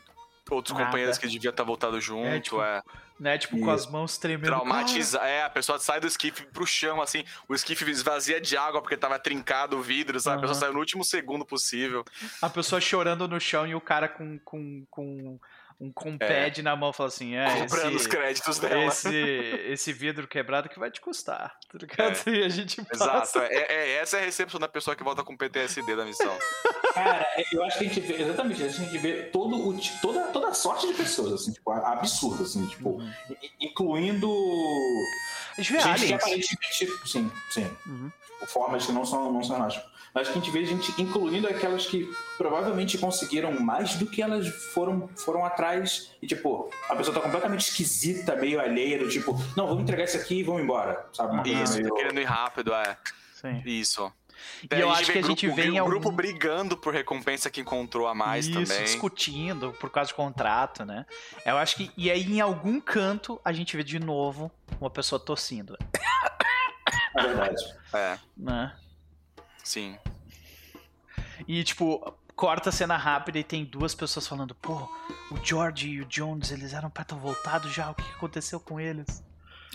C: outros
A: Nada.
C: companheiros que devia estar voltado junto,
A: É,
C: é.
A: Né? Tipo, com as mãos tremendo.
C: Traumatiza, é, a pessoa sai do esquife pro chão, assim, o esquife esvazia de água porque tava trincado o vidro, sabe? A pessoa saiu no último segundo possível.
A: A pessoa chorando no chão e o cara com, com, com um compad na mão fala assim: é,
C: comprando os
A: esse,
C: créditos dela.
A: esse, esse vidro quebrado que vai te custar, tá ligado? E a gente
C: É. Exato,
A: passa.
C: é, é- essa é a recepção da pessoa que volta com PTSD da missão.
B: Cara, é, eu acho que a gente vê, exatamente, a gente vê todo o, toda, toda a sorte de pessoas, assim, tipo, absurdo, assim, tipo, i- incluindo
A: A gente vê
B: gente que
A: aliens.
B: aparentemente, sim, sim,
A: Uhum.
B: formas que não são, não são nós. Mas que a gente vê gente incluindo aquelas que provavelmente conseguiram mais do que elas foram, foram atrás. E, tipo, a pessoa tá completamente esquisita, meio alheia, do tipo, não, vamos entregar isso aqui e vamos embora, sabe?
C: Isso,
B: meio-
C: tá querendo ir rápido, é.
A: Sim.
C: Isso.
A: E eu acho que a gente vê em
C: o
A: algum-
C: grupo brigando por recompensa que encontrou a mais
A: Isso,
C: também.
A: discutindo por causa de contrato, né? Eu acho que. E aí, em algum canto, a gente vê de novo uma pessoa tossindo,
B: É verdade.
C: É,
A: né?
C: Sim.
A: E, tipo, corta a cena rápida e tem duas pessoas falando: pô, o George e o Jones, eles eram pra estar voltados já, o que aconteceu com eles?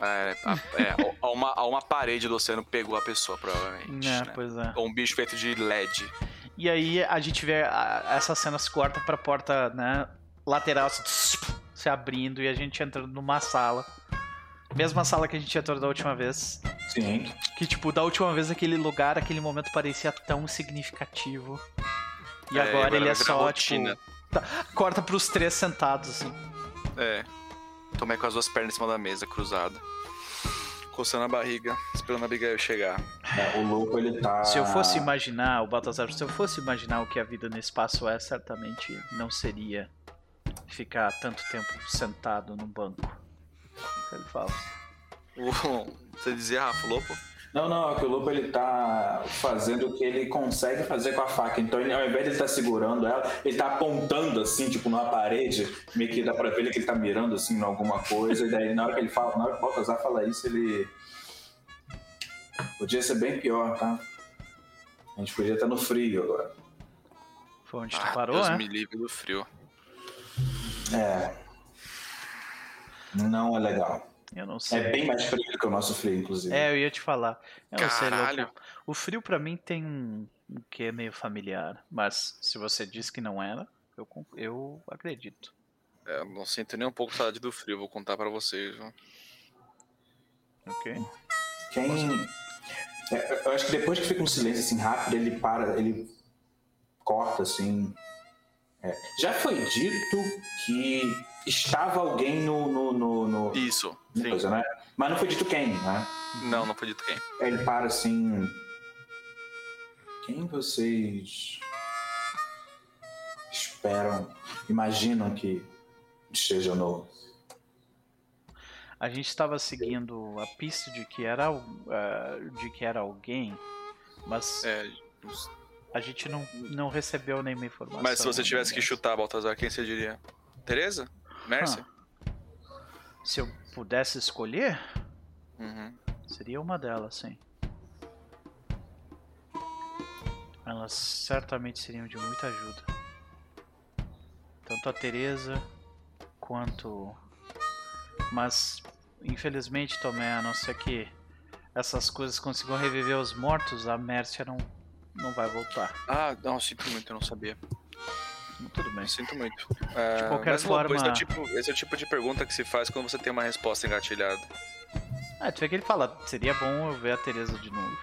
C: É, a- é, a- uma, a uma parede do oceano pegou a pessoa, provavelmente.
A: É,
C: né?
A: pois é.
C: Ou um bicho feito de LED.
A: E aí a gente vê a, essa cena se corta pra porta, né, lateral se, se abrindo e a gente entrando numa sala. Mesma sala que a gente entrou da última vez.
B: Sim.
A: Que, tipo, da última vez aquele lugar, aquele momento parecia tão significativo. E
C: É,
A: agora,
C: agora
A: ele é só,
C: rotina.
A: tipo. tá- corta pros três sentados, assim.
C: É. Tomei com as duas pernas em cima da mesa, cruzada. Coçando a barriga, esperando a Abigail chegar.
B: É, o louco, ele tá...
A: Se eu fosse imaginar, o Baltazar, se eu fosse imaginar o que a vida no espaço é, certamente não seria ficar tanto tempo sentado num banco. Ele fala.
C: Você dizia, Rafa, Lopo?
B: Não, não, é que o Lobo ele tá fazendo o que ele consegue fazer com a faca. Então, ele, ao invés de ele estar segurando ela, ele tá apontando assim, tipo, numa parede, meio que dá pra ver que ele tá mirando assim em alguma coisa. E daí, na hora que ele fala, na hora que o Baltazar fala isso, ele. Podia ser bem pior, tá? A gente podia estar no frio agora.
A: Foi onde tu
C: Ah,
A: parou,
C: Deus
A: né?
C: me livre do frio.
B: É. Não é legal.
A: Eu não sei.
B: É bem mais frio do que o nosso frio, inclusive.
A: É, eu ia te falar. Eu não sei,
C: Caralho.
A: O frio pra mim tem um, que é meio familiar. Mas se você disse que não era, eu, eu acredito.
C: É, eu não sinto nem um pouco saudade do frio, vou contar pra vocês. viu?
A: Ok?
B: Quem. É, eu acho que depois que fica um silêncio assim rápido, ele para, ele corta assim. É. Já foi dito que estava alguém no. no, no, no-
C: Isso,
B: coisa, né? Mas não foi dito quem, né?
C: Não, não foi dito quem.
B: Ele para assim. Quem vocês esperam, imaginam que esteja no.
A: A gente estava seguindo a pista de que era, ah, de que era alguém, mas
C: É,
A: a gente não, não recebeu nenhuma informação.
C: mas se você tivesse que chutar, Baltazar, quem você diria? Tereza? Mercy?
A: Ah. Se eu pudesse escolher,
C: Uhum.
A: seria uma delas, sim. Elas certamente seriam de muita ajuda. Tanto a Teresa quanto. Mas, infelizmente, Tomé, a não ser que essas coisas consigam reviver os mortos, a Mércia não, não vai voltar.
C: Ah, não, muito, eu não sabia.
A: Tudo bem.
C: Eu sinto muito. É,
A: De qualquer
C: mas, Lopo,
A: forma-
C: esse, é o tipo, esse é o tipo de pergunta que se faz quando você tem uma resposta engatilhada.
A: Ah, tu vê que ele fala, seria bom eu ver a Teresa de novo.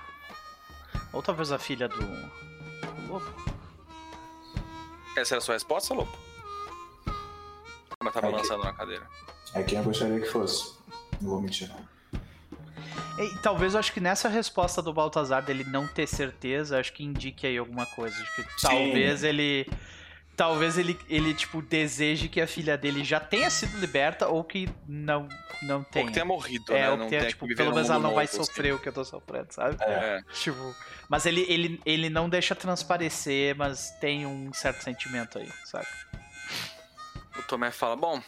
A: Ou talvez a filha do. do Lobo.
C: Essa era a sua resposta, Lopo? Mas tava
B: É que-
C: lançando na cadeira.
B: É quem eu gostaria que fosse. Não vou mentir, não.
A: E talvez eu acho que nessa resposta do Baltazar dele não ter certeza, acho que indique aí alguma coisa. Acho que
B: Sim.
A: talvez ele talvez ele, ele, tipo, deseje que a filha dele já tenha sido liberta ou que não, não
C: Ou
A: tenha.
C: que tenha morrido,
A: é,
C: né?
A: ou
C: Não
A: que tenha,
C: tenha
A: tipo,
C: que
A: pelo menos ela não vai
C: novo, assim.
A: sofrer o que eu tô sofrendo, sabe?
C: É.
A: Tipo, mas ele, ele, ele não deixa transparecer, mas tem um certo sentimento aí, sabe?
C: O Tomé fala: Bom,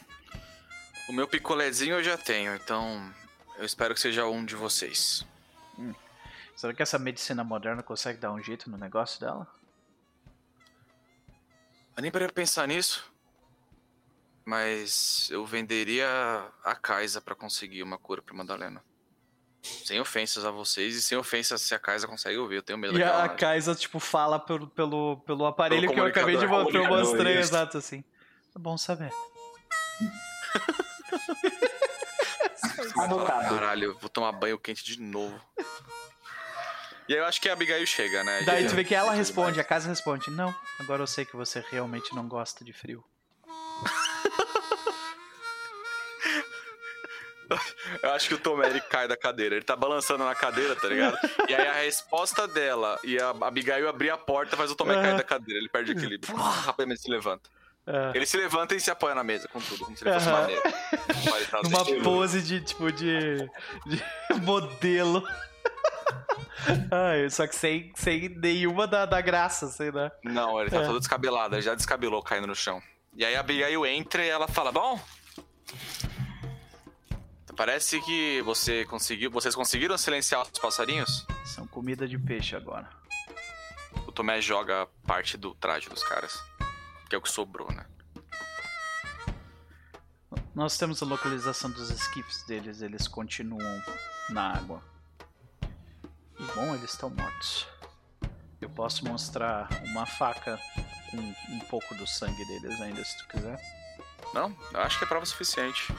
C: o meu picolézinho eu já tenho, então eu espero que seja um de vocês.
A: Será que essa medicina moderna consegue dar um jeito no negócio dela?
C: Eu nem parei pra pensar nisso. Mas eu venderia a Kaisa pra conseguir uma cura pra Madalena. Sem ofensas a vocês e sem ofensas se a Kaisa consegue ouvir. Eu tenho medo
A: E
C: daquela.
A: a Kaisa, tipo, fala pelo, pelo, pelo aparelho
C: Pelo
A: que eu acabei de mostrar. Eu mostrei, exato, assim. É bom saber.
B: Anotado.
C: Caralho, eu vou tomar banho quente de novo. E aí eu acho que a Abigail chega, né?
A: Daí tu vê que ela responde, a casa responde, não, agora eu sei que você realmente não gosta de frio.
C: Eu acho que o Tom Eric cai da cadeira. Ele tá balançando na cadeira, tá ligado? E aí a resposta dela e a Abigail abrir a porta faz o Tom Eric cair da cadeira. Ele perde o equilíbrio. Rapidamente se levanta.
A: É,
C: Ele se levanta e se apoia na mesa com tudo, como se ele fosse
A: Aham.
C: maneiro. Tá
A: numa
C: assistindo.
A: pose de, tipo, de, de modelo. Ai, só que sem, sem nenhuma da, da graça, assim, né?
C: Não, ele tá
A: É.
C: todo descabelado, ele já descabelou caindo no chão. E aí a Abigail entra e ela fala: Bom. Parece que você conseguiu. Vocês conseguiram silenciar os passarinhos?
A: São comida de peixe agora.
C: O Tomé joga parte do traje dos caras. Que é o que sobrou, né?
A: Nós temos a localização dos esquifes deles, eles continuam na água. Bom, eles estão mortos. Eu posso mostrar uma faca com um pouco do sangue deles ainda, se tu quiser.
C: Não, eu acho que é prova suficiente.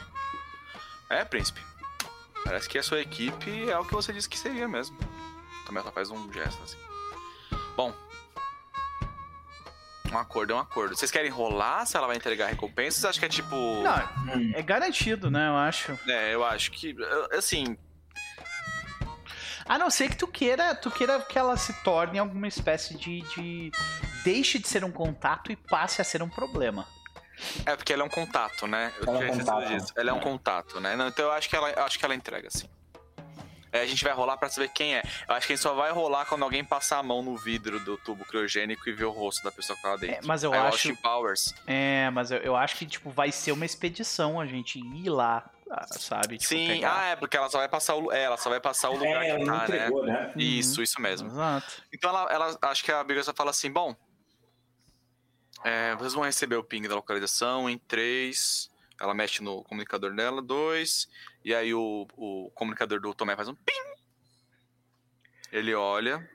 C: É, príncipe. Parece que a sua equipe é o que você disse que seria mesmo. Também ela faz um gesto assim. Bom. Um acordo é um acordo. Vocês querem rolar se ela vai entregar recompensas? Acho que é tipo.
A: Não, é garantido, né? Eu acho.
C: É, eu acho que. Assim,
A: A não ser que tu queira, tu queira que ela se torne alguma espécie de, de. Deixe de ser um contato e passe a ser um problema.
C: é porque ela é um contato, né? Eu
B: Ela é um contato.
C: disso. Ela é um
B: É.
C: contato, né? Não, então eu acho que ela, eu acho que ela entrega, sim. É, a gente vai rolar pra saber quem é. Eu acho que a gente só vai rolar quando alguém passar a mão no vidro do tubo criogênico e ver o rosto da pessoa que tá lá dentro.
A: É, mas eu
C: Aí
A: acho-
C: Powers.
A: É, mas eu, eu acho que, tipo, vai ser uma expedição a gente ir lá, sabe? Tipo,
C: Sim,
A: pegar.
C: ah, é, porque ela só vai passar o, é, ela só vai passar o lugar
B: É, ela
C: que tá, né?
B: entregou, né?
C: Isso, isso mesmo.
A: Exato.
C: Então ela, ela acho que a Bigger só fala assim, bom. é, vocês vão receber o ping da localização em 3. Ela mexe no comunicador dela, 2. E aí o, o comunicador do Tomé faz um ping. Ele olha.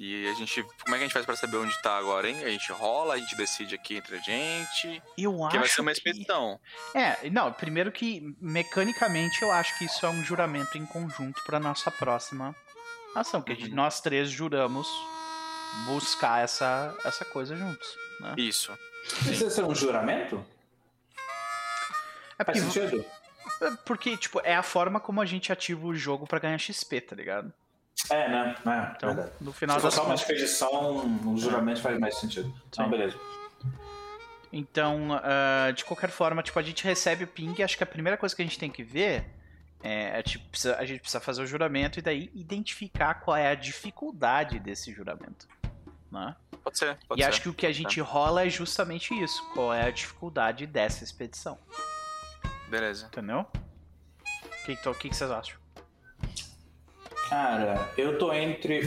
C: E a gente. Como é que a gente faz pra saber onde tá agora, hein? A gente rola, a gente decide aqui entre a gente.
A: Eu
C: Que
A: acho
C: vai ser uma
A: que-
C: expedição.
A: É, não, primeiro que mecanicamente eu acho que isso é um juramento em conjunto pra nossa próxima ação, que a gente-
C: Uhum.
A: nós três juramos buscar essa, essa coisa juntos. Né?
C: Isso.
B: Precisa ser um juramento?
A: É
B: Faz
A: porque,
B: sentido?
A: porque, tipo, é a forma como a gente ativa o jogo pra ganhar XP, tá ligado?
B: É, né? É,
A: Então,
B: verdade.
A: no final
B: Se for só uma expedição, um juramento faz mais sentido. Então, beleza.
A: Então, ah, de qualquer forma, tipo, a gente recebe o ping, acho que a primeira coisa que a gente tem que ver é, é, tipo, precisa- a gente precisa fazer o juramento e daí identificar qual é a dificuldade desse juramento. Né?
C: Pode ser. Pode
A: e
C: ser.
A: acho que o que a gente rola é justamente isso. Qual é a dificuldade dessa expedição.
C: Beleza.
A: Entendeu? O que, que que vocês acham?
B: Cara, eu tô entre.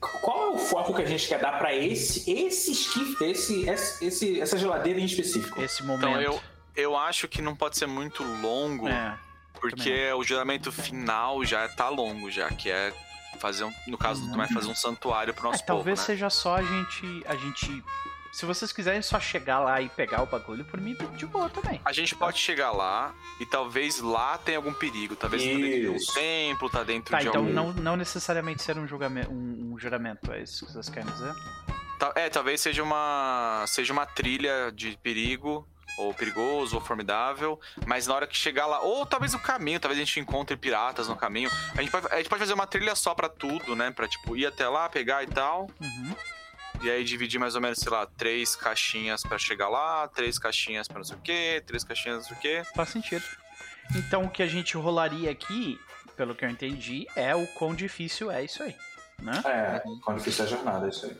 B: Qual é o foco que a gente quer dar pra esse esse esquife, esse, esse, essa geladeira em específico?
A: Esse momento.
C: Então eu, eu acho que não pode ser muito longo.
A: É,
C: Porque o juramento final já tá longo, já, que é fazer um, no caso do Tomé, fazer um santuário pro
A: é,
C: nosso povo,
A: talvez
C: né?
A: seja só a gente. A gente. Se vocês quiserem só chegar lá e pegar o bagulho, por mim, de boa também.
C: A gente pode chegar lá e talvez lá tenha algum perigo. Talvez tá dentro de um templo, tá dentro
A: Tá,
C: de
A: então
C: algum...
A: não, não necessariamente ser um, julgamento, um, um juramento, é isso que vocês querem dizer?
C: Ta- É, talvez seja uma, seja uma trilha de perigo, ou perigoso, ou formidável, mas na hora que chegar lá, ou talvez o caminho, talvez a gente encontre piratas no caminho. A gente pode, a gente pode fazer uma trilha só pra tudo, né? Pra, tipo, ir até lá, pegar e tal.
A: Uhum.
C: E aí dividir mais ou menos, sei lá, três caixinhas pra chegar lá, três caixinhas pra não sei o quê, três caixinhas não sei o quê.
A: Faz sentido. Então o que a gente rolaria aqui, pelo que eu entendi, é o quão difícil é isso aí. Né?
B: É, quão difícil é a jornada, é isso aí.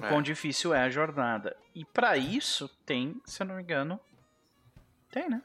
A: O
C: É.
A: quão difícil é a jornada. E pra isso tem, se eu não me engano. Tem, né?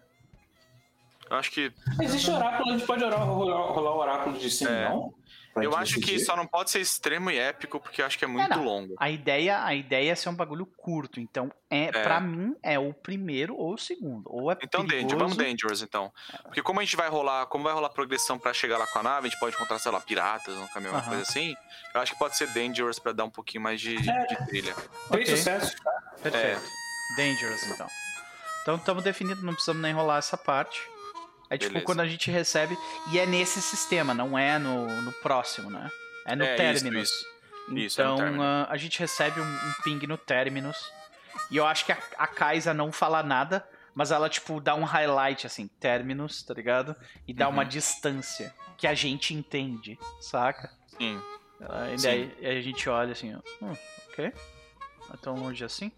C: Eu acho que.
B: Existe oráculo, a gente pode orar, rolar, rolar o oráculo de sim,
C: É.
B: não? Pra
C: Eu acho que só não pode ser extremo e épico, porque eu acho que é muito
A: não.
C: longo.
A: A ideia, a ideia é ser um bagulho curto. Então, é,
C: É.
A: pra mim, é o primeiro ou o segundo. Ou é
C: Então,
A: perigoso,
C: Danger, vamos Dangerous, então. Porque como a gente vai rolar, como vai rolar progressão pra chegar lá com a nave, a gente pode encontrar, sei lá, piratas no caminho, uma coisa assim. Eu acho que pode ser Dangerous pra dar um pouquinho mais de,
B: É.
C: de trilha.
B: Três
A: Ok.
B: sucessos.
A: Perfeito. Dangerous, então. Então estamos definidos, não precisamos nem rolar essa parte. É tipo
C: Beleza.
A: quando a gente recebe. E é nesse sistema, não é no, no próximo, né? É no
C: É, isso,
A: Terminus.
C: isso. Isso, é
A: Então
C: Terminus.
A: ah, a gente recebe um, um ping no Terminus. E eu acho que a, a Kaisa não fala nada, mas ela, tipo, dá um highlight assim, Terminus, tá ligado? E dá
C: Uhum.
A: uma distância que a gente entende, saca?
C: Sim.
A: Ah, E
C: Sim.
A: daí aí a gente olha assim, ó. Hum, ok. É tão longe assim.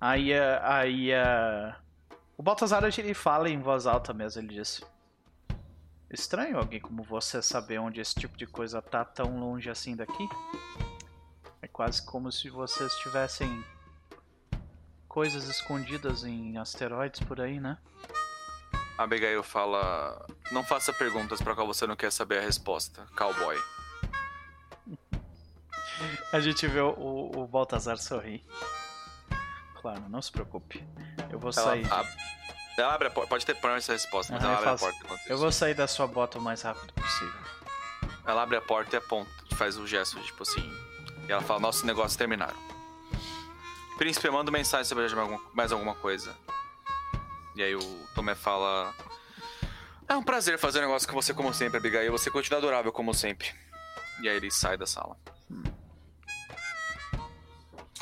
A: Aí, ah, aí ah, o Baltazar ele fala em voz alta mesmo, ele disse. Estranho alguém como você saber onde esse tipo de coisa tá tão longe assim daqui. É quase como se vocês tivessem coisas escondidas em asteroides por aí, né?
C: A Abigail fala: Não faça perguntas pra qual você não quer saber a resposta, cowboy.
A: A gente vê o, o, o Baltazar sorrir. Claro, não se preocupe. Eu vou
C: Ela,
A: sair.
C: a- ela abre a porta. Pode ter problema essa resposta, mas
A: Aham,
C: ela abre a
A: faço.
C: porta enquanto
A: Eu vou sair da sua bota o mais rápido possível.
C: Ela abre a porta e aponta, faz o gesto, tipo assim. E ela fala: Nossos negócios terminaram. Príncipe, manda mensagem alguma- mais alguma coisa. E aí o Tomé fala: É um prazer fazer um negócio com você como sempre, Abigail. Você continua adorável como sempre. E aí ele sai da sala.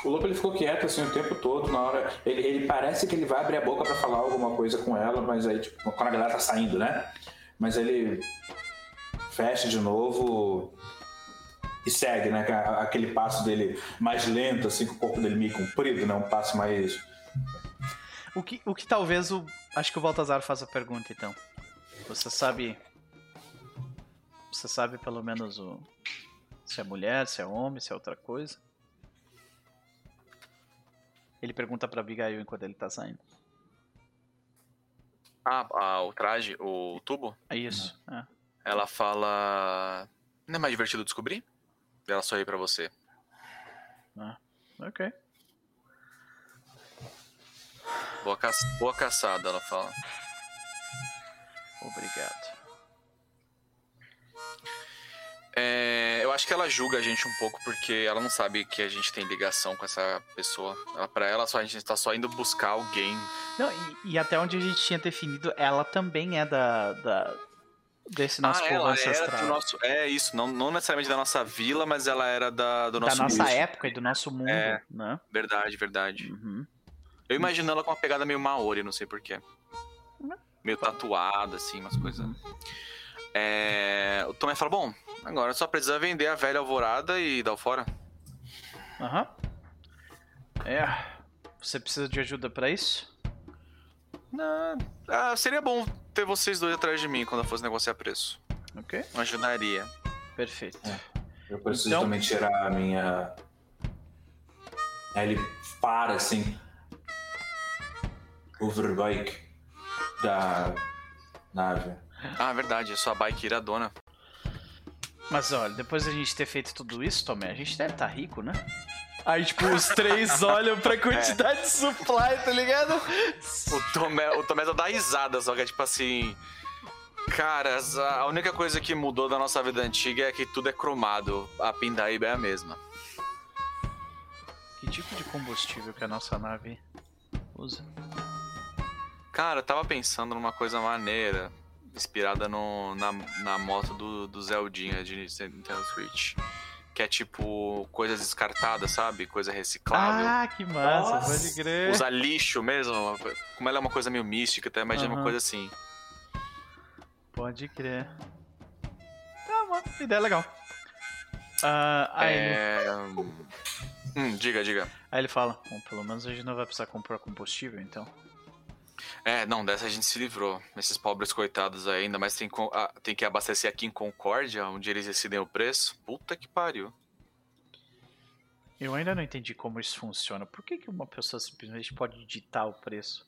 B: O Lobo ele ficou quieto assim o tempo todo, na hora. Ele, ele parece que ele vai abrir a boca pra falar alguma coisa com ela, mas aí, tipo, quando a galera tá saindo, né? Mas ele fecha de novo e segue, né? A- Aquele passo dele mais lento, assim, com o corpo dele meio comprido, né? Um passo mais.
A: O que, o que talvez o. Acho que o Baltazar faça a pergunta então. Você sabe. Você sabe pelo menos o. Se é mulher, se é homem, se é outra coisa? Ele pergunta pra Abigail enquanto ele tá saindo.
C: Ah, ah, o traje, o tubo?
A: É isso. É.
C: Ela fala. Não é mais divertido descobrir? E ela sorri pra você.
A: Ok.
C: Boa, ca... Boa caçada, ela fala.
A: Obrigado.
C: É, acho que ela julga a gente um pouco porque ela não sabe que a gente tem ligação com essa pessoa. Ela, pra ela, só, a gente tá só indo buscar alguém.
A: Não, e, e até onde a gente tinha definido, ela também é da. da desse nosso
C: ah,
A: povo
C: ela
A: ancestral.
C: era do nosso. É isso, não, não necessariamente da nossa vila, mas ela era da, do
A: da
C: nosso
A: nossa
C: grupo.
A: época e do nosso mundo,
C: É.
A: né?
C: Verdade, verdade.
A: Uhum.
C: Eu imagino ela com uma pegada meio Maori, não sei porquê. Meio tatuada, assim, umas coisas. É... O Tomé fala: Bom, agora só precisa vender a velha alvorada e dar o fora.
A: Aham. É. Você precisa de ajuda pra isso?
C: Ah, ah, seria bom ter vocês dois atrás de mim quando eu fosse negociar preço.
A: Ok.
C: Ajudaria.
A: Perfeito.
B: Eu preciso
A: Então-
B: também tirar a minha. Aí ele para assim. Overbike da nave.
C: Ah, verdade, sua bike iradona.
A: Mas olha, depois da gente ter feito tudo isso, Tomé, a gente deve estar rico, né? Aí, tipo, os três olham pra quantidade de supply, tá ligado?
C: O Tomé, o Tomé só dá risada, só que é tipo assim. Cara, a única coisa que mudou da nossa vida antiga é que tudo é cromado. A pindaíba é a mesma.
A: Que tipo de combustível que a nossa nave usa?
C: Cara, eu tava pensando numa coisa maneira, inspirada no, na, na moto do, do Zeldinha de Nintendo Switch. Que é tipo coisas descartadas, sabe? Coisa reciclável.
A: Ah, que massa,
B: Nossa.
A: pode crer.
C: Usa lixo mesmo. Como ela é uma coisa meio mística, até imagina uma
A: Aham.
C: coisa assim.
A: Pode crer. Ah, uma ideia legal. Ah, aí,
C: É... Hum, diga, diga.
A: Aí ele fala, bom, pelo menos a gente não vai precisar comprar combustível, então.
C: É, não, dessa a gente se livrou. Esses pobres coitados aí, ainda mais tem, ah, tem que abastecer aqui em Concórdia, onde eles decidem o preço. Puta que pariu.
A: Eu ainda não entendi como isso funciona. Por que, que uma pessoa simplesmente pode ditar o preço?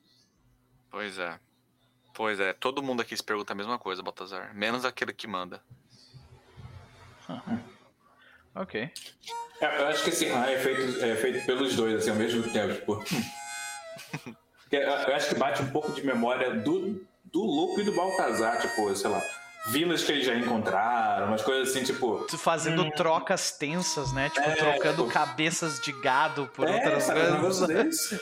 C: Pois é. Pois é, todo mundo aqui se pergunta a mesma coisa, Baltazar. Menos aquele que manda.
A: Ok.
B: É, eu acho que esse raio é feito, é feito pelos dois, assim, ao mesmo tempo. Tipo. Porque eu acho que bate um pouco de memória do, do Lupo e do Baltazar, tipo, sei lá, vilas que eles já encontraram, umas coisas assim, tipo.
A: Fazendo trocas tensas, né? Tipo,
B: É,
A: trocando
B: tipo-
A: cabeças de gado por
B: é,
A: outras coisas.
B: desse.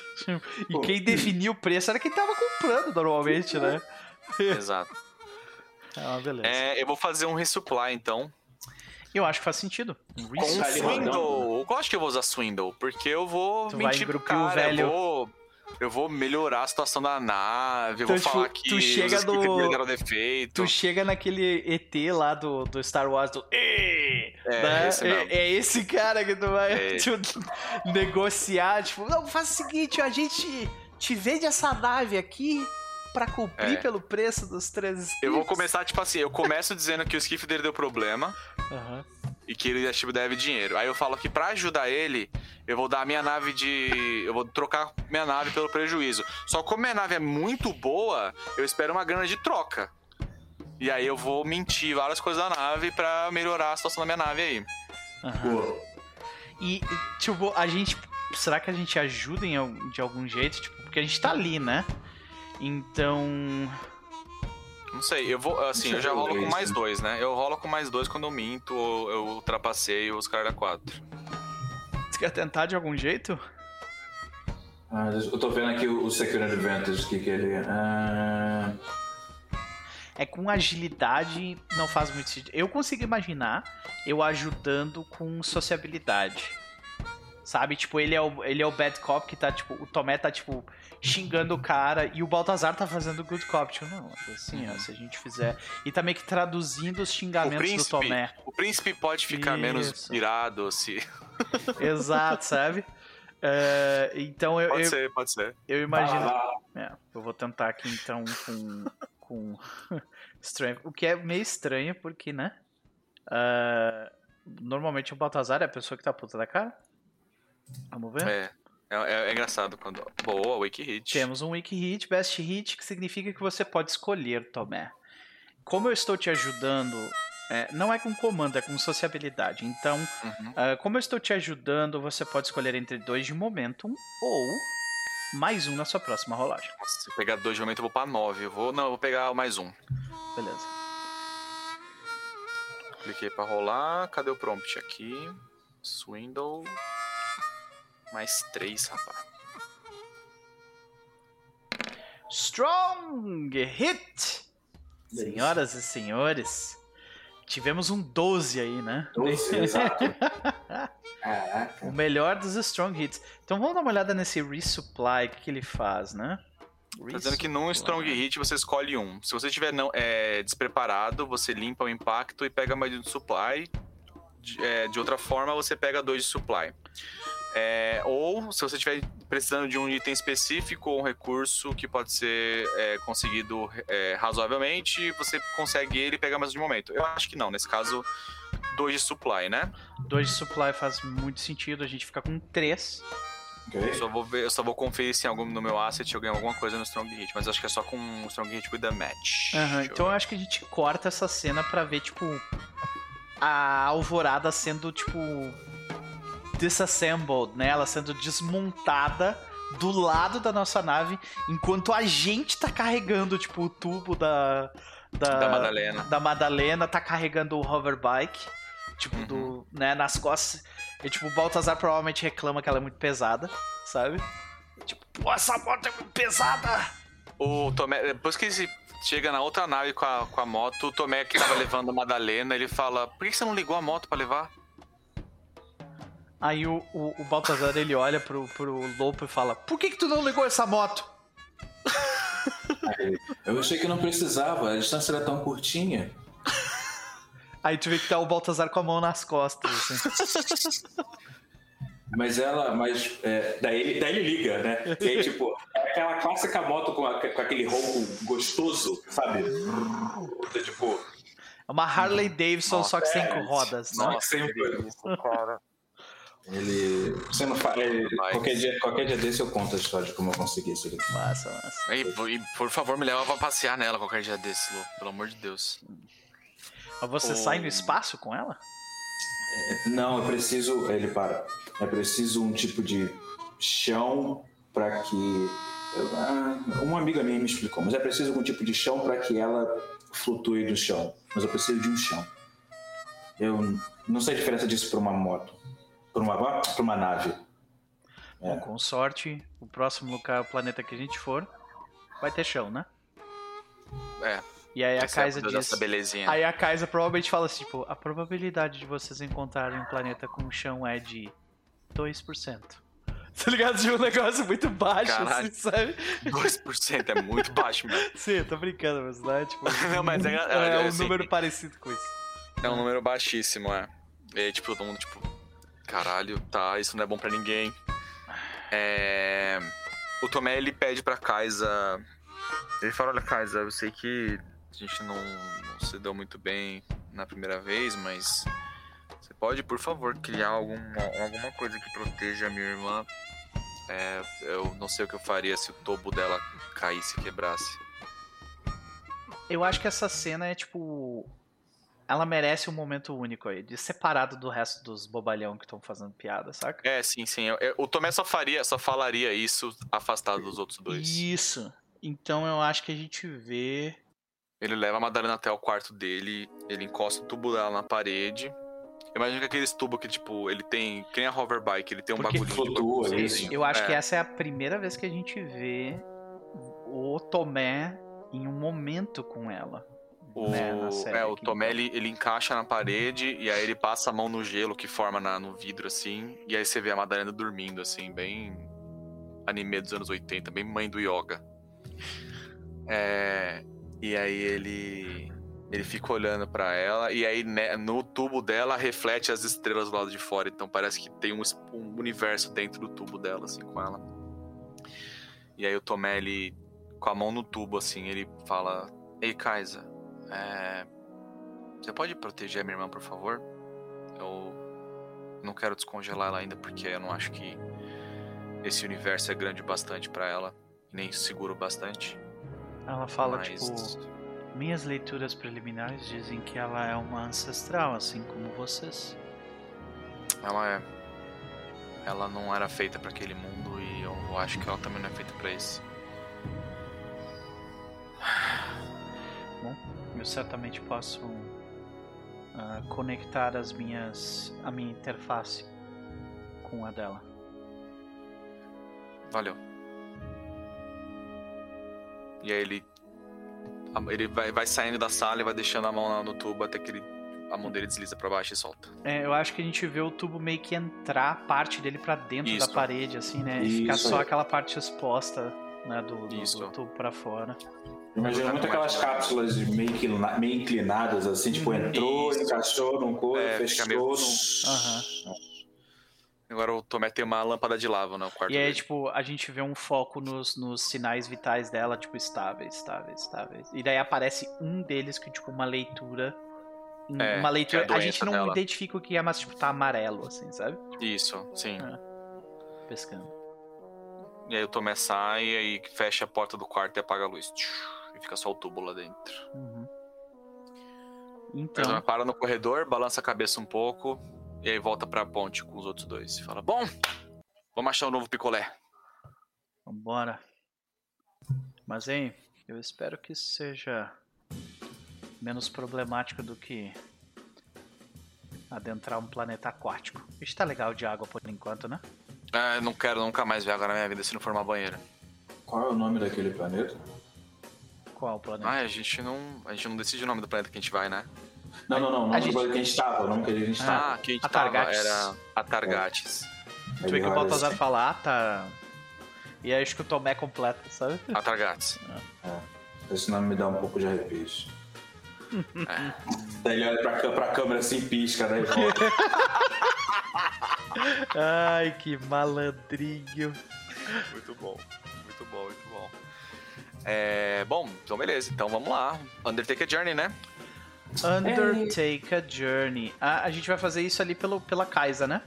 A: E quem definia o preço era quem tava comprando normalmente, né?
C: Exato.
A: Ah, beleza.
C: É, eu vou fazer um resupply então.
A: Eu acho que faz sentido.
C: Com. Swindle. Eu acho que eu vou usar Swindle, porque eu vou
A: Tu vai
C: mentir pro
A: engrupir o
C: cara.
A: velho.
C: Eu vou, eu vou melhorar a situação da nave. Eu
A: Então,
C: vou falar
A: tipo,
C: que
A: tu chega
C: deram defeito.
A: Tu chega naquele ET lá do, do Star Wars do.
C: É,
A: né?
C: esse
A: é, é esse cara que tu vai
C: É.
A: tipo, negociar. Tipo, não, faz o seguinte, a gente te vende essa nave aqui pra cumprir
C: É.
A: pelo preço dos três
C: Eu vou
A: scripts."
C: começar, tipo assim, eu começo dizendo que o skiff dele deu problema
A: Aham.
C: E que ele tipo, deve dinheiro. Aí eu falo que pra ajudar ele, eu vou dar a minha nave de. Eu vou trocar minha nave pelo prejuízo. Só que como minha nave é muito boa, eu espero uma grana de troca. E aí eu vou mentir várias coisas da nave pra melhorar a situação da minha nave aí.
B: Pô,
A: E, tipo, a gente. Será que a gente ajuda em, de algum jeito? Tipo, porque a gente tá ali, né? Então.
C: Não sei, eu vou. Assim, eu já rolo com mais dois, né? Eu rolo com mais dois quando eu minto ou eu ultrapasseio os caras da quatro.
A: Você quer tentar de algum jeito?
B: ah, eu tô vendo aqui o, o Secure Advantage, que, que ele. Ah,
A: É com agilidade não faz muito sentido. Eu consigo imaginar eu ajudando com sociabilidade. Sabe? Tipo, ele é o, ele é o bad cop que tá, tipo, o Tomé tá, tipo, xingando o cara e o Baltazar tá fazendo o good cop. Tipo, não, assim, ó, se a gente fizer. E tá meio que traduzindo os xingamentos do
C: príncipe,
A: Tomé.
C: o príncipe pode ficar menos
A: Isso.
C: irado se.
A: Exato, sabe? É, então eu,
C: Pode
A: eu,
C: ser, pode ser.
A: eu imagino. É, eu vou tentar aqui então com. com Strength. O que é meio estranho, porque, né? ah, normalmente o Baltazar é a pessoa que tá puta da cara. Vamos ver?
C: É. É, é- é engraçado quando. Boa, Wake Hit.
A: Temos um Weak Hit, Best Hit, que significa que você pode escolher, Tomé. Como eu estou te ajudando, é, não é com comando, é com sociabilidade. Então,
C: Uhum.
A: ah, como eu estou te ajudando, você pode escolher entre dois de momentum ou mais um na sua próxima rolagem.
C: Se eu pegar dois de momento, eu vou pra nove. Eu vou. Não, eu vou pegar mais um.
A: Beleza.
C: Cliquei pra rolar. Cadê o prompt aqui? Swindle. Mais três, rapaz.
A: Strong Hit! Senhoras e senhores, tivemos um 12 aí, né?
B: Doce, exato. Caraca.
A: O melhor dos Strong Hits. Então vamos dar uma olhada nesse Resupply, o que, que ele faz, né?
C: Tá dizendo que num Strong Hit você escolhe um. Se você estiver não, é, despreparado, você limpa o impacto e pega mais um de supply. De, é, de outra forma, você pega dois de supply. É, ou, se você estiver precisando de um item específico ou um recurso que pode ser é, conseguido é, razoavelmente, você consegue ele e pega mais um de momento. Eu acho que não, nesse caso, dois de supply, né?
A: Dois de Supply faz muito sentido, a gente fica com três.
B: Ok.
C: Eu só vou, ver, eu só vou conferir se em algum, no meu asset eu ganho alguma coisa no Strong Hit, mas acho que é só com o Strong Hit with the match. Eu
A: então eu acho que a gente corta essa cena pra ver, tipo, a alvorada sendo, tipo, disassembled, né? Ela sendo desmontada do lado da nossa nave, enquanto a gente tá carregando, tipo, o tubo da. Da,
C: Da Madalena.
A: da Madalena, tá carregando o hoverbike, tipo,
C: Uhum.
A: do, né, nas costas. E, tipo, o Baltazar provavelmente reclama que ela é muito pesada, sabe? Tipo, pô, essa moto é muito pesada!
C: O Tomé, depois que ele chega na outra nave com a, com a moto, o Tomé que tava levando a Madalena, ele fala: Por que você não ligou a moto pra levar?
A: Aí o, o, o Baltazar ele olha pro, pro Lopo e fala: Por que, que tu não ligou essa moto?
B: Aí, Eu achei que não precisava, a distância era tão curtinha.
A: Aí tu vê que tá o Baltazar com a mão nas costas. Assim.
B: Mas ela, mas é, daí, ele, daí ele liga, né? E aí, tipo, é aquela clássica moto com, a- com aquele ronco gostoso, sabe? Tipo,
A: É uma Harley Davidson, só que sem
B: é,
A: rodas, né?
C: Nossa,
B: sempre-
C: que isso, cara.
B: Ele. Você não fala. ele-
C: Mas-
B: qualquer, dia, qualquer dia desse eu conto a história de como eu consegui isso aqui.
A: Massa, massa.
C: E, e, por favor, me leva pra passear nela qualquer dia desse, Lu. Pelo amor de Deus.
A: Mas você
C: O-
A: sai no espaço com ela?
B: Não, eu preciso. Ele para. É preciso um tipo de chão para que. ah, Uma amiga minha me explicou, mas é preciso algum tipo de chão para que ela flutue no chão. Mas eu preciso de um chão. Eu não sei a diferença disso para uma moto. Para uma, para uma nave. É.
A: Bom, com sorte, o próximo lugar, o planeta que a gente for, vai ter chão, né?
C: É.
A: E aí a
C: essa é
A: Kaisa diz.
C: belezinha.
A: Aí a Kaisa provavelmente fala assim, tipo, a probabilidade de vocês encontrarem um planeta com chão é de 2%. Tá ligado? De um negócio muito baixo,
C: Caralho.
A: assim, sabe?
C: 2% é muito baixo, meu.
A: Sim, eu tô brincando, mas não é tipo.
C: Não, mas é-
A: é,
C: é,
A: um
C: assim,
A: número parecido com isso.
C: É um número baixíssimo, é. E aí, tipo, todo mundo, tipo, caralho, tá, isso não é bom pra ninguém. É... O Tomé, ele pede pra Kaisa... Ele fala, olha, Kaisa, eu sei que a gente não, não se deu muito bem na primeira vez, mas... Você pode, por favor, criar alguma, alguma coisa que proteja a minha irmã? É, eu não sei o que eu faria se o tobo dela caísse e quebrasse.
A: Eu acho que essa cena é tipo. Ela merece um momento único aí, de separado do resto dos bobalhão que estão fazendo piada, saca?
C: É, sim, sim. eu- eu- o Tomé só faria, só falaria isso afastado dos outros dois.
A: Isso. Então eu acho que a gente vê.
C: Ele leva a Madalena até o quarto dele, ele encosta o tubo dela na parede. Eu imagino que aqueles tubos que, tipo, ele tem. Que nem a hoverbike, ele tem um
A: Porque
C: bagulhinho
B: flutua,
C: de
B: isso.
A: Eu acho
C: é.
A: que essa é a primeira vez que a gente vê o Tomé em um momento com ela.
C: O,
A: né,
C: é, o
A: aqui.
C: Tomé ele, encaixa na parede e aí ele passa a mão no gelo que forma na- no vidro, assim. E aí você vê a Madalena dormindo, assim, bem anime dos anos 80, bem mãe do yoga. É, e aí ele ele fica olhando pra ela e aí né, no tubo dela reflete as estrelas do lado de fora, então parece que tem um, um universo dentro do tubo dela assim com ela. E aí o Tomé ele com a mão no tubo assim, ele fala: "Ei, Kaisa, é, você pode proteger a minha irmã, por favor? Eu não quero descongelar ela ainda porque eu não acho que esse universo é grande o bastante pra ela, nem seguro bastante.
A: Ela fala,
C: mas
A: tipo, minhas leituras preliminares dizem que ela é uma ancestral, assim como vocês.
C: ela é ela não era feita pra aquele mundo e eu acho que ela também não é feita pra esse.
A: Eu certamente posso ah, conectar as minhas, a minha interface com a dela.
C: Valeu. E aí ele ele vai, vai saindo da sala e vai deixando a mão lá no tubo até que ele, a mão dele desliza pra baixo e solta.
A: É, eu acho que a gente vê o tubo meio que entrar parte dele pra dentro
C: Isso.
A: da parede, assim, né? E ficar só aquela parte exposta, né, do, do, do tubo pra fora.
B: Imagina muito aquelas cápsulas meio, inclina- meio inclinadas, assim, tipo,
A: Uhum.
B: entrou,
C: Isso.
B: encaixou num couro,
C: É,
B: fechou
C: meio-
B: num.
A: Aham.
C: Agora o Tomé tem uma lâmpada de lava no quarto
A: E aí,
C: dele.
A: tipo, a gente vê um foco nos, nos sinais vitais dela, tipo, estáveis, estáveis, estáveis. E daí aparece um deles que, tipo, uma leitura.
C: É,
A: uma leitura.
C: é a
A: a, gente não
C: dela.
A: identifica o que é, mas, tipo, tá amarelo, assim, sabe?
C: Isso, sim.
A: É. Pescando.
C: E aí o Tomé sai e aí fecha a porta do quarto e apaga a luz. E fica só o tubo lá dentro.
A: Uhum.
C: Então...
A: Então,
C: para no corredor, balança a cabeça um pouco e aí volta pra ponte com os outros dois. E fala: Bom, vamos achar um novo picolé.
A: vambora. Mas, hein, eu espero que isso seja menos problemático do que adentrar um planeta aquático. Está legal de água por enquanto, né?
C: Ah, não quero nunca mais ver água na minha vida se não for uma banheira.
B: Qual é o nome daquele planeta?
A: Qual planeta?
C: Ah, a gente não. A gente não decide o nome do planeta que a gente vai, né?
B: Não, não, não. O
A: A
B: nome
A: gente-
B: que a gente tava, o nome que a gente tava.
C: Ah, que a gente
A: Atargates.
C: tava era Atargates.
A: Tu vê que o Baltazar fala, ah, tá. E aí acho que o Tomé completa, sabe?
C: Atargates.
B: Esse nome me dá um pouco de arrepios. Daí ele olha pra, pra câmera assim, pisca, daí volta.
A: Ai, que malandrinho.
C: Muito bom. É, bom, então beleza, então vamos lá. Undertaker Journey, né?
A: Undertaker Journey. Ah, a gente vai fazer isso ali pelo, pela Kaisa, né?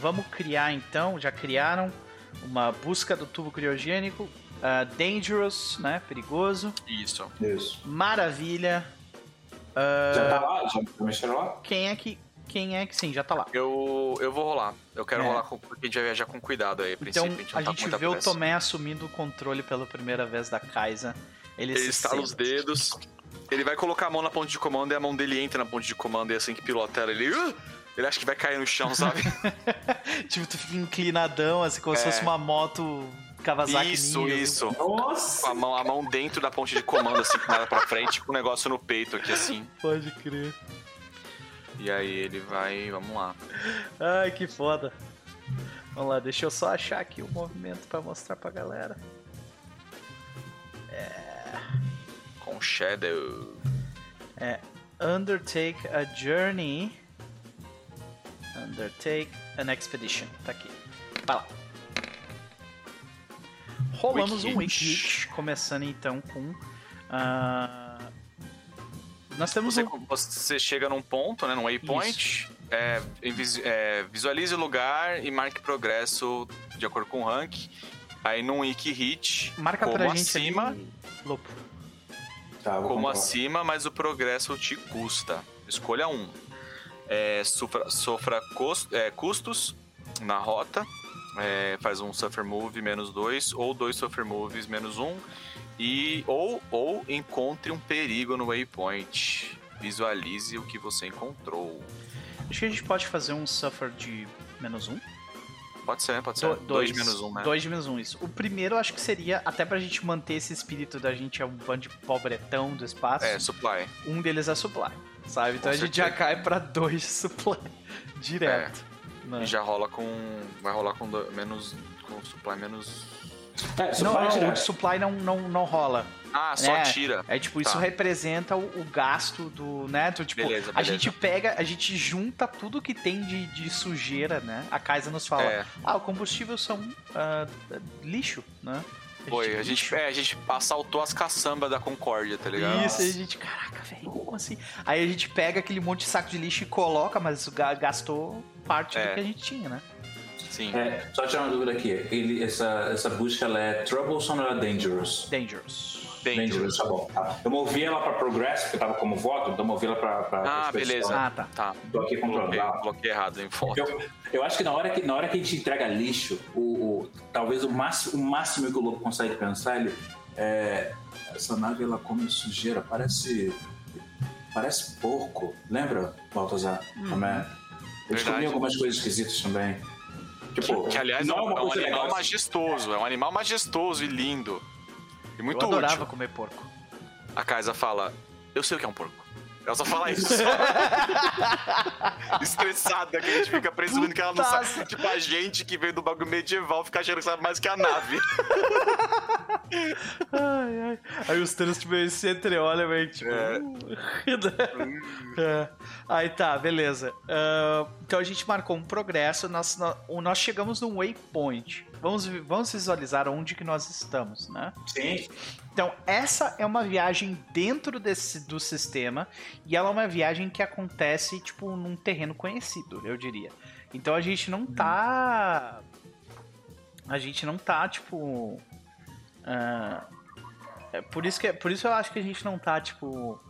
A: Vamos criar então, já criaram uma busca do tubo criogênico. Uh, dangerous, né? Perigoso.
C: Isso.
B: Isso.
A: Maravilha.
B: Já tá
A: Uh,
B: lá? Já mexeram lá?
A: quem é que. Quem é que sim, já tá lá.
C: Eu, eu vou rolar. Eu quero
A: É.
C: rolar com, porque a gente vai viajar com cuidado aí, a
A: Então
C: princípio.
A: a
C: não tá
A: gente
C: com muita
A: vê o. Tomé assumindo o controle pela primeira vez da Kaisa. Ele,
C: Ele
A: se
C: estala os dedos. Ele vai colocar a mão na ponte de comando e a mão dele entra na ponte de comando e assim que pilota ela, ele. "Uh!" Ele acha que vai cair no chão, sabe?
A: tipo, tu fica inclinadão, assim, como se
C: É.
A: fosse uma moto Kawasaki
C: isso,
A: Ninja.
C: isso.
B: Nossa!
C: Com a mão, a mão dentro da ponte de comando, assim, nada pra frente, com o negócio no peito aqui, assim.
A: Pode crer.
C: E aí ele vai. Vamos lá.
A: Ai, que foda. Vamos lá, deixa eu só achar aqui o movimento pra mostrar pra galera.
C: Com Shadow.
A: Undertake a journey. Undertake an expedition. Tá aqui. Vai lá. Rolamos um
C: Wiki
A: wiki hit, começando então com. ah, nós temos
C: Você,
A: um.
C: você chega num ponto, né? Num waypoint. É, é, visualize o lugar e marque progresso de acordo com o rank. Aí num wiki hit,
A: Marca
C: como
A: pra gente
C: acima,
A: ali. Lopo.
B: Tá,
C: como
B: comprar.
C: acima, mas o progresso te custa. Escolha um. É, sofra sofra cus- é, custos na rota. É, faz um suffer move menos dois ou dois suffer moves menos um e ou ou encontre um perigo no waypoint. Visualize o que você encontrou.
A: Acho que a gente pode fazer um suffer de menos um.
C: Pode ser, pode ser.
A: Do-
C: dois, menos um, né?
A: Dois de menos um, isso. O primeiro acho que seria, até pra gente manter esse espírito da gente é um bando de pobretão do espaço,
C: É, supply.
A: um deles é supply, sabe? Então
C: Com
A: a gente
C: certeza.
A: já cai pra dois de supply direto. né?
C: E já rola com. Vai rolar com do- menos. Com supply menos.
B: É, só
A: Não,
B: tirar.
A: o supply não, não, não rola.
C: Ah, só
A: É,
C: tira.
A: É tipo, isso
C: Tá.
A: representa o, o gasto do, né? Então, tipo,
C: Beleza,
A: a
C: beleza.
A: gente pega, a gente junta tudo que tem de, de sujeira, né? A Kaisa nos fala,
C: É.
A: ah, o combustível são ah, lixo, né?
C: Foi, a
A: lixo.
C: gente, é, a gente assaltou as caçambas da Concórdia, tá ligado?
A: Isso, aí a gente, caraca, velho, como assim? Aí a gente pega aquele monte de saco de lixo e coloca, mas isso ga- gastou parte
C: É.
A: do que a gente tinha, né?
C: Sim.
B: É, só tirar uma dúvida aqui. Ele, essa, essa busca ela é troublesome ou é dangerous?
A: Dangerous.
C: Dangerous.
B: tá bom. Tá. Eu movi ela pra progress, porque tava como voto, então eu movi ela pra. pra
C: Ah, beleza.
A: Ah, tá.
C: Tá.
B: Tô aqui controlando.
C: Coloquei, coloquei errado em foto.
B: Eu, eu acho que na hora que, na hora que a gente entrega lixo, o, o- talvez o máximo, o máximo que o lobo consegue pensar, ele. É, essa nave ela come sujeira, parece. Parece porco. Lembra, Baltazar? Também. Eu descobri
C: Verdade.
B: algumas coisas esquisitas também. Tipo,
C: Que, aliás, é
B: não
C: um,
B: uma
C: é um animal
B: legal,
C: majestoso. É um animal majestoso e lindo. E muito
A: eu adorava
C: útil.
A: comer porco.
C: A Kaisa fala: Eu sei o que é um porco. Ela só fala isso. Estressada, que a gente fica presumindo que ela não sabe. Tipo, a gente que veio do bagulho medieval fica achando que sabe mais que a nave.
A: Ai, ai. Aí os três, tipo, eles se entreolham, velho, tipo...
C: É.
A: É. Aí tá, beleza. Ah, então a gente marcou um progresso, nós, nós, nós chegamos num waypoint. Vamos, vamos visualizar onde que nós estamos, né?
B: Sim.
A: Então, essa é uma viagem dentro desse, do sistema e ela é uma viagem que acontece, tipo, num terreno conhecido, eu diria. Então a gente não tá. A gente não tá, tipo. ah, é por, isso que, por isso eu acho que a gente não tá, tipo.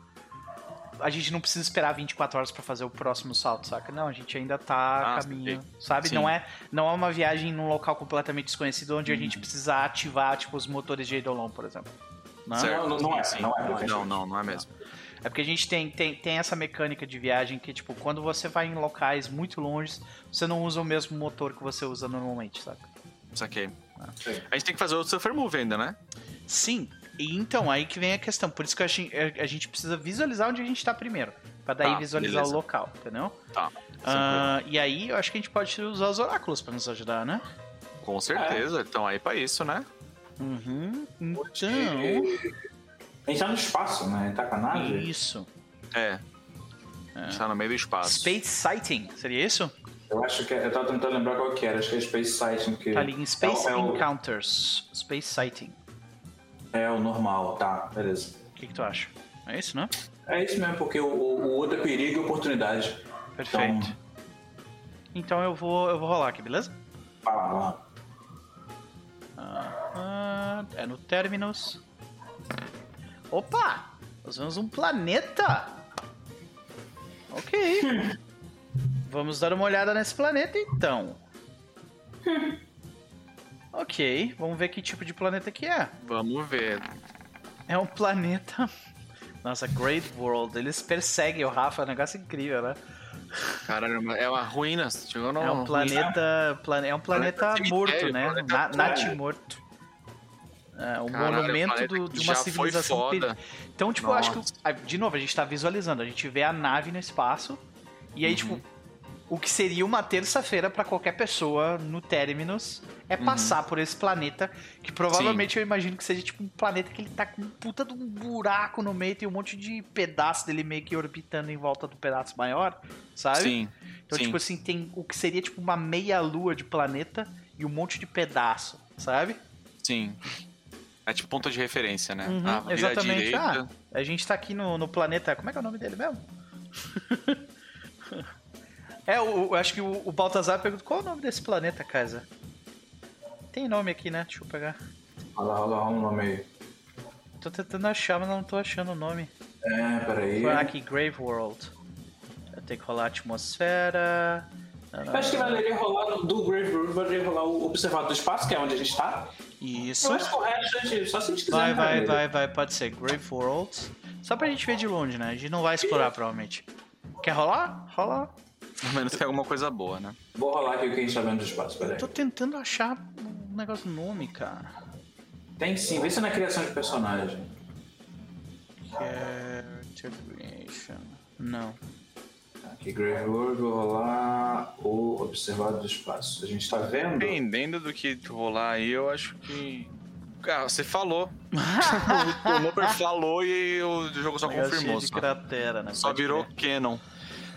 A: A gente não precisa esperar 24 horas pra fazer o próximo salto, saca? Não, a gente ainda tá
C: Ah,
A: a caminho,
C: saquei.
A: sabe?
C: Sim.
A: Não é, não é uma viagem num local completamente desconhecido onde a gente precisa ativar, tipo, os motores de Eidolon, por exemplo. Não?
C: Certo.
B: Não, não é,
C: Sim.
B: não é.
C: Não, não, não é mesmo.
A: É porque a gente tem, tem, tem essa mecânica de viagem que, tipo, quando você vai em locais muito longe, você não usa o mesmo motor que você usa normalmente, saca?
C: Saquei.
B: Sim.
C: A gente tem que fazer o Suffer Move ainda, né?
A: Sim, e então aí que vem a questão. Por isso que a gente, a gente precisa visualizar onde a gente tá primeiro. Pra daí
C: Tá,
A: visualizar
C: beleza.
A: o local, entendeu?
C: Tá.
A: Ah, e aí eu acho que a gente pode usar os oráculos pra nos ajudar, né?
C: Com certeza. Então aí pra isso, né?
A: Uhum. Então.
B: A gente tá no espaço, né? Tá com a nave.
A: Isso.
C: É. Está no meio do espaço.
A: Space Sighting, seria isso?
B: Eu acho que é, eu tava tentando lembrar qual que era, acho que é Space Sighting. Que
A: Tá ali em Space
B: é, o- é o-
A: Encounters. Space Sighting.
B: É o normal, tá, beleza.
A: O que, que tu acha? É isso, né?
B: É isso mesmo, porque o, o, outro é perigo e oportunidade.
A: Perfeito. Então eu vou, eu vou rolar aqui, beleza?
B: Então, pá, lá.
A: Ah, é no Terminus. Opa! Nós vemos um planeta! Ok. Vamos dar uma olhada nesse planeta então. Ok, vamos ver que tipo de planeta que é.
C: Vamos ver.
A: É um planeta. Nossa, Great World. Eles perseguem o Rafa, é um negócio incrível, né?
C: Caralho, é uma- ruína. Chegou no
A: É um planeta. plane- É um planeta
C: Planeta
A: morto, né?
C: planeta
A: Na,
B: morto.
A: É, um
C: Caralho,
A: monumento do- de uma civilização. peri- Então, tipo, eu acho que.
C: Nossa.
A: De novo, a gente tá visualizando. A gente vê a nave no espaço. E aí,
C: Uhum.
A: tipo. O que seria uma terça-feira pra qualquer pessoa no Terminus é passar por esse planeta. Que provavelmente eu imagino que seja tipo um planeta que ele tá com um puta de um buraco no meio, tem um monte de pedaço dele meio que orbitando em volta do pedaço maior, sabe?
C: Sim.
A: Então,
C: sim.
A: tipo assim, tem o que seria tipo uma meia-lua de planeta e um monte de pedaço, sabe?
C: Sim. É tipo ponto de referência, né?
A: Uhum,
C: Ah,
A: exatamente.
C: direita.
A: Ah, a gente tá aqui no, no planeta. Como é que é o nome dele mesmo? é, o, eu acho que o, o Baltazar pergunta qual é o nome desse planeta, Kaisa? Tem nome aqui, né? Deixa eu pegar.
B: Olha lá, olha lá, o nome aí.
A: Tô tentando achar, mas não tô achando o nome.
B: É, peraí.
A: Foi aqui, Grave World. Eu tenho que rolar a atmosfera.
B: Eu acho que valeria rolar do Grave Road, valeria rolar o Observado do Espaço, que é onde a gente tá.
A: Isso.
B: Eu acho que o resto, gente, só se a gente quiser.
A: Vai, vai, vai, vai, pode ser. Grave World. Só pra gente ver de longe, né? A gente não vai explorar, provavelmente. Quer rolar? Rola.
C: Pelo menos tem alguma coisa boa, né?
B: Vou rolar aqui o que a gente tá vendo do espaço, peraí.
A: Tô tentando achar um negócio nome, cara.
B: Tem sim, vê se é na criação de personagem.
A: Character creation. Não.
B: Aqui, Grave World, vou rolar o Observado do Espaço. A gente tá vendo?
C: Dependendo do que rolar aí, eu acho que. Cara, você falou. o Noper falou e o jogo só confirmou. Só,
A: cratera, né?
C: só
A: Pode
C: virou canon.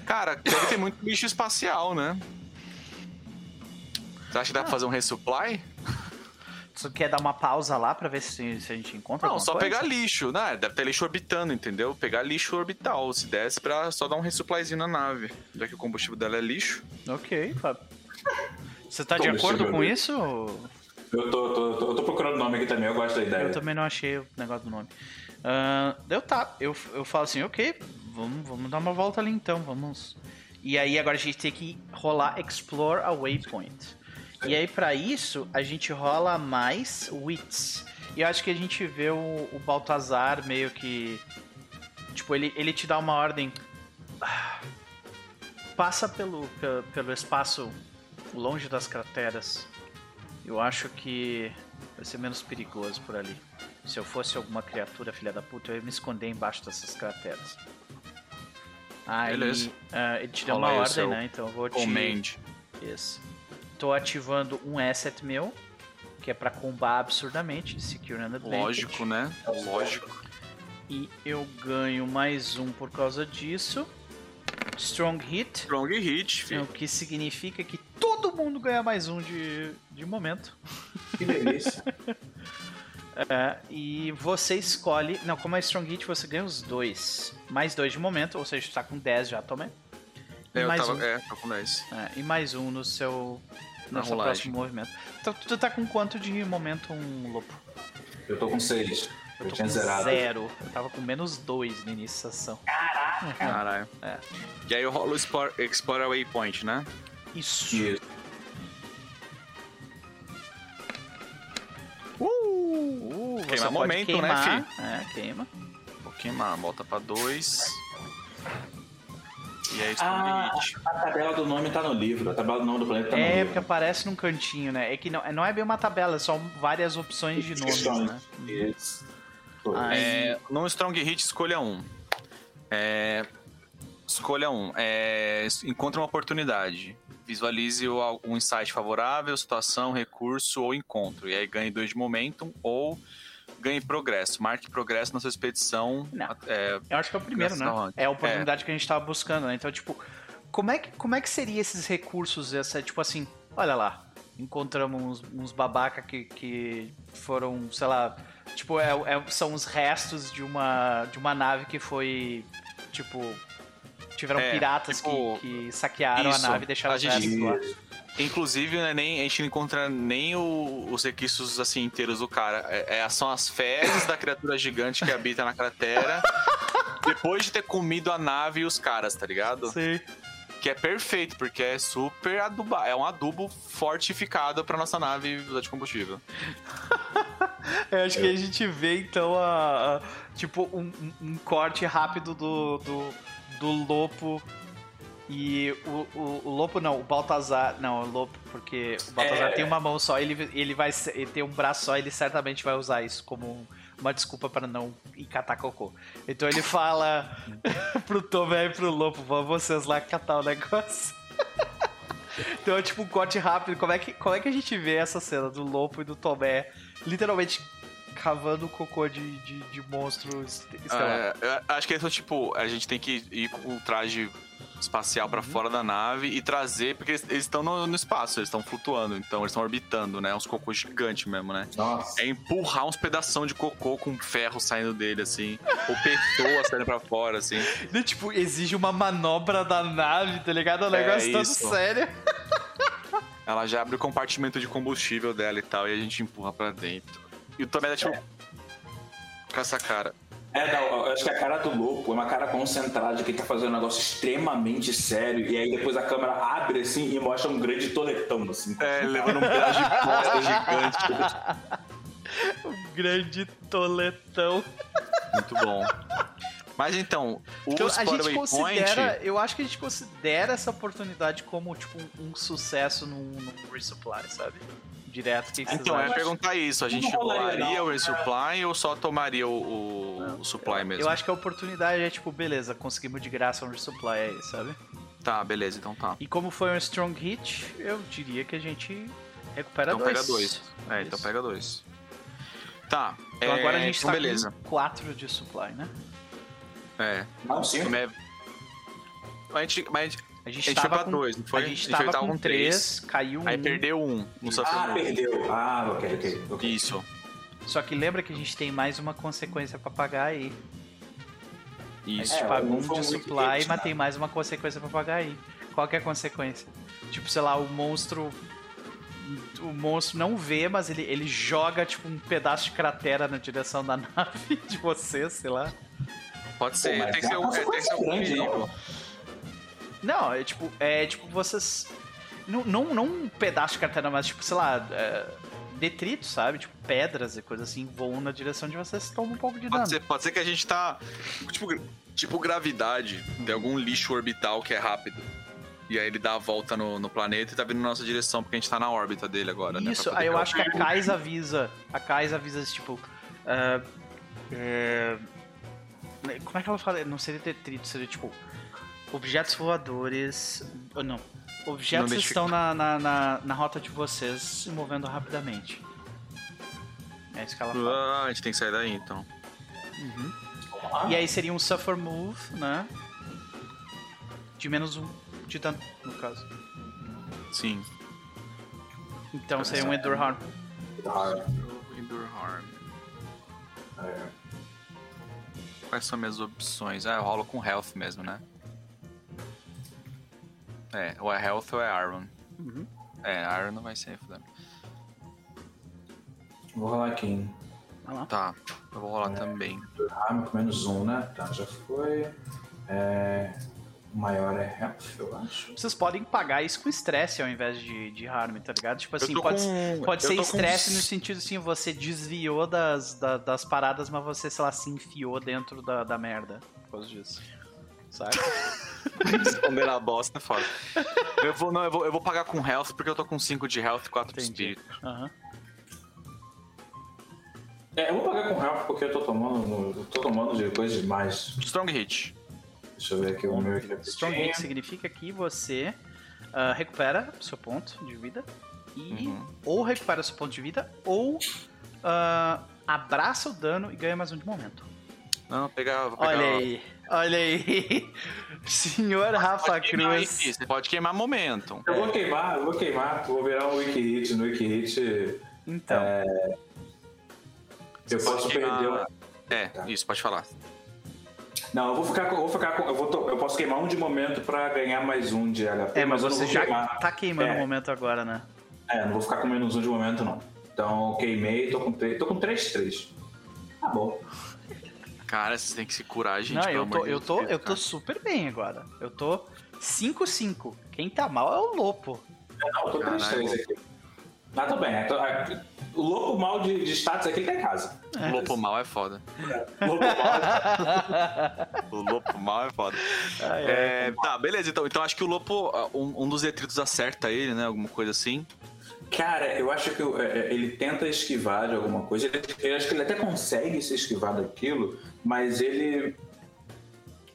C: Cara, deve ter muito bicho espacial, né? Você acha que dá pra fazer um resupply?
A: Tu quer dar uma pausa lá pra ver se, se a gente encontra
C: Não, só
A: coisa?
C: pegar lixo. Né? Deve ter lixo orbitando, entendeu? Pegar lixo orbital. Se desse pra só dar um resupplyzinho na nave. Já que o combustível dela é lixo.
A: Ok, Fábio. Você tá de acordo com
B: ali?
A: isso?
B: Eu tô, tô, tô, eu tô procurando o nome aqui também, eu gosto da ideia.
A: Eu também não achei o negócio do nome. Ah, eu tá, eu, eu falo assim, ok, vamos, vamos dar uma volta ali então, vamos. E aí agora a gente tem que rolar Explore a Waypoint. E aí pra isso a gente rola mais Wits. E eu acho que a gente vê o, o Baltazar meio que. Tipo, ele, ele te dá uma ordem. Passa pelo, pelo, pelo espaço longe das crateras. Eu acho que vai ser menos perigoso por ali. Se eu fosse alguma criatura filha da puta, eu ia me esconder embaixo dessas crateras. Aí,
C: Beleza.
A: ah, ele te deu uma
C: aí o
A: ordem, né? Então eu vou te...
C: Command.
A: Isso. Tô ativando um asset meu, que é pra combar absurdamente, Secure and Advantage.
C: Lógico, né? Lógico.
A: E eu ganho mais um por causa disso. Strong Hit.
C: Strong hit,
A: O
C: filho.
A: que significa que todo mundo ganha mais um de, de momento.
B: Que delícia.
A: É, e você escolhe. Não, como é Strong Hit, você ganha os dois. Mais dois de momento, ou seja, você tá com 10 já também. E
C: É, eu
A: mais
C: tava.
A: um.
C: É, tô com 10.
A: É, e mais um no seu.
C: Na
A: No seu
C: rolagem.
A: próximo movimento. Então tu tá com quanto de momento um lobo?
B: Eu tô com seis. Eu,
A: Eu tô
B: tinha
A: com
B: zerado.
A: zero. Eu tava com menos dois no início da sessão.
C: Caralho.
A: É.
C: E aí eu rolo o Explore, Explore a Waypoint, né?
A: Isso.
B: Isso.
A: Uh,
C: Queimar
A: pode
C: momento, né,
A: queimar. É, queima.
C: Vou queimar, volta pra 2. E aí, Strong
B: Ah,
C: hit.
B: a tabela do nome tá no livro. A tabela do nome do planeta tá no
A: É,
B: livro.
A: porque aparece num cantinho, né? É que não, não é bem uma tabela, são várias opções de nomes, né?
B: Isso.
A: Ah,
C: É, no Strong Hit, escolha um. É, escolha um. É, encontre uma oportunidade. Visualize o- um insight favorável, situação, recurso ou encontro. E aí ganhe dois de momentum ou ganhe progresso. Marque progresso na sua expedição. É,
A: Eu acho que é o primeiro, né?
C: Graças a.
A: É a oportunidade que a gente tava buscando, né? Então, tipo, como é que, como é que seria esses recursos? Essa, tipo assim, olha lá, encontramos uns, uns babaca que, que foram, sei lá, tipo, é, é- são os restos de uma, de uma nave que foi, tipo, tiveram
C: É,
A: piratas
C: tipo,
A: que, que saquearam
C: isso,
A: a nave e deixaram
C: a gente-
A: lá.
C: Inclusive, né, nem, a gente não encontra nem o- os requisitos assim inteiros do cara. É, é- são as fezes da criatura gigante que habita na cratera. depois de ter comido a nave e os caras, tá ligado?
A: Sim.
C: Que é perfeito, porque é super aduba, é um adubo fortificado pra nossa nave usar de combustível.
A: Eu acho que a gente vê então a, a- tipo um, um- um corte rápido do, do, do Lopo e o, o, o Lopo não, o Baltazar, não, o Lopo porque o Baltazar
B: É.
A: tem uma mão só, ele, ele vai ele tem um braço só, ele certamente vai usar isso como uma desculpa para não ir catar cocô. Então ele fala pro Tomé e pro Lopo, vão vocês lá catar o negócio. Então é tipo um corte rápido. Como é, que, como é que a gente vê essa cena do Lopo e do Tomé literalmente cavando o cocô de, de, de monstro est- estelar?
C: É, acho que eles são tipo, a gente tem que ir com o traje espacial pra fora da nave e trazer, porque eles estão no, no espaço, eles estão flutuando, então eles estão orbitando, né? Uns cocô gigantes mesmo, né?
B: Nossa.
C: É empurrar uns pedação de cocô com ferro saindo dele, assim. Ou pessoa saindo pra fora, assim.
A: E, tipo, exige uma manobra da nave, tá ligado? É um
C: É
A: negócio todo
C: isso.
A: sério.
C: Ela já abre o compartimento de combustível dela e tal, e a gente empurra pra dentro. E o Tomé dá tipo. Com essa cara.
B: É, não, eu acho que a cara do louco é uma cara concentrada de quem tá fazendo um negócio extremamente sério. E aí depois a câmera abre assim e mostra um grande toletão, assim.
C: É, levando um pedaço de bosta gigante.
A: Um grande toletão.
C: Muito bom. Mas então, o
A: Então, a gente considera,
C: Point.
A: eu acho que a gente considera essa oportunidade como, tipo, um, um sucesso num, num resupply, sabe? Direto, o que,
C: Então, eu ia perguntar isso. A gente
B: rolaria,
C: o resupply ou só tomaria o, o- o supply mesmo?
A: Eu acho que a oportunidade é, tipo, beleza, conseguimos de graça um resupply aí, sabe?
C: Tá, beleza, então tá.
A: E como foi um strong hit, eu diria que a gente recupera
C: Então
A: dois.
C: pega dois. É, então
A: Isso.
C: pega dois. Tá.
A: Então
C: é,
A: agora a gente
C: então
A: tá
C: beleza.
A: com quatro de supply, né?
C: É.
B: Não, sim.
C: É- Mas a gente, mas a gente,
A: A gente,
C: a gente foi
A: tava
C: pra
A: com,
C: dois, não foi?
A: A gente
C: foi-
A: tava com
C: com
A: três, caiu um.
C: Aí perdeu um no
B: Ah, perdeu. Ah, ok, ok.
C: Isso.
A: Só que lembra que a gente tem mais uma consequência pra pagar aí. A
C: Isso.
A: gente
B: É,
A: pagou
B: um
A: um de supply, mas
B: né?
A: tem mais uma consequência pra pagar aí. Qual que é a consequência? Tipo, sei lá, o monstro. O monstro não vê, mas ele, ele joga, tipo, um pedaço de cratera na direção da nave de vocês, sei lá.
C: Pode ser,
B: mas
C: tem que ser,
B: é
C: um, é, tem que ser um perigo.
A: Não, é tipo, é tipo vocês. Não, não, não um pedaço de cratera, mas tipo, sei lá, é, detritos, sabe? Tipo, pedras e coisas assim voam na direção de vocês tomam um pouco de dano.
C: Pode ser, pode ser que a gente tá. Tipo, tipo gravidade. Tem algum lixo orbital que é rápido. E aí ele dá a volta no, no planeta e tá vindo na nossa direção, porque a gente tá na órbita dele agora, né?
A: Isso,
C: poder
A: aí eu acho que a Kais avisa. A Kais avisa, tipo. é, como é que ela fala? Não seria detrito, seria tipo. Objetos voadores. Ou não. Objetos estão na, na, na, na rota de vocês se movendo rapidamente. É isso que ela fala.
C: Ah, a gente tem que sair daí então.
A: Uhum.
B: Lá.
A: E aí seria um Suffer Move, né? De menos um de dano, no caso.
C: Sim.
A: Então seria um Endure Harm.
B: Ah,
C: Endure Harm.
B: é.
C: Quais são minhas opções? Ah, eu rolo com Health mesmo, né? É, ou é Health ou é Iron.
A: Uhum.
C: É, Iron não vai ser fudendo.
B: Vou rolar aqui.
A: Vai lá.
C: Tá, eu vou rolar também.
B: Ah, com menos um, né? Tá, já foi. É... O maior é health, eu acho.
A: Vocês podem pagar isso com estresse ao invés de, de harm, tá ligado? Tipo assim, pode,
C: com...
A: pode ser
C: com
A: estresse
C: uns-
A: no sentido assim, você desviou das, da- das paradas, mas você, sei lá, se enfiou dentro da, da merda por causa disso. Sabe?
C: Esconder a bosta é foda. Eu vou, não, eu vou, eu vou pagar com health porque eu tô com 5 de health e 4 de espírito.
A: Aham.
B: É, eu vou pagar com health porque eu tô tomando, eu tô tomando de coisa demais.
C: Strong hit.
B: Deixa eu ver aqui o meu aqui.
A: Strong Hit significa que você ah, recupera seu ponto de vida e
C: Uhum.
A: ou recupera seu ponto de vida ou ah, abraça o dano e ganha mais um de momento.
C: Não, pegar, vou pegar,
A: Olha aí, Olha aí. Senhor Rafa
C: Pode queimar,
A: Cruz.
C: hein, Você pode queimar momentum.
B: Eu vou queimar, eu vou queimar, vou virar um Wiki Hit. No Wiki Hit
A: Então,
B: eu
C: Você
B: posso
C: queimar-
B: perder. um-
C: É, isso, pode falar.
B: Não, eu vou ficar com. Eu, vou ficar com, eu, vou to- eu posso queimar um de momento pra ganhar mais um de HP.
A: é, mas
B: eu não
A: você já
B: queimar.
A: tá queimando o
B: É.
A: momento agora, né?
B: É, não vou ficar com menos um de momento, não. Então, queimei, tô com 3, tô com 3, 3. Tá bom.
C: Cara, vocês têm que se curar, gente.
A: Não,
C: pelo
A: eu
C: amor
A: tô,
C: de
A: eu
C: Deus,
A: tô, eu
C: cara.
A: tô super bem agora. Eu tô 5-5. Quem tá mal é o Lopo.
B: É, não, eu tô 3, 3
C: Caralho.
B: aqui. Ah, tô bem. é, tô- é, o louco mal de, de status aqui tá em casa.
C: O lobo mal é foda.
B: O louco mal.
C: O lobo mal é foda.
A: Ai, ai.
C: É, tá, beleza. Então, então acho que o Lopo, um, um dos detritos acerta ele, né? Alguma coisa assim.
B: Cara, eu acho que eu- é, ele tenta esquivar de alguma coisa. Eu acho que ele até consegue se esquivar daquilo, mas ele.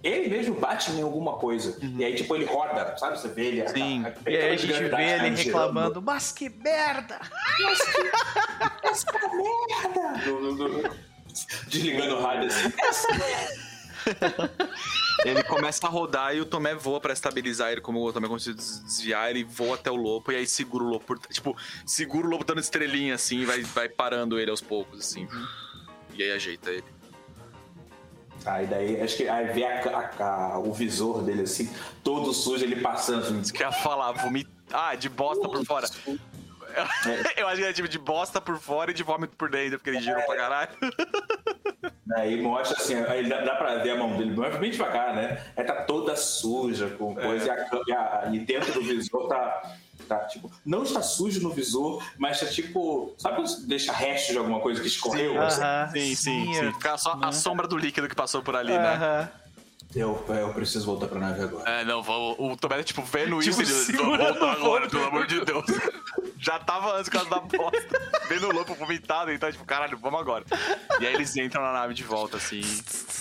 B: Ele mesmo bate em alguma coisa. E aí, tipo, ele roda, sabe? Você vê ele.
C: Sim.
B: a- a-
A: E aí a gente vê ele
B: girando.
A: reclamando, mas que merda!
B: Essa merda! Do- do- do- Desligando o rádio assim.
C: Ele começa a rodar e o Tomé voa pra estabilizar ele, como o Tomé conseguiu des- desviar, ele voa até o Lopo e aí segura o por... Tipo, segura o Lopo dando estrelinha assim e vai, vai parando ele aos poucos, assim. E aí ajeita ele.
B: Aí daí, acho que aí vê a- a- a- o visor dele assim, todo sujo, ele passando assim.
C: Isso que ia falar, vomitar. Ah, de bosta por fora. Eu acho que é tipo de bosta por fora e de vômito por dentro, porque ele girou pra caralho.
B: Aí mostra assim, aí dá, dá pra ver a mão dele, mas bem devagar, né? Aí tá toda suja com coisa, e, a, e, a- e dentro do visor tá, tá, tipo, não está sujo no visor, mas tá tipo, sabe quando deixa restos de alguma coisa que escorreu? assim?
A: Aham,
C: Sim, sim,
A: sim,
C: sim. Fica só
A: né?
C: a sombra do líquido que passou por ali, né?
A: Aham.
B: Eu, eu preciso voltar pra nave agora.
C: É, não, vamos- o Tomé, tipo, vendo
A: Tipo,
C: isso, ele
A: segurando
C: voltar agora, pelo amor de Deus. Já tava antes por causa da bosta. Vendo o lobo vomitado, então, tipo, caralho, vamos agora. E aí eles entram na nave de volta, assim.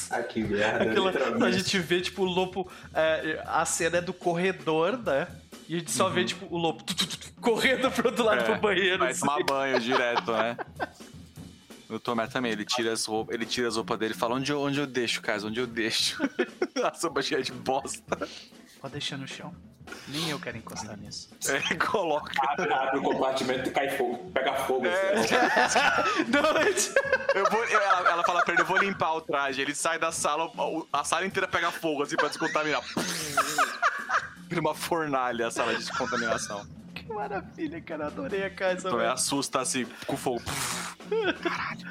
B: Ah, que merda,
A: Aquela- a gente vê, tipo, o Lopo. é, a cena é do corredor, né? E a gente só vê, tipo, o Lopo tu, tu, tu, correndo pro outro lado
C: Uhum. É,
A: do banheiro.
C: Vai
A: assim.
C: tomar banho direto, né? O Tomé também, ele tira as roupas, ele tira as roupas dele e fala onde eu, onde eu deixo, casa, onde eu deixo. a sopa cheia de bosta.
A: Pode deixar no chão. Nem eu quero encostar nisso.
C: Ele coloca.
B: Abre, abre o compartimento e cai fogo, pega fogo.
C: É.
B: assim.
A: Não, gente.
C: Eu vou, eu- ela, ela fala pra ele, eu vou limpar o traje. Ele sai da sala, a sala inteira pega fogo, assim, pra descontaminar. Vira uma fornalha a sala de descontaminação.
A: Que maravilha, cara. Adorei a casa.
C: Então é assusta assim, com fogo. Caralho.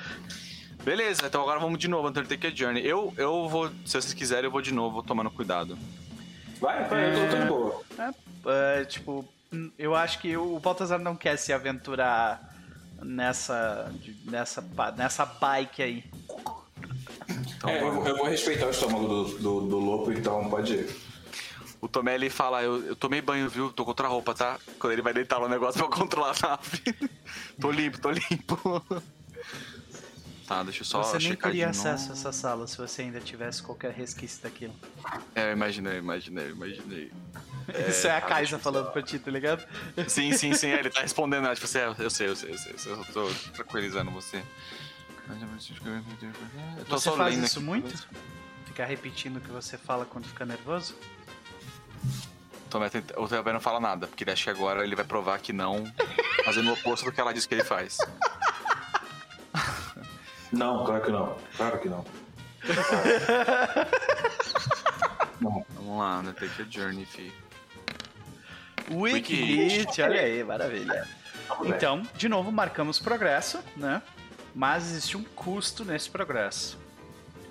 C: Beleza, então agora vamos de novo, Undertaker Journey. Eu, eu vou, se vocês quiserem, eu vou de novo, tomando cuidado.
B: Vai, vai, eu tô, tô de boa.
A: É, é, tipo, eu acho que o Baltazar não quer se aventurar nessa, nessa, nessa bike aí.
C: Então,
B: É, eu, eu vou respeitar o estômago do, do, do lobo, então pode ir.
C: O Tomé ele fala, eu, eu tomei banho, viu? Tô com outra roupa, tá? Quando ele vai deitar no negócio pra controlar a nave. tô limpo, tô limpo. tá, deixa eu só
A: você nem
C: checar
A: teria
C: de
A: acesso a essa sala se você ainda tivesse qualquer resquício daquilo.
C: É, eu imaginei, imaginei, imaginei.
A: Isso é a
C: tá,
A: Kaisa falando
C: só-
A: pra ti, tá ligado?
C: Sim, sim, sim. Ele tá respondendo, né? tipo, você, eu sei, eu sei, eu sei, eu sei, eu tô tranquilizando você. Eu tô
A: Você
C: só
A: faz isso
C: aqui.
A: muito? Ficar repetindo o que você fala quando fica nervoso?
C: O Tomé não fala nada, porque ele acha que agora ele vai provar que não, fazendo o oposto do que ela disse que ele faz.
B: Não, claro que não. Claro que não. não.
C: Vamos lá, né? Take a journey, fi.
A: Wiki
C: Wiki
A: Hit, olha aí, maravilha. Então, de novo, marcamos progresso, né? Mas existe um custo nesse progresso.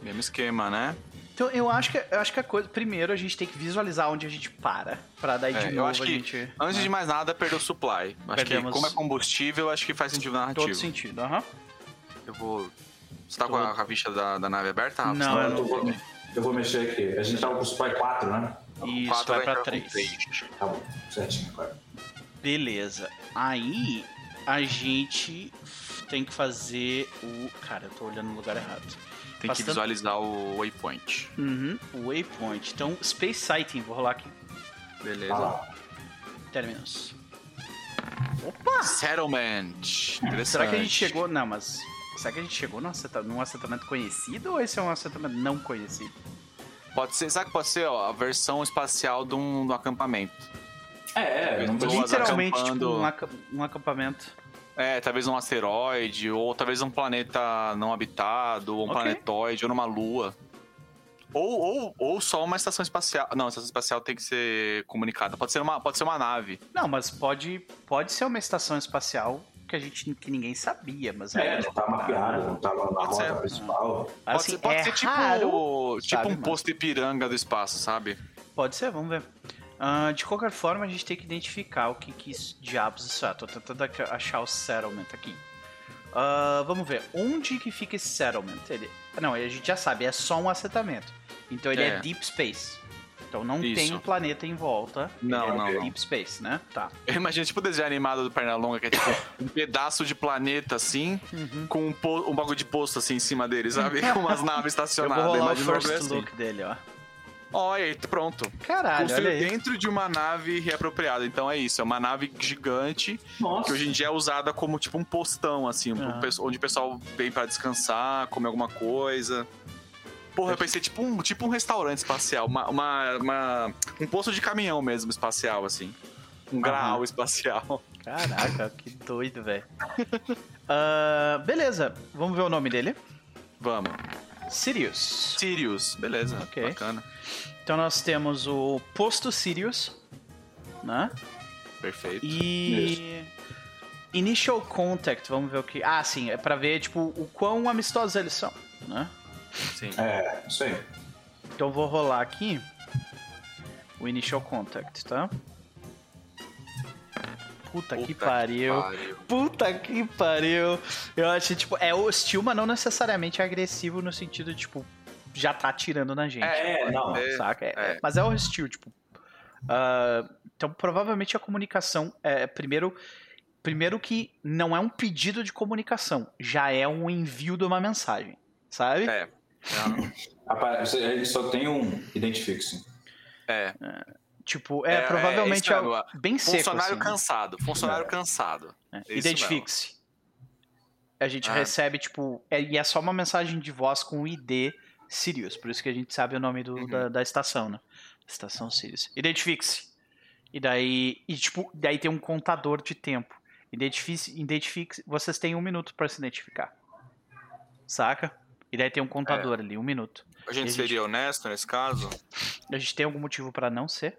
C: Mesmo esquema, né?
A: Então, eu acho que, eu acho que a coisa. Primeiro, a gente tem que visualizar onde a gente para. Pra daí de
C: É, eu
A: novo a gente.
C: antes
A: né?
C: de mais nada, perdeu o supply. Acho
A: Perdemos-
C: que, como é combustível, acho que faz sentido narrativo.
A: Todo sentido, aham.
C: Eu vou. Você tá com a, com a ficha da, da nave aberta, Rafa?
A: Não, eu
B: vou, eu vou mexer aqui. A gente tava com o Supply 4, né?
A: Isso,
C: Quatro
A: vai pra
C: entrar com
A: 3.
C: três.
B: Tá bom, certinho agora.
A: Beleza. Aí a gente tem que fazer o. Cara, eu tô olhando no lugar errado.
C: Tem que visualizar o waypoint.
A: Uhum, o Waypoint. Então, Space Sighting, vou rolar aqui.
C: Beleza.
B: Vai lá.
A: Terminus.
C: Settlement. Interessante.
A: Será que a gente chegou. Não, mas. Será que a gente chegou num assenta- num assentamento conhecido ou esse é um assentamento não conhecido?
C: Pode ser, sabe que pode ser ó, a versão espacial de um, de um acampamento.
B: É,
C: Pessoas
A: Literalmente, tipo,
C: acampando.
A: um, aca- um acampamento.
C: É, talvez um asteroide, ou talvez um planeta não habitado, ou um
A: Ok.
C: planetoide, ou numa lua. Ou, ou, ou só uma estação espacial. Não, a estação espacial tem que ser comunicada. Pode ser uma, pode ser uma nave.
A: Não, mas pode, pode ser uma estação espacial que a gente que ninguém sabia, mas
B: É, não tá mapeado, não tava na
C: Pode
B: rota
C: ser.
B: principal.
C: Pode
A: assim,
C: ser, pode
A: é
C: ser tipo,
A: raro,
C: tipo
A: sabe,
C: um posto Ipiranga do espaço, sabe?
A: Pode ser, vamos ver. Ah, de qualquer forma, a gente tem que identificar o que, que isso- diabos isso é. Tô tentando ac- achar o settlement aqui. Ah, vamos ver. Onde que fica esse settlement? Ele... Não, a gente já sabe, é só um assentamento. Então ele é,
C: É.
A: deep space. Então não
C: Isso.
A: tem um planeta em volta.
C: Não,
A: é
C: não, não.
A: deep space, né? Tá.
C: Imagina tipo o desenho animado do Pernalonga, que é tipo um pedaço de planeta assim, com um, po- um bagulho de posto assim em cima dele, sabe? Com umas naves
A: Eu vou
C: estacionadas.
A: rolar o
C: um
A: first
C: assim.
A: look dele, ó.
C: Olha aí, pronto.
A: Caralho,
C: dentro de uma nave reapropriada. Então é isso, é uma nave gigante
B: Nossa.
C: que hoje em dia é usada como tipo um postão, assim, um-
A: Ah.
C: onde o pessoal vem pra descansar, comer alguma coisa. Porra, eu pensei tipo um, tipo um restaurante espacial, uma, uma- uma- um posto de caminhão mesmo espacial, assim. Um graal espacial.
A: Caraca, que doido, velho. Ah, beleza, vamos ver o nome dele.
C: Vamos.
A: Sirius.
C: Sirius, beleza,
A: Ok.
C: bacana.
A: Então nós temos o posto Sirius, né?
C: Perfeito.
A: E initial contact, vamos ver o que. Ah, sim, é pra ver tipo o quão amistosos eles são, né?
C: Sim.
B: É, isso aí.
A: Então vou rolar aqui o initial contact, tá? Puta, que
C: Puta
A: pariu.
C: pariu.
A: Puta que pariu. Eu acho, tipo, é hostil, mas não necessariamente agressivo no sentido, tipo, já tá atirando na gente.
B: É, não.
C: É,
A: saca? É-
C: é.
A: é- mas é hostil, tipo. ah, então, provavelmente a comunicação é primeiro. Primeiro que não é um pedido de comunicação, já é um envio de uma mensagem, sabe?
C: É. Não,
B: Aparece- Ele só tem um identifique-se.
C: É.
A: Tipo, é,
C: É,
A: provavelmente
C: é
A: é, bem seco.
C: Funcionário
A: assim, né?
C: cansado. Funcionário
B: É.
C: cansado.
A: É, Identifique-se. A gente
C: Ah.
A: recebe, tipo, é- e é só uma mensagem de voz com o ID Sirius, por isso que a gente sabe o nome do-
C: Uhum.
A: da, da estação, né? Estação Sirius. Identifique-se. E daí, e tipo, daí tem um contador de tempo. Identifique, identifique vocês têm um minuto pra se identificar. Saca? E daí tem um contador ali, um minuto.
C: A gente
A: E a gente-
C: seria honesto nesse caso?
A: A gente tem algum motivo pra não ser?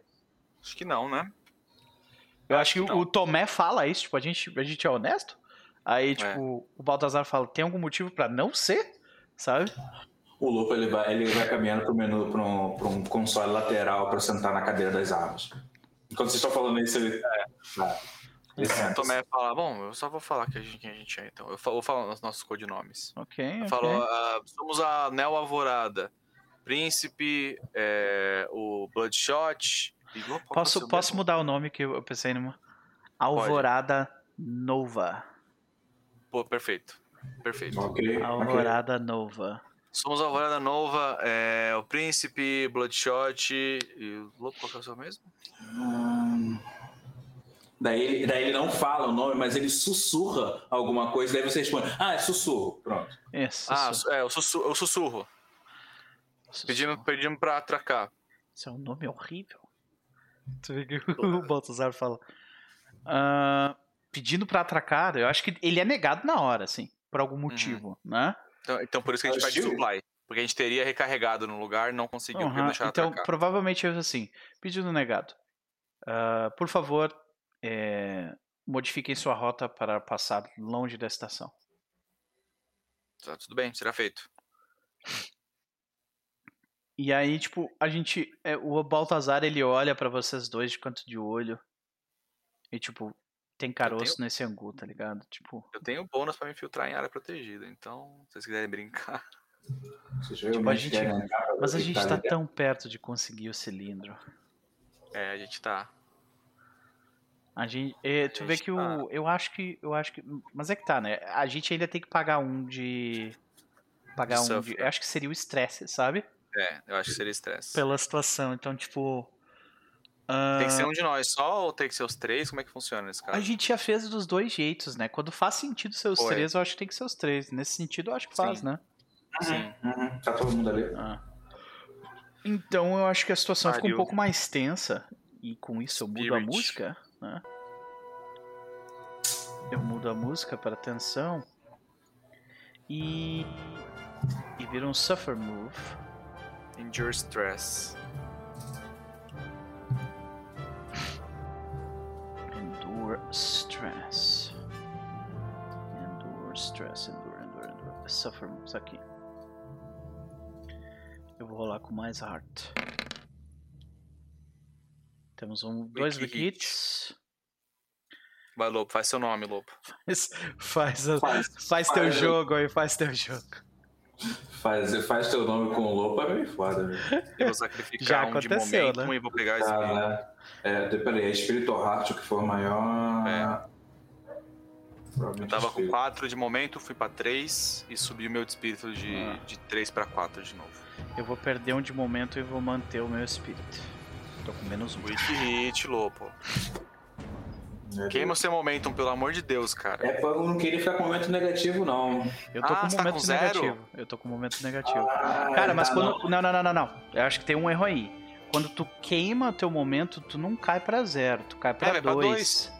C: Acho que não, né?
A: Eu acho que o-
C: não.
A: o Tomé fala isso, tipo, a gente, a gente é honesto.
C: É.
A: Aí, tipo, o Baltazar fala, tem algum motivo pra não ser? Sabe?
B: O Lupo ele vai, ele vai caminhando pro menu, pra um, pra um console lateral pra sentar na cadeira das armas. Enquanto vocês estão falando isso, ele. É. Ele senta.
C: O Tomé fala, bom, eu só vou falar que a gente, quem a gente é, então. Eu vou falar os nossos codinomes.
A: Ok,
C: Eu
A: ok.
C: falo, ah, somos a Nel Alvorada, Príncipe, é, o Bloodshot. E, ser
A: Posso, posso
C: mesmo?
A: mudar o nome que eu pensei numa? Alvorada Nova.
C: Pô, perfeito. Perfeito.
B: Ok. ok.
A: Alvorada Nova.
C: Somos a Alvorada Nova, é, o Príncipe, Bloodshot e o Lobo, qual que é o seu mesmo?
B: Hum. Daí, ele- daí ele não fala o nome, mas ele sussurra alguma coisa, daí você responde, ah, é sussurro. Pronto.
A: Isso.
C: Ah,
A: isso,
C: é, o, sussu o Sussurro.
A: isso.
C: Pedimos, pedimos pra atracar.
A: Isso é um nome horrível. Tu vê que o Baltazar fala. Ah, pedindo pra atracar, eu acho que ele é negado na hora, assim. Por algum motivo, né?
C: Então, então por isso que a gente
B: Ah, sim.
C: supply. Porque a gente teria recarregado no lugar e não conseguiu porque
A: Aham,
C: deixaram
A: Então,
C: atracar.
A: provavelmente é assim. Pedido negado. Ah, por favor, é, modifiquem sua rota para passar longe da estação.
C: Tá, tudo bem, será feito.
A: E aí, tipo, a gente. é, o Baltazar ele olha pra vocês dois de canto de olho. E, tipo, tem caroço nesse angu, tá ligado? Tipo,
C: Eu tenho bônus pra me infiltrar em área protegida, então, se vocês quiserem brincar.
A: Tipo, a gente- mas a gente tá
B: dentro.
A: tão perto de conseguir o cilindro.
C: É, a gente tá.
A: A gente, é, tu vê que o, eu acho que, eu acho que, mas é que tá, né? A gente ainda tem que pagar um de, pagar
C: De
A: um de,
C: suffer.
A: eu acho que seria o estresse, sabe?
C: É, eu acho que seria estresse.
A: Pela situação, então tipo, ah,
C: Tem que ser um de nós só ou tem que ser os três? Como é que funciona nesse
A: a
C: caso?
A: gente já fez dos dois jeitos, né? Quando faz sentido ser os
C: Foi.
A: três, eu acho que tem que ser os três. Nesse sentido, eu acho que faz,
C: Sim.
A: né?
C: Sim.
B: Uhum, Tá todo mundo ali.
A: Ah. Então eu acho que a situação ficou um
C: Pariu.
A: pouco mais tensa. E com isso eu mudo a
C: Spirit.
A: música, né? Eu mudo a música para tensão. E. E vira um Suffer Move.
C: Endure stress.
A: Endure Stress. Endure Stress, Endure, Endure, Endure. Suffer Moves aqui. Eu vou rolar com mais Heart. Temos um, dois
C: Wiki
A: Wiki
C: Hit.
A: Hits.
C: Vai, Lobo, faz seu nome, Lobo.
A: Faz, faz,
B: Faz,
A: faz teu
B: faz.
A: jogo aí, faz teu jogo.
B: Faz, faz teu nome com o lobo é meio foda, velho.
C: Eu vou sacrificar
A: Já
C: um de
A: aconteceu,
C: momento
A: né?
C: e vou pegar esse aqui.
B: Cara, é, de- peraí, é Espírito Heart o que for maior.
C: É. Eu tava com
B: Espírito.
C: 4 de momento, fui pra 3 e subi o meu de espírito de,
A: Ah.
C: de 3 pra 4 de novo.
A: Eu vou perder um de momento e vou manter o meu espírito. Tô com menos um.
C: Wiki hit, Lobo.
B: Meu
C: Queima o seu momentum, pelo amor de Deus, cara.
B: É, pô, eu não queria ficar com momento negativo, não.
A: Eu tô
C: Ah,
A: com um
C: tá
A: momento
C: com zero?
A: negativo. Eu tô com um momento negativo.
B: Ah,
A: Cara, mas
B: tá,
A: quando. Não, não, não, não, não. Eu acho que tem um erro aí. Quando tu queima teu momento, tu não cai pra zero, tu cai pra
C: É, vai pra
A: dois.
C: dois.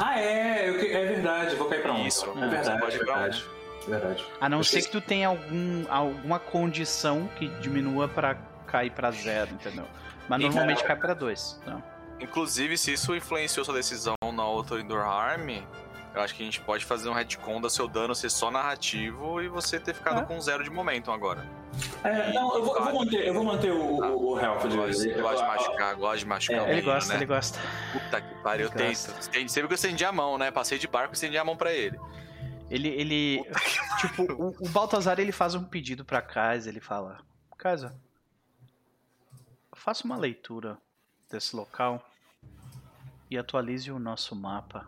B: Ah, é, eu que- é verdade, eu vou cair pra um.
C: Isso,
B: é
A: você
B: verdade,
C: pode ir pra um.
B: verdade. Verdade.
A: A não
B: Eu
A: ser
B: esqueci.
A: que tu tenha algum, alguma condição que diminua pra cair pra zero, entendeu? Mas
B: E,
A: normalmente
B: cara,
A: cai pra dois. Não.
C: Inclusive, se isso influenciou sua decisão na outra Indoor Harm, eu acho que a gente pode fazer um retcon da seu dano ser só narrativo e você ter ficado
A: É.
C: com zero de momentum agora.
B: É, não, eu vou, eu vou manter, eu vou manter o, o, o health de
C: Gosto,
B: eu-
C: gosto de machucar, gosto de machucar
B: É,
C: o
A: Ele
C: menino,
A: gosta,
C: né?
A: ele gosta.
C: Puta que pariu, eu
A: Ele
C: tento.
A: gosta.
C: Sempre que eu estendi a mão, né? Passei de barco e estendi a mão pra ele.
A: Ele, ele, tipo, o, o Baltazar ele faz um pedido pra Kaiser, ele fala, Kaiser, faça uma leitura desse local e atualize o nosso mapa.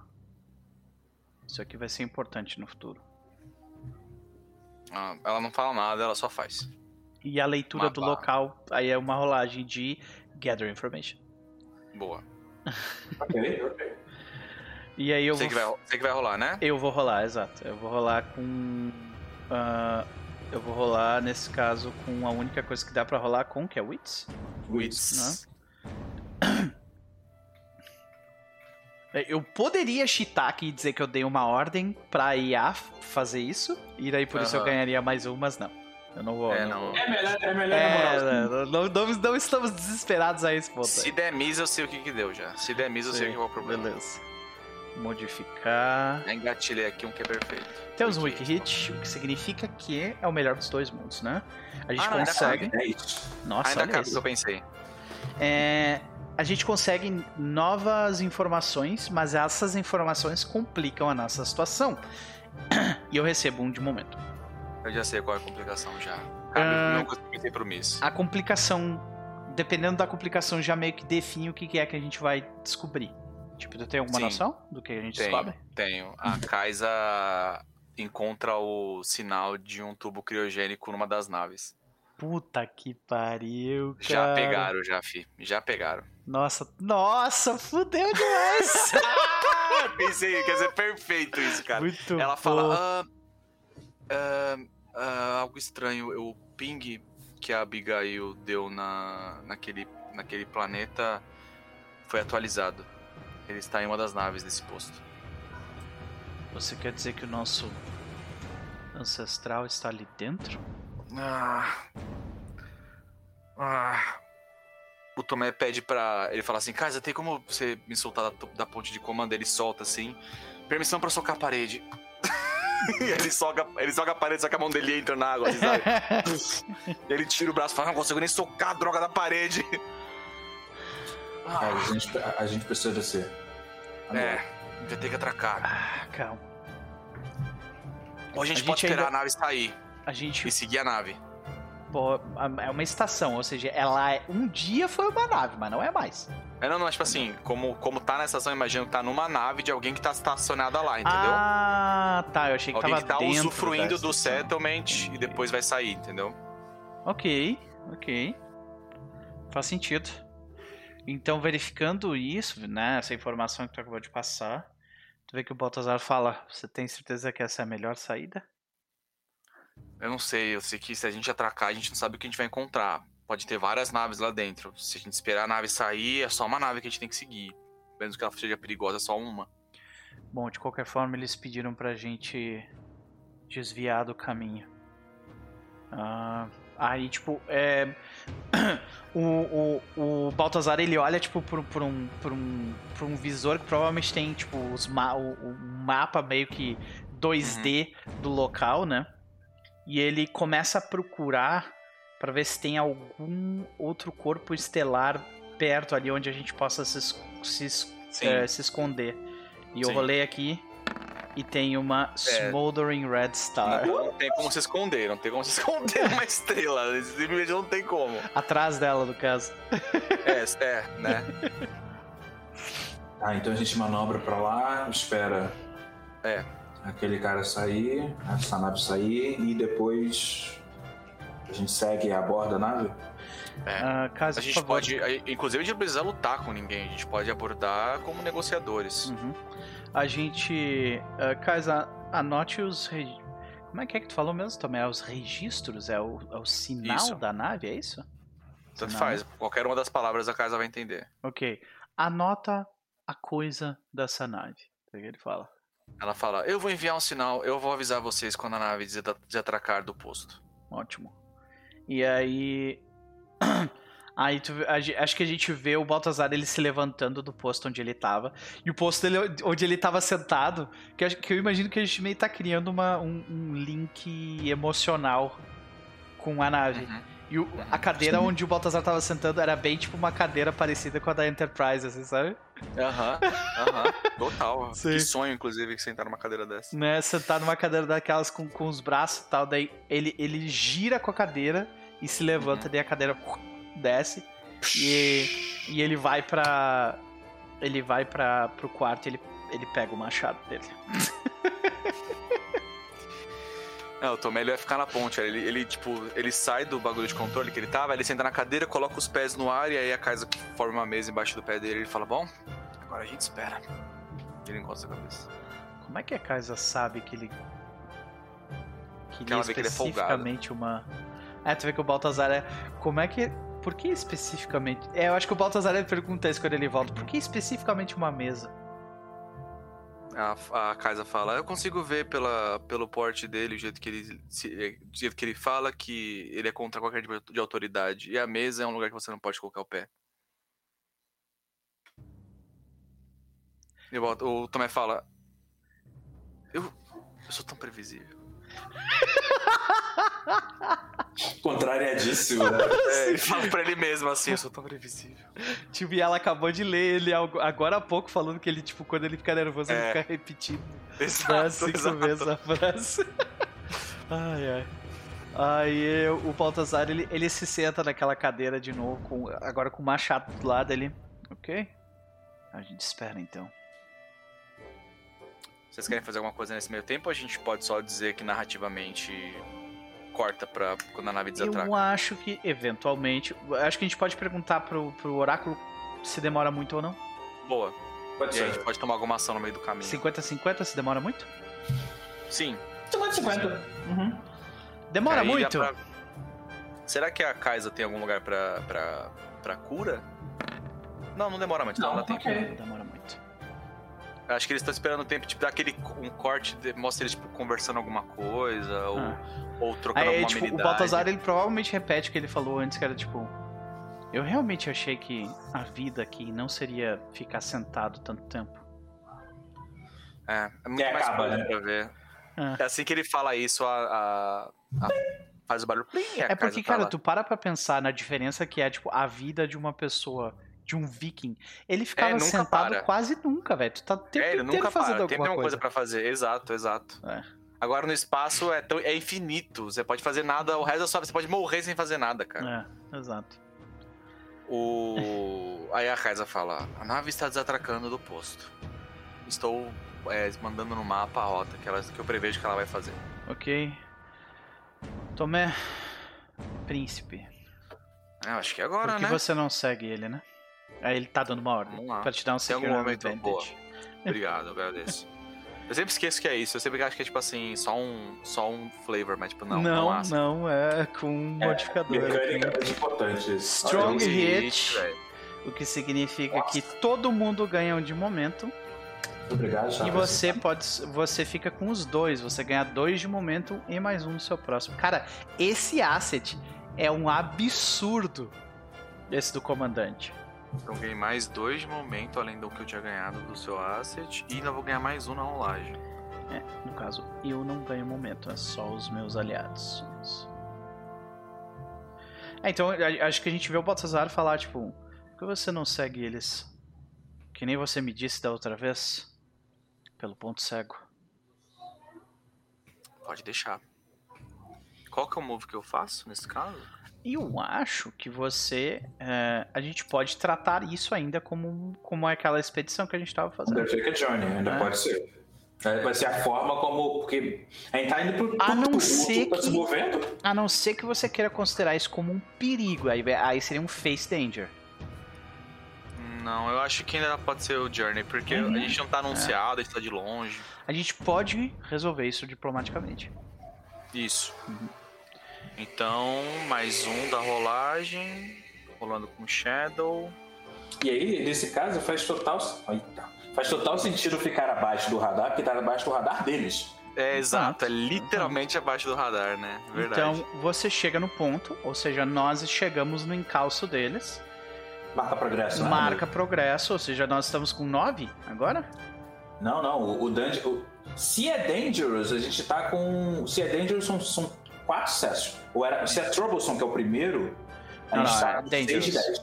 A: Isso aqui vai ser importante no futuro.
C: Ah, ela não fala nada, ela só faz.
A: E a leitura do
C: Mapa.
A: local, aí é uma rolagem de Gather Information.
C: Boa.
B: Ok, ok.
A: E aí eu
C: Você
A: vou,
C: que, vai, você que vai rolar, né?
A: eu vou rolar, exato. Eu vou rolar com, ah, eu vou rolar nesse caso com a única coisa que dá pra rolar com, que é Wits.
C: Wits.
A: É, Eu poderia cheatar aqui e dizer que eu dei uma ordem pra IA fazer isso, e daí por isso eu ganharia mais um, mas não. Eu não vou.
C: É,
A: não
C: não.
B: É melhor, é melhor
A: É, não, não, não- não estamos desesperados a esse ponto.
C: Se der miss, eu sei o que que deu já. Se der miss, eu sei
A: Sim,
C: qual é o problema.
A: Beleza. Modificar.
C: Engatilhei aqui um que é perfeito.
A: Temos um Wiki Hit, o que significa que é o melhor dos dois mundos, né? A gente
C: Ah, não, ainda
A: consegue.
B: É isso.
A: Nossa,
C: Ainda
A: olha
C: cabe
A: isso.
C: eu pensei.
A: É, a gente consegue novas informações, mas essas informações complicam a nossa situação. E eu recebo um de momento.
C: Eu já sei qual é a complicação já.
A: Ah.
C: o meu que eu pensei pro miss.
A: A complicação, dependendo da complicação, já meio que define o que é que a gente vai descobrir. Tipo, tu tem alguma
C: Sim.
A: noção do que a gente
C: Tenho,
A: descobre?
C: tenho. A Kaisa encontra o sinal de um tubo criogênico numa das naves.
A: Puta que pariu, cara.
C: Já pegaram, já, fi. Já pegaram.
A: Nossa, nossa, fudeu demais.
C: Pensei, quer dizer, perfeito isso, cara.
A: Muito
C: Ela
A: bom.
C: fala, ah, ah, ah, algo estranho, o ping que a Abigail deu na, naquele, naquele planeta foi atualizado. Ele está em uma das naves desse posto.
A: Você quer dizer que o nosso ancestral está ali dentro?
C: Ah. Ah. O Tomé pede pra. Ele fala assim: Casa, tem como você me soltar da, da ponte de comando? Ele solta assim. Permissão pra socar a parede. E ele soca, ele soca a parede, só que a mão dele entra na água, assim, sabe? ele tira o braço e fala: Não consigo nem socar a droga da parede. Ah,
B: a, gente, a gente precisa descer.
C: é, vai ter que atracar.
A: ah, calma.
C: Ou a gente
A: A
C: pode
A: gente
C: esperar
A: ainda-
C: a nave sair
A: A gente
C: e seguir a nave.
A: pô, é uma estação, ou seja, ela é um dia foi uma nave, mas não é mais.
C: É, não, não, tipo assim, como, como tá na estação, imagina que tá numa nave de alguém que tá estacionada lá, entendeu?
A: Ah, tá. Eu achei que
C: Alguém
A: tava
C: que tá usufruindo do settlement e depois vai sair, entendeu?
A: Ok, ok. Faz sentido. Então, verificando isso, né, essa informação que tu acabou de passar, tu vê que o Baltazar fala: Você tem certeza que essa é a melhor saída?
C: Eu não sei, eu sei que se a gente atracar, a gente não sabe o que a gente vai encontrar. Pode ter várias naves lá dentro. Se a gente esperar a nave sair, é só uma nave que a gente tem que seguir. Mesmo que ela seja perigosa, é só uma.
A: Bom, de qualquer forma, eles pediram pra gente desviar do caminho. Ah, aí, tipo, é. o, o, o Baltazar ele olha, tipo, por, por, um, por, um, por um visor que provavelmente tem, tipo, os ma o, o mapa meio que 2D do local, né? E ele começa a procurar pra ver se tem algum outro corpo estelar perto ali onde a gente possa se, es- se, es- eh, se esconder. E eu
C: Sim.
A: rolei aqui e tem uma Smoldering Red Star.
C: Não tem como se esconder, não tem como se esconder uma estrela. Simplesmente não tem como.
A: Atrás dela, no caso.
C: É, é, né?
B: Ah, então a gente manobra pra lá, espera
C: É.
B: aquele cara sair, essa nave sair e depois a gente segue a bordo da nave.
A: Ah, caso,
C: A gente pode. Inclusive, a gente não precisa lutar com ninguém. A gente pode abordar como negociadores.
A: Uhum. A gente. Uh, Kaisa, anote os. Re... Como é que é que tu falou mesmo, Tomé? É os registros? É o, é o sinal
C: Isso.
A: da nave? É isso?
C: Tanto
A: Sinal,
C: faz. Qualquer uma das palavras a casa vai entender.
A: Ok. Anota a coisa dessa nave. É o que ele fala.
C: Ela fala: Eu vou enviar um sinal, eu vou avisar vocês quando a nave desatracar do posto.
A: Ótimo. E aí. Aí tu, vê- a acho que a gente vê o Baltazar ele se levantando do posto onde ele tava. E o posto dele, onde ele tava sentado, que, eu que eu imagino que a gente meio tá criando uma, um, um link emocional com a nave.
C: Uhum.
A: E o- a cadeira onde o Baltazar tava sentando era bem tipo uma cadeira parecida com a da Enterprise, assim, sabe?
C: Aham, aham. Total.
A: Sim.
C: Que sonho, inclusive, que sentar numa cadeira dessa.
A: Né, sentar numa cadeira daquelas com, com os braços e tal, daí ele, ele gira com a cadeira e se levanta, daí a cadeira desce e, e ele vai pra. Ele vai pra, pro quarto e ele, ele pega o machado dele.
C: É, o Tomé ele vai ficar na ponte. Ele, ele, tipo, ele sai do bagulho de controle que ele tava, ele senta na cadeira, coloca os pés no ar e aí a casa forma uma mesa embaixo do pé dele. Ele fala: Bom, agora a gente espera. Ele encosta a cabeça.
A: Como é que a casa sabe que ele. Que ele
C: ela
A: é
C: vê que ele é folgado.
A: especificamente uma. É, tu vê que o Baltazar é. Como é que. Por que especificamente. É, eu acho que o Baltazar pergunta isso quando ele volta. Por que especificamente uma mesa?
C: A, a Kaisa fala: Eu consigo ver pela, pelo porte dele, o jeito que ele, se, é, o jeito que ele fala, que ele é contra qualquer tipo de autoridade. E a mesa é um lugar que você não pode colocar o pé. E o o Tomé fala: eu, eu sou tão previsível.
B: Contrariadíssimo, né?
C: É, ele fala pra ele mesmo assim: Eu sou tão previsível.
A: Tipo, e ela acabou de ler ele algo- agora há pouco falando que ele, tipo, quando ele fica nervoso, ele
C: É.
A: fica repetindo
C: Exato,
A: né, cinco
C: exato.
A: vezes a frase. ai, ai. Aí o Baltazar, ele, ele se senta naquela cadeira de novo, com, agora com o machado do lado ali. Ok. A gente espera então.
C: Vocês querem fazer alguma coisa nesse meio tempo ou a gente pode só dizer que narrativamente corta pra quando a nave desatraca?
A: Eu acho que, eventualmente, acho que a gente pode perguntar pro, pro oráculo se demora muito ou não.
C: Boa.
B: Pode
C: E aí a
B: ser.
C: gente pode tomar alguma ação no meio do caminho.
A: 50-50 se demora muito?
C: Sim.
B: 50-50. Uhum.
A: Demora muito?
C: pra- Será que a Kaisa tem algum lugar pra, pra, pra cura? Não, não demora muito. Não, tempo.
B: ok.
A: Não demora muito.
C: Acho que eles estão esperando o tempo, tipo, dar aquele um corte, mostra eles tipo, conversando alguma coisa, ou,
A: Ah.
C: Ou trocando
A: Aí,
C: alguma
A: tipo, o. Baltazar, ele provavelmente repete o que ele falou antes, que era tipo... Eu realmente achei que a vida aqui não seria ficar sentado tanto tempo.
C: É, é muito
B: É,
C: mais
B: acaba,
C: coisa
B: né?
C: pra ver.
A: Ah.
C: É assim que ele fala isso, a, a- a- faz o barulho. Plim,
A: É porque,
C: Kaisa
A: cara, tu para pra pensar na diferença que é, tipo, a vida de uma pessoa, de um viking. Ele ficava
C: nunca
A: sentado
C: para.
A: quase nunca, velho. Tu tá o tempo
C: É, ele
A: inteiro
C: nunca
A: fazendo
C: para,
A: alguma
C: tem coisa
A: coisa.
C: pra fazer. Exato, exato.
A: É.
C: Agora no espaço é, tão- é infinito. Você pode fazer nada, o resto da sua vida você pode morrer sem fazer nada, cara.
A: É, exato.
C: O... Aí a Kaisa fala: A nave está desatracando do posto. Estou é, mandando no mapa a rota que, ela, que eu prevejo que ela vai fazer.
A: Ok. Tomé, príncipe.
C: É, eu acho que é agora,
A: que
C: né?
A: você não segue ele, né? Aí ele tá dando uma ordem.
C: Vamos lá.
A: Pra te dar um
C: Tem algum momento
A: advantage.
C: Obrigado, agradeço. Eu sempre esqueço que é isso. Eu sempre acho que é tipo assim, só um, só um flavor, mas tipo, não.
A: não,
C: massa.
A: não, é com um modificador. aqui.
B: Mecanicamente importante isso.
A: Strong hit,
C: hit,
A: o que significa
B: Nossa.
A: que todo mundo ganha um de momento
B: Obrigado,
A: e
B: Chaves.
A: você pode, você fica com os dois, você ganha dois de momento e mais um no seu próximo. Cara, esse asset é um absurdo. Esse do comandante.
C: Então ganhei mais dois de momento, além do que eu tinha ganhado do seu asset. E ainda vou ganhar mais um na rolagem.
A: É, no caso, eu não ganho momento, é só os meus aliados. É, então, acho que a gente vê o Baltazar falar, tipo, por que você não segue eles? Que nem você me disse da outra vez? Pelo ponto cego.
C: Pode deixar. Qual que é o move que eu faço nesse caso?
A: Eu acho que você. é, a gente pode tratar isso ainda como, como aquela expedição que a gente tava fazendo.
B: Undertaker Journey, ainda
A: É.
B: pode ser. É, Vai ser a forma como. Porque a gente tá indo pro.
A: A não ser
B: tá se
A: que-
B: movendo.
A: A não ser que você queira considerar isso como um perigo. Aí, aí seria um face danger.
C: Não, eu acho que ainda pode ser o Journey, porque
A: Uhum.
C: a gente não tá anunciado, a gente tá de longe.
A: A gente pode resolver isso diplomaticamente.
C: Isso. Então, mais um da rolagem. Rolando com Shadow.
B: E aí, nesse caso, faz total. Eita. Faz total sentido ficar abaixo do radar, porque tá abaixo do radar deles.
C: É exato, é literalmente abaixo do radar, né? Verdade.
A: Então você chega no ponto, ou seja, nós chegamos no encalço deles.
B: Marca progresso. né?
A: Marca progresso, ou seja, nós estamos com 9 agora?
B: Não, não. O, o Dungeon. o- Se é Dangerous, a gente tá com. Se é Dangerous, são, são quatro sucessos. Ou era, se é Troublesome, que é o primeiro, a gente
A: não,
B: tá
A: é
B: com seis de
A: Dangerous.
B: 10.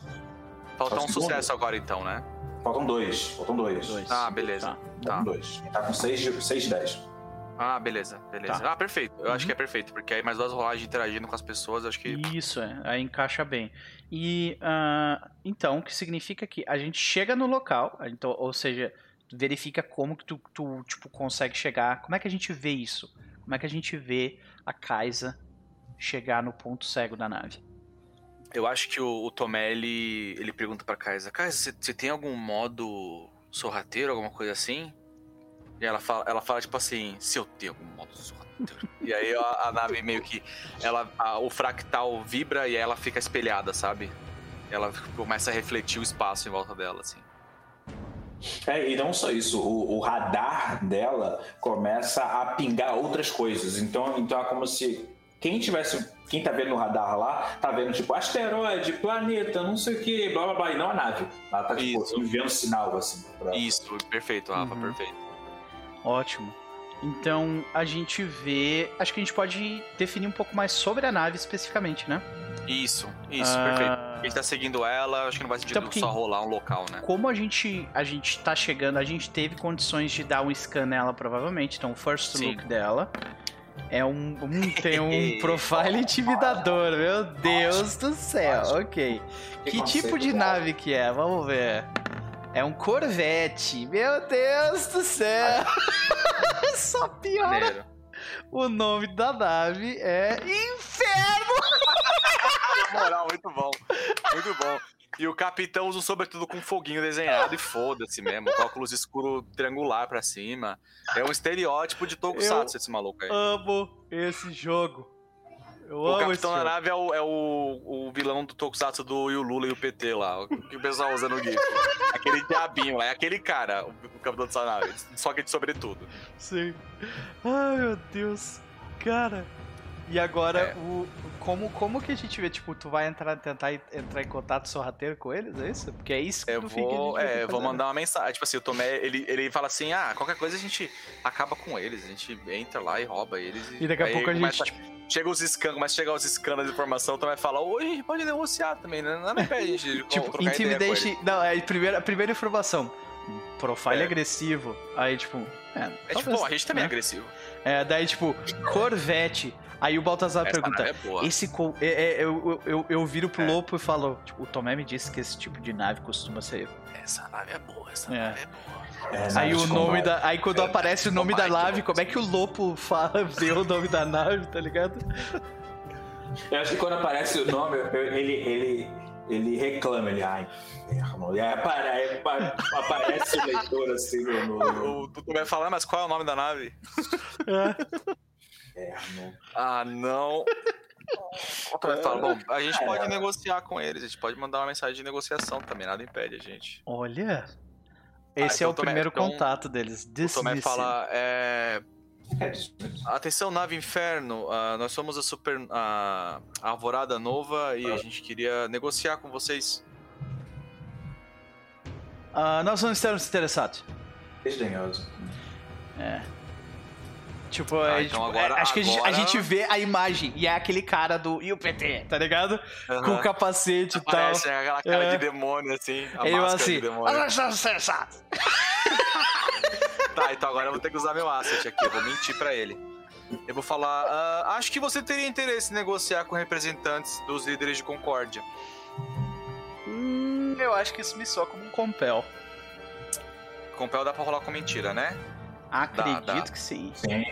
C: Falta um sucesso agora então, né?
B: Faltam dois. Faltam dois.
A: Dois.
C: Ah, beleza.
A: Tá.
C: Tá.
B: Faltam dois. A gente tá com seis de, seis de 10.
C: Ah, beleza, beleza.
A: Tá.
C: Ah, perfeito. Eu acho
A: Uhum.
C: que é perfeito, porque aí mais duas rolagens interagindo com as pessoas, acho que.
A: Isso, é, aí encaixa bem. E ah, então, o que significa que a gente chega no local, então, ou seja, verifica como que tu, tu, tipo, consegue chegar. Como é que a gente vê isso? Como é que a gente vê a Kaisa chegar no ponto cego da nave?
C: Eu acho que o, o Tomé, ele, ele pergunta pra Kaisa, Kaisa, você- tem algum modo sorrateiro, alguma coisa assim? E ela fala, ela fala tipo assim, se eu tenho algum modo sorrateiro. e aí a, a nave meio que, ela, a- o fractal vibra e ela fica espelhada, sabe? Ela começa a refletir o espaço em volta dela, assim.
B: É, e não só isso, o, o radar dela começa a pingar outras coisas. Então, então é como se quem tivesse. Quem tá vendo no radar lá, tá vendo tipo asteroide, planeta, não sei o que, blá blá blá, e não a nave. Ela tá tipo
C: Isso.
B: enviando sinal assim. Pra...
C: Isso, perfeito, Rafa,
A: Uhum.
C: perfeito.
A: Ótimo. Então a gente vê. Acho que a gente pode definir um pouco mais sobre a nave especificamente, né?
C: Isso, isso,
A: Ah,
C: perfeito. A gente tá seguindo ela, acho que não faz sentido
A: Então, porque-
C: só rolar um local, né?
A: Como a gente, a gente tá chegando, a gente teve condições de dar um scan nela, provavelmente. Então, o first
C: Sim.
A: look dela é um, um- tem um profile intimidador, meu Deus do céu. Ok. Que tipo de nave que é? Vamos ver. É um Corvette. Meu Deus do céu. Só piora. O nome da nave é Inferno.
C: Na moral, muito bom. Muito bom. E o capitão usa um sobretudo com foguinho desenhado e foda-se mesmo. Com óculos escuro triangular pra cima. É um estereótipo de Tokusatsu esse maluco aí.
A: Amo esse jogo. Eu
C: O capitão da nave é, o, é o, o vilão do Tokusatsu do e o Lula e o PT lá. O que o pessoal usa no GIF. aquele diabinho lá. É aquele cara, o, capitão dessa nave. Só que de sobretudo.
A: Sim. Ai, meu Deus. Cara. E agora,
C: É.
A: o, como, como que a gente vê? Tipo, tu vai entrar, tentar en- entrar em contato sorrateiro com eles, é isso? Porque é isso que
C: Eu vou,
A: ter
C: é, vou
A: fazer,
C: mandar uma mensagem. Tipo assim, o Tomé, ele, ele fala assim: ah, qualquer coisa a gente acaba com eles. A gente entra lá e rouba eles.
A: E daqui a pouco a gente-
C: Chega os scans, começa a chegar os scans de informação, o Tomé fala: oi, a gente pode negociar também, né? Não é pra gente
A: Tipo, intimidation. Não, é a primeira, a primeira informação. Profile
C: É.
A: agressivo. Aí, tipo. É,
C: É tipo,
A: talvez,
C: pô, a gente também é
A: né?
C: agressivo.
A: É, daí, tipo, Corvette. Aí o Baltazar
C: Essa
A: pergunta:
C: nave é boa.
A: Esse co- é, é, eu, eu, eu, viro pro
C: É.
A: Lopo e falo: tipo, o Tomé me disse que esse tipo de nave costuma ser.
C: Essa nave é boa, essa
A: É.
C: nave é boa.
B: É,
A: Aí o nome
B: combate.
A: da. Aí quando aparece o nome da nave, como é que o Lopo fala, vê o nome da nave, tá ligado?
B: Eu acho que quando aparece o nome, ele, ele, ele reclama, ele, ai, inferno. E aí apare- apa- aparece o leitor assim no, no
C: O Tutu vai falar, mas qual é o nome da nave?
B: inferno.
C: Ah, não. Falar, bom, a gente
B: É.
C: pode negociar com eles, a gente pode mandar uma mensagem de negociação também, nada impede a gente.
A: Olha. Esse
C: então
A: é o
C: Tomé,
A: primeiro
C: então,
A: contato deles.
C: O Tomé fala, é,
B: É.
C: Atenção, nave Inferno, ah, nós somos a Super a a Alvorada Nova e a gente queria negociar com vocês.
A: Ah, nós não estamos interessados.
B: Desdenhoso.
A: Tipo,
C: Ah,
A: é,
C: então
A: tipo,
C: agora-
A: é, acho que a gente, a
C: agora-
A: gente vê a imagem e é aquele cara do e o PT, tá ligado? Com o capacete e tal.
C: Parece aquela cara
A: É.
C: de demônio, assim, a
A: Ele
C: máscara
A: assim,
C: de demônio. Tá, então agora eu vou ter que usar meu asset aqui, eu vou mentir pra ele. Eu vou falar, ah, acho que você teria interesse em negociar com representantes dos líderes de Concórdia.
A: Hum, eu acho que isso me soa como um compel.
C: Compel dá pra rolar com mentira, né?
A: Acredito
C: dá.
A: que sim.
B: Sim.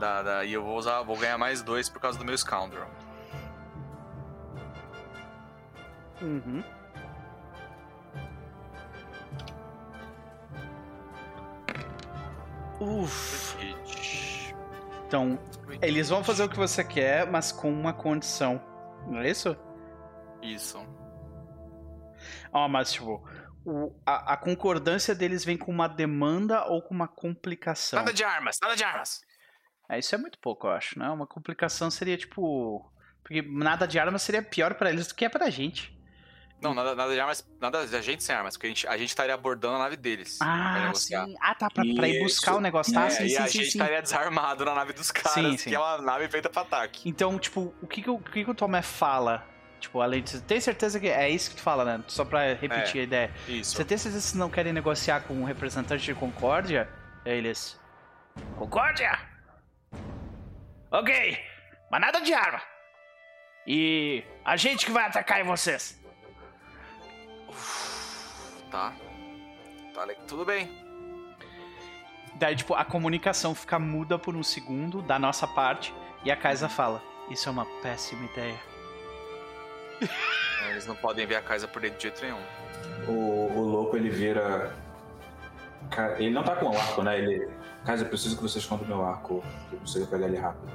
C: Dá, dá, e eu vou usar, vou ganhar mais dois por causa do meu Scoundrel.
A: Uhum. Uf. Então, eles vão fazer o que você quer, mas com uma condição. Não é isso?
C: Isso.
A: Ó, mas tipo, o- a, a concordância deles vem com uma demanda ou com uma complicação.
C: Nada de armas, nada de armas.
A: É, isso é muito pouco, eu acho, né? Uma complicação seria tipo. Porque nada de arma seria pior pra eles do que é pra gente.
C: Não, nada, nada de armas, nada da gente sem armas, porque a gente, a gente estaria abordando a nave deles.
A: Ah, sim. Ah, tá, pra, pra ir buscar o negócio, tá?
C: É,
A: sim,
C: e
A: sim,
C: a
A: sim,
C: gente
A: sim.
C: estaria desarmado na nave dos caras,
A: Sim, sim.
C: que é uma nave feita pra ataque.
A: Então, tipo, o que que, o, o que que o Tomé fala? Tipo, além de. Tem certeza que. É isso que tu fala, né? Só pra repetir
C: É.
A: a ideia.
C: Isso.
A: Você tem certeza que vocês não querem negociar com um representante de Concórdia? Eles. Concórdia? Ok, mas nada de arma. E a gente que vai atacar em vocês.
C: Tá. Tá, le- tudo bem.
A: Daí, tipo, a comunicação fica muda por um segundo da nossa parte e a Kaisa fala: Isso é uma péssima ideia.
C: Eles não podem ver a casa por dentro de jeito nenhum.
B: O, o louco ele vira. Ele não tá com o arco, né? Ele. Casa, eu preciso que você esconda o meu arco. Eu consigo pegar ele rápido.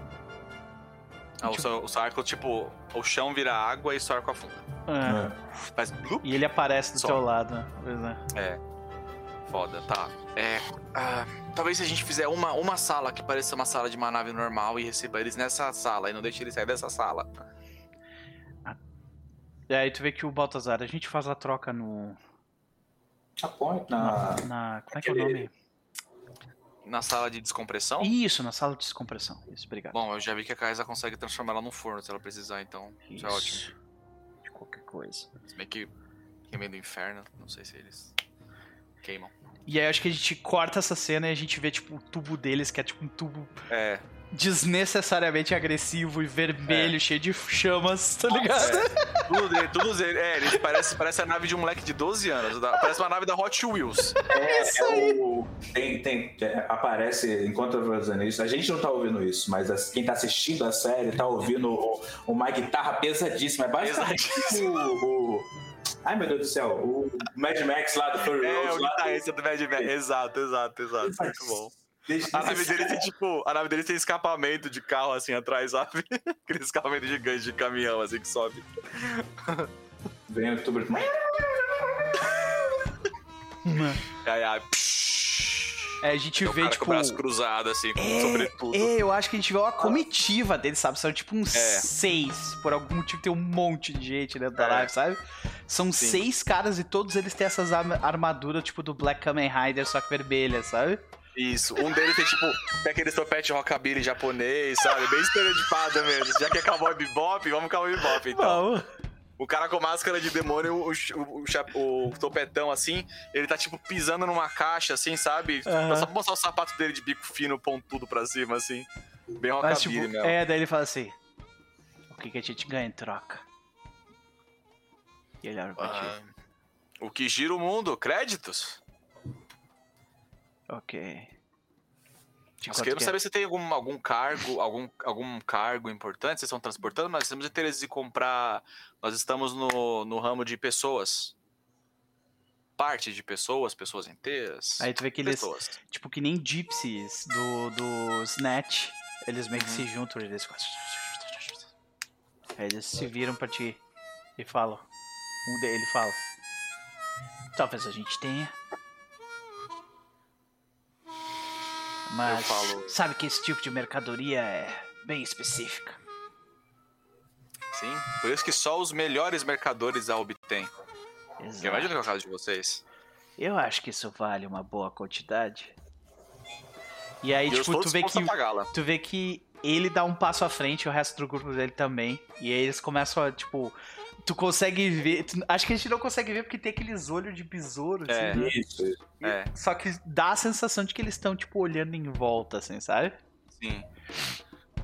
C: Ah, o, seu, o seu arco, tipo, o chão vira água e o seu arco afunda.
A: É.
B: É.
C: Faz blup.
A: E ele aparece do
C: Só.
A: teu lado. Pois é.
C: É. Foda, tá. É. ah, talvez se a gente fizer uma, uma sala que pareça uma sala de uma nave normal e receba eles nessa sala e não deixe eles sair dessa sala.
A: E aí tu vê que o Baltazar, a gente faz a troca no. Na.
B: na.
A: na- como é que é o nome?
C: Na sala de descompressão?
A: Isso, na sala de descompressão. Isso, obrigado.
C: Bom, eu já vi que a Kaisa consegue transformar ela num forno se ela precisar, então isso é ótimo.
A: Isso. De qualquer coisa.
C: Se bem que vem do inferno, não sei se eles queimam.
A: E aí acho que a gente corta essa cena e a gente vê, tipo, o tubo deles, que é tipo um tubo
C: É,
A: desnecessariamente agressivo e vermelho, cheio de chamas, tá ligado?
C: tudo dele, todos eles. É, eles parece, parece a nave de um moleque de 12 anos. da- Parece uma nave da Hot Wheels.
B: É, é o. Tem, tem, é, aparece, enquanto eu vou dizendo isso, a gente não tá ouvindo isso, mas as- quem tá assistindo a série tá ouvindo o- uma guitarra pesadíssima. É basicamente o, o- Ai meu Deus do céu, o Mad Max lá do Furry
C: É,
B: Rose
C: o
B: lá.
C: guitarrista do Mad Max. Exato, exato, exato. Muito bom. A nave dele tem tipo. A nave dele tem escapamento de carro assim atrás, sabe? Aquele escapamento gigante de caminhão assim que sobe.
B: Vem o.
C: Aí, aí, psh,
A: É, a gente
C: tem
A: vê,
C: cara
A: tipo.
C: com o braço cruzado, assim, com
A: É,
C: sobretudo.
A: é, eu acho que a gente vê uma comitiva deles, sabe? São tipo uns
C: É.
A: seis. Por algum motivo tem um monte de gente dentro da
C: É.
A: live, sabe? São
C: Sim.
A: seis caras e todos eles têm essas arma- armaduras, tipo, do Black Kamen Rider, só que vermelha, sabe?
C: Isso. Um deles tem tipo. Tem aquele topete rockabilly japonês, sabe? Bem estereotipado mesmo. Já que é cowboy bebop, vamos cowboy bebop então.
A: Não.
C: O cara com máscara de demônio, o, o, o, o topetão assim, ele tá tipo pisando numa caixa assim, sabe?
A: Aham.
C: Só pra mostrar o sapato dele de bico fino, pontudo pra cima, assim. Bem
A: Mas,
C: rockabilly
A: tipo,
C: mesmo.
A: é, daí ele fala assim: O que, que a gente ganha em troca? E ele olha pra ti.
C: Ah, o que gira o mundo? Créditos?
A: Ok. De
C: Nós queremos
A: que é?
C: saber se tem algum, algum cargo, algum, algum cargo importante, vocês estão transportando, mas temos interesse em comprar. Nós estamos no, no ramo de pessoas. Parte de pessoas, pessoas inteiras.
A: Aí tu vê que eles,
C: pessoas.
A: tipo, que nem gypsies do, do Snatch, eles meio que
C: Uhum.
A: se juntam, eles... Aí eles se viram pra ti e falam. Um dele fala. Talvez a gente tenha. Mas sabe que esse tipo de mercadoria é bem específica.
C: Sim, por isso que só os melhores mercadores a obtêm.
A: Exato.
C: Imagina que é o caso de vocês.
A: Eu acho que isso vale uma boa quantidade. E aí,
C: E
A: tipo, tu vê que tu vê que ele dá um passo à frente e o resto do grupo dele também. E aí eles começam a, tipo. Tu consegue ver. tu- acho que a gente não consegue ver porque tem aqueles olhos de besouro,
C: É.
A: assim?
B: Isso, isso.
C: É,
A: Só que dá a sensação de que eles estão, tipo, olhando em volta, assim, sabe?
C: sim.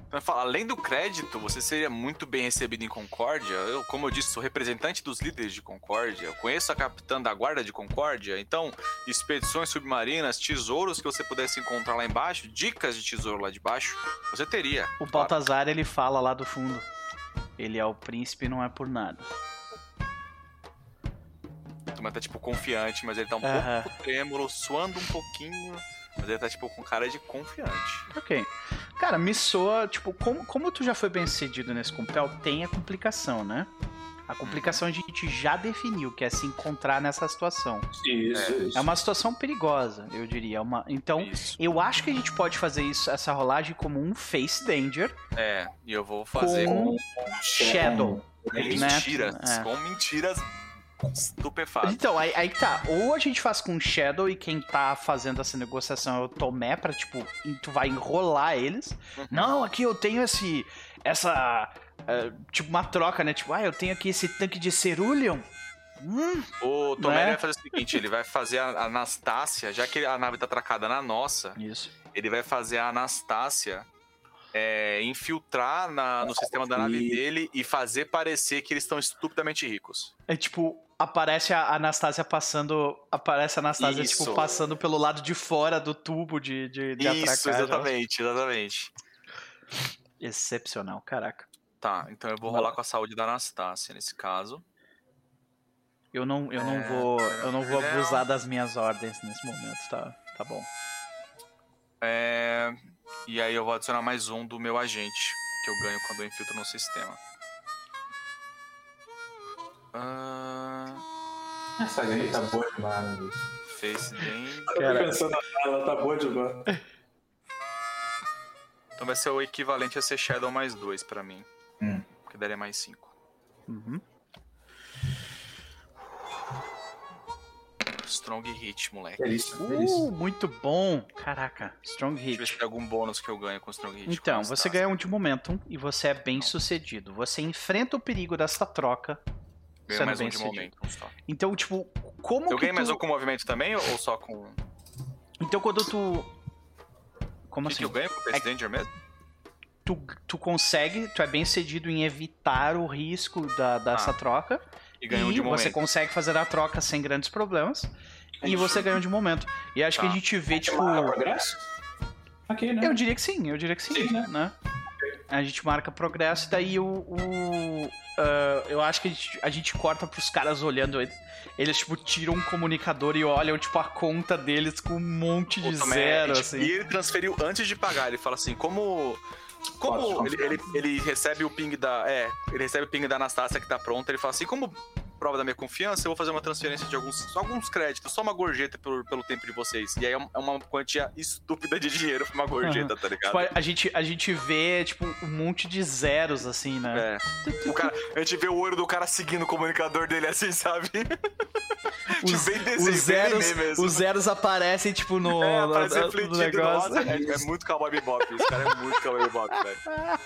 C: Então, falo, além do crédito, você seria muito bem recebido em Concórdia. Eu, como eu disse, sou representante dos líderes de Concórdia. Eu conheço a capitã da guarda de Concórdia. Então, expedições submarinas, tesouros que você pudesse encontrar lá embaixo, dicas de tesouro lá de baixo, você teria.
A: O
C: claro.
A: Baltazar, ele fala lá do fundo. Ele é o príncipe e não é por nada.
C: O Tuma tá, tipo, confiante, mas ele tá um
A: Aham.
C: pouco trêmulo, suando um pouquinho. Mas ele tá, tipo, com cara de confiante.
A: Ok. Cara, me soa, tipo, como, como tu já foi bem sucedido nesse compel, tem a complicação, né? A complicação a gente já definiu, que é se encontrar nessa situação.
B: Isso, isso.
A: É uma situação perigosa, eu diria. É Uma... Então,
C: Isso.
A: eu acho que a gente pode fazer isso, essa rolagem como um face danger
C: É, e eu vou fazer
A: com
C: com,
A: shadow.
C: com
A: né?
C: mentiras.
A: É.
C: Com mentiras estupefatas.
A: Então, aí, aí que tá. Ou a gente faz com Shadow e quem tá fazendo essa negociação é o Tomé pra, tipo, tu vai enrolar eles.
C: Uhum.
A: Não, aqui eu tenho esse. Essa. É, tipo, uma troca, né? Tipo, ah, eu tenho aqui esse tanque de Cerulean. Hum,
C: O Tomé
A: Né?
C: vai fazer o seguinte: ele vai fazer a Anastácia, já que a nave tá atracada na nossa,
A: Isso.
C: ele vai fazer a Anastácia é, infiltrar na- no sistema da nave dele e fazer parecer que eles estão estupidamente ricos.
A: É tipo, aparece a Anastasia passando. Aparece a Anastasia,
C: Isso.
A: tipo, passando pelo lado de fora do tubo de, de, de
C: Isso,
A: atracar. já.
C: exatamente, exatamente.
A: Excepcional, caraca.
C: Tá, então eu vou rolar com a saúde da Anastácia nesse caso.
A: Eu não, eu não
C: É,
A: vou. Eu não vou
C: não.
A: abusar das minhas ordens nesse momento, tá? Tá bom.
C: É, E aí eu vou adicionar mais um do meu agente, que eu ganho quando eu infiltro no sistema. Ah,
B: Essa ganha tá boa demais, bicho.
C: Face.
B: Eu
A: Cara.
B: tô pensando nela, tá boa demais.
C: Então vai ser o equivalente a ser Shadow mais dois pra mim.
B: Hum.
C: Que daria mais cinco.
A: Uhum.
C: Strong Hit, moleque.
B: Delícia, delícia.
A: Uh, muito bom. Caraca, strong
C: Deixa eu ver se
A: hit.
C: tem algum bônus que eu ganho com Strong Hit.
A: Então, você ganha um de momentum e você é bem sucedido. Você enfrenta o perigo desta troca.
C: Ganho
A: sendo
C: mais um
A: bem
C: de
A: sucedido.
C: momento. Só.
A: Então, tipo, como
C: Eu
A: que
C: ganhei
A: tu...
C: mais um com movimento também ou só com. O
A: Então, quando tu... Como
C: que,
A: assim?
C: que eu ganho com Face
A: É-
C: Danger mesmo?
A: Tu, tu consegue, tu é bem sucedido em evitar o risco da, dessa
C: Ah,
A: troca.
C: E ganho um
A: e
C: de
A: você
C: momento.
A: consegue fazer a troca sem grandes problemas. E você ganha um de momento. E acho que a
C: Tá.
A: gente vê, tipo.
B: Marca progresso? Aqui, né?
A: Eu diria que sim, eu diria que sim,
B: Sim, né?
A: né? A gente marca progresso e daí o. o ah, eu acho que a gente, a gente corta pros caras olhando. ele- Eles, tipo, tiram um comunicador e olham, tipo, a conta deles com um monte de
C: Tomé,
A: zero,
C: e,
A: assim.
C: E ele transferiu antes de pagar. Ele fala assim, como. Como ele, ele, ele recebe o ping da. É, ele recebe o ping da Anastácia que tá pronta, ele fala assim, como prova da minha confiança, eu vou fazer uma transferência de alguns, só alguns créditos, só uma gorjeta pelo, pelo tempo de vocês. E aí é é uma quantia estúpida de dinheiro pra uma gorjeta, tá ligado?
A: Tipo, a, gente, a gente vê, tipo, um monte de zeros, assim, né?
C: É. O cara, a gente vê o olho do cara seguindo o comunicador dele assim, sabe?
A: Os,
C: bem desenho,
A: os, zeros,
C: mesmo.
A: os zeros aparecem, tipo, no,
C: É,
A: no-
C: parece
A: no
C: refletido.
A: negócio.
C: Nossa, é, é muito Cowboy Bebop. Esse cara é muito Cowboy Bebop, velho.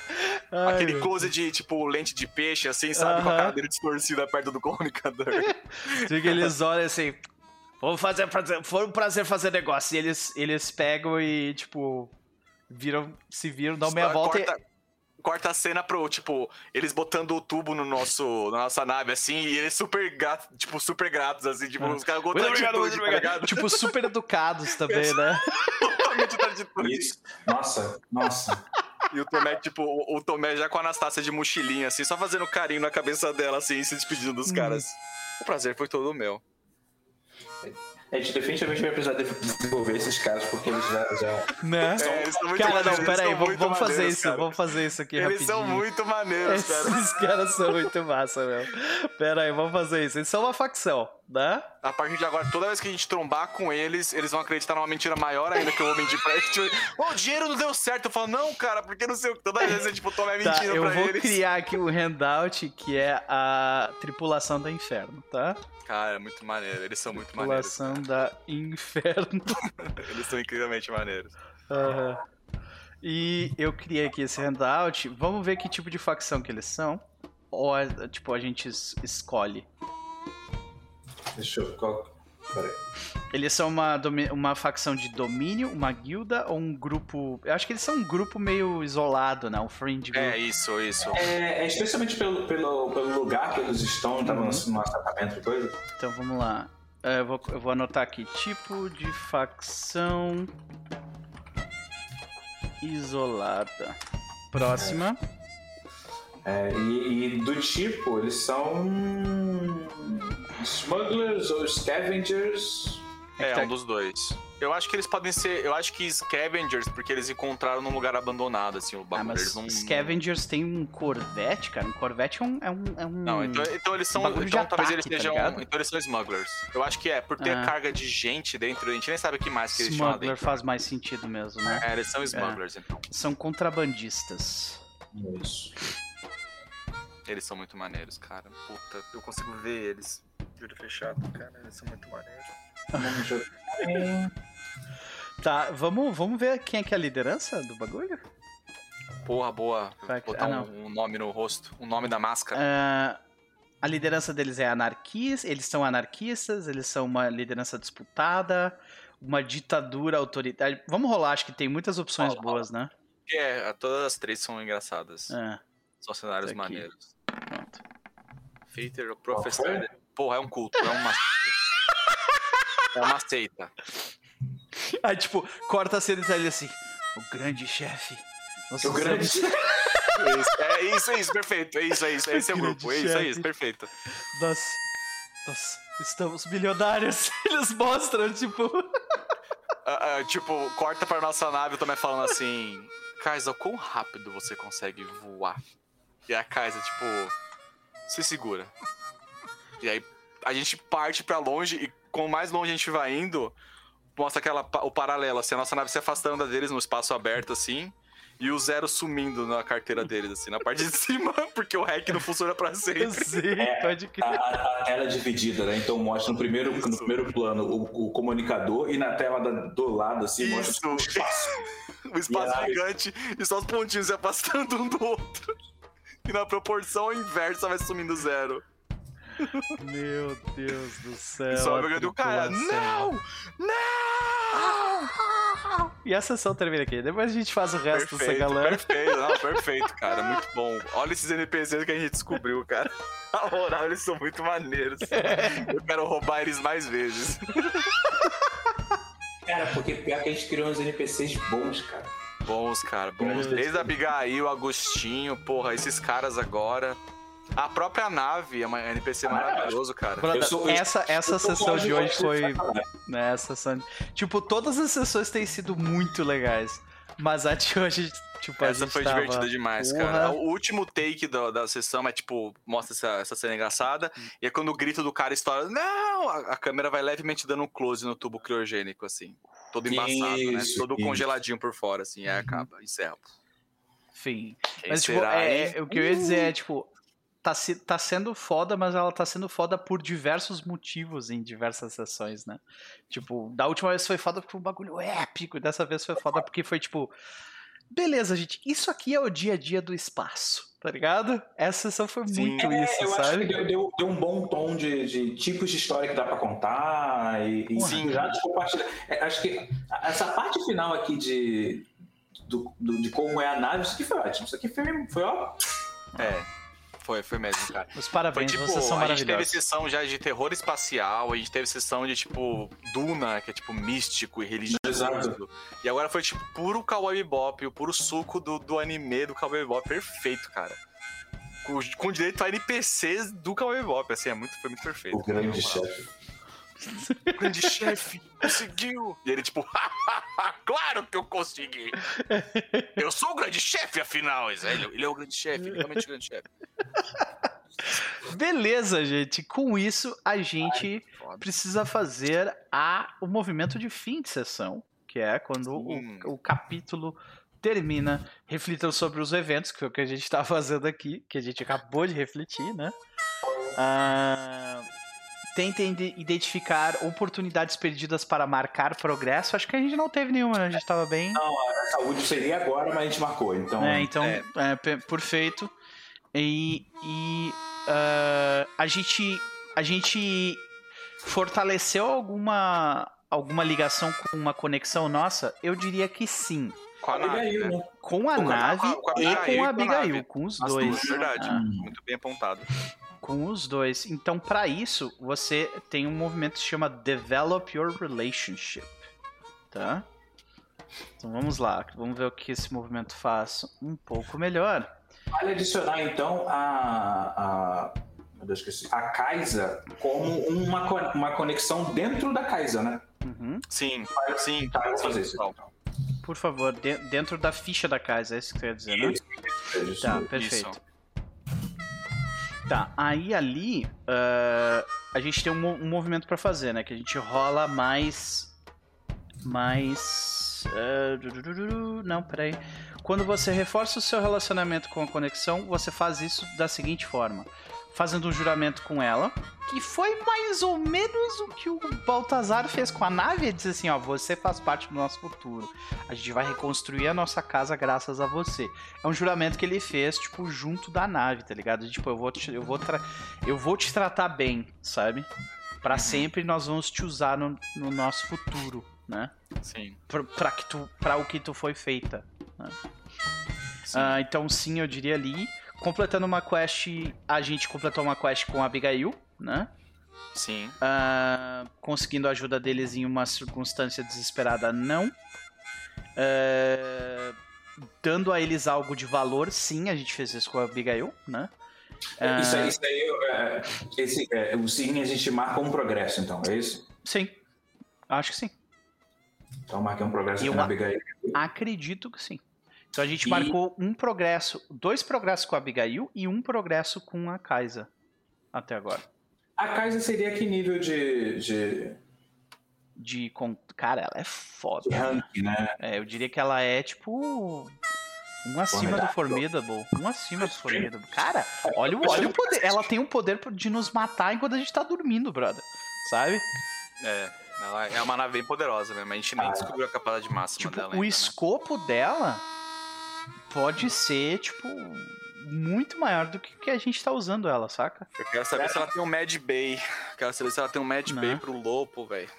A: Ai,
C: Aquele close de, tipo, lente de peixe, assim, sabe? Com a cara dele distorcida perto do comunicador.
A: Assim que eles olham assim. Vamos fazer, fazer. Foi um prazer fazer negócio. E eles, eles pegam e, tipo. Viram, se viram, dão meia volta
C: corta, corta a cena pro, tipo, eles botando o tubo no nosso, na nossa nave, assim, e eles super gratos, tipo, super gratos, assim, tipo, os caras
A: e. Muito
C: gostando
A: obrigado, muito
C: tá
A: obrigado. Tipo, super educados também, né?
C: Totalmente.
B: Nossa, nossa.
C: E o Tomé, tipo, o, o Tomé já com a Anastácia de mochilinha, assim, só fazendo carinho na cabeça dela, assim, se despedindo dos caras. O prazer foi todo meu.
B: A gente definitivamente vai precisar de- desenvolver esses caras, porque eles já. já...
A: Né?
C: É, eles são muito
A: Cara, não,
C: maneiros, eles
A: pera aí,
C: são
A: vamos,
C: muito
A: vamos fazer
C: maneiros,
A: isso,
C: cara.
A: vamos fazer isso aqui
C: Eles
A: rapidinho.
C: são muito maneiros, cara.
A: Esses caras são muito massa, meu. Pera aí, vamos fazer isso. Eles são uma facção, né?
C: A partir de agora, toda vez que a gente trombar com eles, eles vão acreditar numa mentira maior ainda que eu vou mentir pra eles. Tipo, "Ô, o dinheiro não deu certo. Eu falo, não, cara, porque não sei o que. Toda vez, tipo, o Tomé
A: Tá,
C: mentindo
A: eu
C: pra
A: vou
C: eles.
A: criar aqui um handout que é a tripulação do inferno, tá?
C: Cara, é muito maneiro. Eles são muito maneiros.
A: Tripulação da inferno.
C: Eles são incrivelmente maneiros.
A: Aham. E eu criei aqui esse handout. Vamos ver que tipo de facção que eles são. Ou, é, tipo, a gente es- escolhe.
B: Deixa eu. Qual... Peraí.
A: Eles são uma, uma facção de domínio, uma guilda ou um grupo. Eu acho que eles são um grupo meio isolado, né? Um fringe group.
C: É, isso, isso.
B: É, é especialmente pelo, pelo, pelo lugar que eles estão,
A: Uhum.
B: no acampamento e coisa.
A: Então vamos lá. É, Eu vou, eu vou anotar aqui. Tipo de facção isolada. Próxima.
B: É, e, e do tipo, eles são. Smugglers ou scavengers.
C: É, um dos dois. Eu acho que eles podem ser. Eu acho que scavengers, porque eles encontraram num lugar abandonado, assim, o
A: Ah,
C: bagulho.
A: mas
C: eles não.
A: Scavengers tem um Corvette, cara. Um Corvette é um. É um, é um...
C: Não, então, então eles são.
A: de
C: Então talvez eles
A: ataque, tá
C: sejam.
A: ligado?
C: então eles são smugglers. Eu acho que é, por ter
A: Ah.
C: carga de gente dentro, a gente nem sabe o que mais que eles chamam
A: Smuggler faz mais sentido mesmo, né?
C: É, eles são smugglers, então.
A: São contrabandistas.
B: Isso.
C: Eles são muito maneiros, cara. Puta, eu consigo ver eles. Olho fechado, cara. Eles são muito maneiros.
A: Tá, vamos, vamos ver quem é que é a liderança do bagulho?
C: Porra, boa.
A: Vai
C: Botar
A: ah,
C: um, um nome no rosto. Um nome da máscara.
A: Ah, a liderança deles é anarquista, eles são anarquistas, eles são uma liderança disputada, uma ditadura autoritária. Vamos rolar, acho que tem muitas opções
C: Rola,
A: boas, né?
C: É, todas as três são engraçadas.
A: É,
C: São cenários maneiros. Feiter, o professor. Porra, é um culto, é uma. é uma seita.
A: Aí, tipo, corta a cena e tá ali assim, o grande chefe. Nós
B: O grande.
A: somos-
C: Isso, é isso, é isso, perfeito. É isso, é isso. Esse é o grupo. É isso, é
A: chefe.
C: isso, perfeito.
A: Nós, nós estamos milionários. Eles mostram, tipo...
C: Ah, ah, tipo, corta pra nossa nave, eu também falando assim. Kaisa, quão rápido você consegue voar? E a Kaisa, tipo, se segura. E aí a gente parte pra longe e com mais longe a gente vai indo, mostra aquela, o paralelo, assim, a nossa nave se afastando da deles no espaço aberto, assim. E o zero sumindo na carteira deles, assim, na parte de cima, porque o hack não funciona pra sempre.
A: Sim, pode
B: A,
A: crer.
B: a- a tela é dividida, né? Então mostra no primeiro, no primeiro plano o, o comunicador e na tela da- do lado, assim, mostra
C: Isso.
B: o espaço.
C: o espaço
B: E aí-
C: gigante e só os pontinhos se afastando um do outro. E na proporção inversa vai sumindo zero.
A: Meu Deus do céu.
C: E só
A: a
C: eu o cara, não! Não!
A: E a sessão termina aqui. Depois a gente faz o resto dessa
C: Perfeito,
A: galera.
C: perfeito, não, perfeito, cara, muito bom. Olha esses NPCs que a gente descobriu, cara. Na moral, eles são muito maneiros. Eu quero roubar eles mais vezes.
B: Cara, porque pior que a gente criou uns NPCs bons, cara.
C: Bons, cara, bons. Desde a Abigail, Agostinho, porra, esses caras agora. A própria nave é uma NPC maravilhoso, cara.
B: Sou- eu-
A: essa essa sessão de hoje foi. Né, essa sessão. Tipo, todas as sessões têm sido muito legais. Mas a de hoje, tipo, a
C: Essa
A: gente
C: foi
A: tava...
C: divertida demais,
A: Porra.
C: cara. O último take da, da sessão é tipo, mostra essa, essa cena engraçada. E é quando o grito do cara estoura, não! A, a câmera vai levemente dando um close no tubo criogênico, assim. Todo embaçado, né?
B: Isso,
C: Todo
B: isso. Uhum.
C: congeladinho por fora, assim. E aí acaba, encerra.
A: Enfim.
C: Quem
A: Mas, tipo, é, é, o que eu ia dizer é, tipo, tá, se- tá sendo foda, mas ela tá sendo foda por diversos motivos em diversas sessões, né? Tipo, da última vez foi foda porque foi um bagulho épico, e dessa vez foi foda porque foi, tipo, beleza, gente, isso aqui é o dia a dia do espaço, tá ligado? Essa sessão foi
C: Sim.
A: muito
B: É,
A: isso,
B: eu acho que
A: sabe?
B: deu, deu- deu um bom tom de, de tipos de história que dá pra contar e, e
C: Sim.
B: já de compartilhar. É, acho que essa parte final aqui de, do, do- de como é a nave, isso aqui foi ótimo. Isso aqui foi, foi ó.
C: É. Foi, foi mesmo, cara.
A: Os
C: Foi
A: parabéns,
C: tipo,
A: vocês são
C: a gente teve
A: maravilhosos.
C: sessão já de terror espacial, a gente teve sessão de tipo Duna, que é tipo místico e religioso.
B: Exato.
C: E agora foi tipo puro Cowboy Bebop, o puro suco do, do anime do Cowboy Bebop, perfeito, cara. Com, com direito a NPCs do Cowboy Bebop, assim, é muito, foi muito perfeito.
B: O grande chefe.
C: O grande chefe, conseguiu! E ele tipo, claro que eu consegui! Eu sou o grande chefe, afinal, ele, ele é o grande chefe, ele é realmente o grande chefe.
A: Beleza, gente. Com isso, a gente
C: Foda.
A: precisa fazer a, o movimento de fim de sessão, que é quando o, o capítulo termina refletindo sobre os eventos, que foi o que a gente está fazendo aqui, que a gente acabou de refletir, né? Ah, tentem de- identificar oportunidades perdidas para marcar progresso. Acho que a gente não teve nenhuma, né? A gente estava bem.
B: Não, a saúde seria agora, mas a gente marcou. Então,
A: É, então,
C: É.
A: é, pe- perfeito. E, e, ah, a gente a gente fortaleceu alguma alguma ligação com uma conexão nossa? Eu diria que sim.
C: Com a nave,
B: Abigail,
C: né?
B: né?
A: Com a
C: Com a-
A: nave
C: com a- com a
A: e
C: Abigail
A: com
C: e
A: a
C: com a
A: Abigail, com os
C: As
A: dois.
C: duas, verdade.
A: Ah,
C: Muito bem apontado.
A: Com os dois. Então, para isso, você tem um movimento que se chama Develop Your Relationship. Tá? Então vamos lá, vamos ver o que esse movimento faz um pouco melhor.
B: Vale adicionar então a. a meu Deus, esqueci. A Kaisa como uma, uma conexão dentro da Kaisa, né?
A: Uhum.
C: Sim, sim,
B: Tá, vou fazer isso.
C: pessoal.
A: Por favor, de- dentro da ficha da casa, é isso que você quer dizer, né?
B: Isso, isso.
A: Tá, perfeito. Tá, aí ali ah, a gente tem um, um movimento pra fazer, né? Que a gente rola mais. Mais. du- não, peraí. Quando você reforça o seu relacionamento com a conexão, você faz isso da seguinte forma: fazendo um juramento com ela, que foi mais ou menos o que o Baltazar fez com a nave. Ele disse assim: ó, você faz parte do nosso futuro. A gente vai reconstruir a nossa casa graças a você. É um juramento que ele fez, tipo, junto da nave, tá ligado? Tipo, eu vou te, eu vou eu vou te tratar bem, sabe? Pra sempre nós vamos te usar no, no nosso futuro, né?
C: Sim.
A: Pra, pra, que tu, pra o que tu foi feita.
C: sim.
A: Ah, então, sim, eu diria ali. Completando uma quest, a gente completou uma quest com a Abigail, né?
C: Sim.
A: Ah, conseguindo a ajuda deles em uma circunstância desesperada, não. Ah, dando a eles algo de valor, sim, a gente fez isso com a Abigail, né? Ah,
B: Isso aí, isso aí é, esse, é, o sim a gente marca um progresso, então, é isso?
A: Sim, acho que sim.
B: Então marquei um progresso
A: Eu
B: na
A: a-
B: Abigail.
A: Acredito que sim. Então a gente
B: E-
A: marcou um progresso, dois progressos com a Abigail e um progresso com a Kaisa até agora.
B: A Kaisa seria que nível de, de,
A: De con- cara, ela é foda.
B: de rank, né?
A: É, eu diria que ela é tipo um acima do
B: Formidable.
A: Um acima do Formidable. Cara, olha, o- olha o poder. Ela tem o poder de nos matar enquanto a gente tá dormindo, brother. Sabe?
C: É. Ela é uma nave bem poderosa mesmo. A gente nem
B: Ah.
C: descobriu a capacidade máxima
A: Tipo,
C: dela
A: o
C: ainda, né?
A: escopo dela pode ser, tipo, muito maior do que que a gente tá usando ela, saca?
C: Eu quero saber se ela tem um Mad Bay. Quero saber se ela tem um Mad
A: Né?
C: Bay pro Lopo, velho.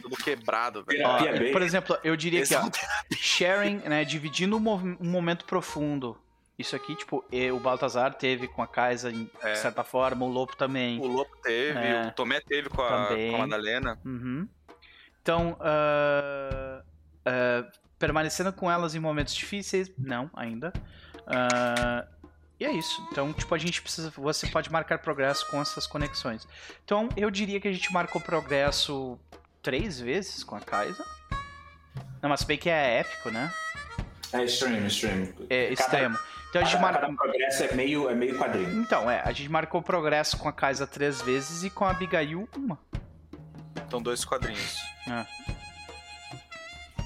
C: Tudo quebrado, velho.
B: Bem.
A: por exemplo, eu diria
C: Esse
A: que,
C: é
A: ó, sharing, né, dividindo um, um momento profundo. Isso aqui, tipo, o Baltazar teve com a Kaisa, em
C: É.
A: certa forma, o Lopo também.
C: O Lopo teve,
A: É.
C: o Tomé teve com a,
A: Também.
C: com a Madalena.
A: Uhum. Então, ah, ah, permanecendo com elas em momentos difíceis, não, ainda. Ah, e é isso. Então, tipo, a gente precisa. Você pode marcar progresso com essas conexões. Então, eu diria que a gente marcou progresso três vezes com a Kaisa. Não, mas bem que é épico, né?
B: É extreme, extreme.
A: É extremo. Então a gente
B: Cada,
A: marcou.
B: cada progresso é meio, é meio quadrinho.
A: Então, é, a gente marcou progresso com a Kaisa três vezes e com a Abigail uma.
C: Então, dois quadrinhos.
A: Ah,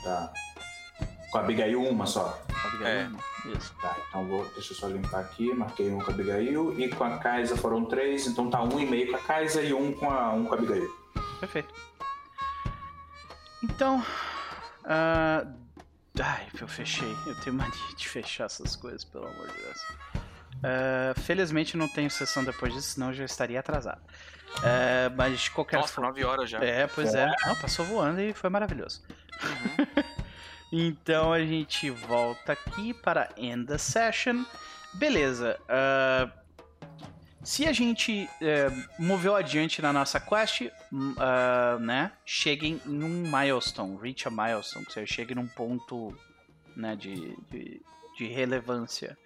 B: Tá. Com a Abigail, uma só.
A: a Abigail
C: É.
A: uma. Isso.
B: Tá, então vou, deixa eu só limpar aqui. Marquei um com a Abigail. E com a Kaisa foram três. Então tá um e meio com a Kaisa e um com a, um com a Abigail.
A: Perfeito. Então. ah, ai, eu fechei. Eu tenho mania de fechar essas coisas, pelo amor de Deus. Ah, felizmente não tenho sessão depois disso, senão eu já estaria atrasado. Ah, mas de qualquer
C: Nossa,
A: forma.
C: nove horas já.
A: É, pois é. Não, passou voando e foi maravilhoso.
C: Uhum.
A: Então a gente volta aqui para end the session. Beleza. ah, Se a gente é, moveu adiante na nossa quest, ah, né? Cheguem em um milestone, reach a milestone, que você chegue num ponto né, de, de, de relevância.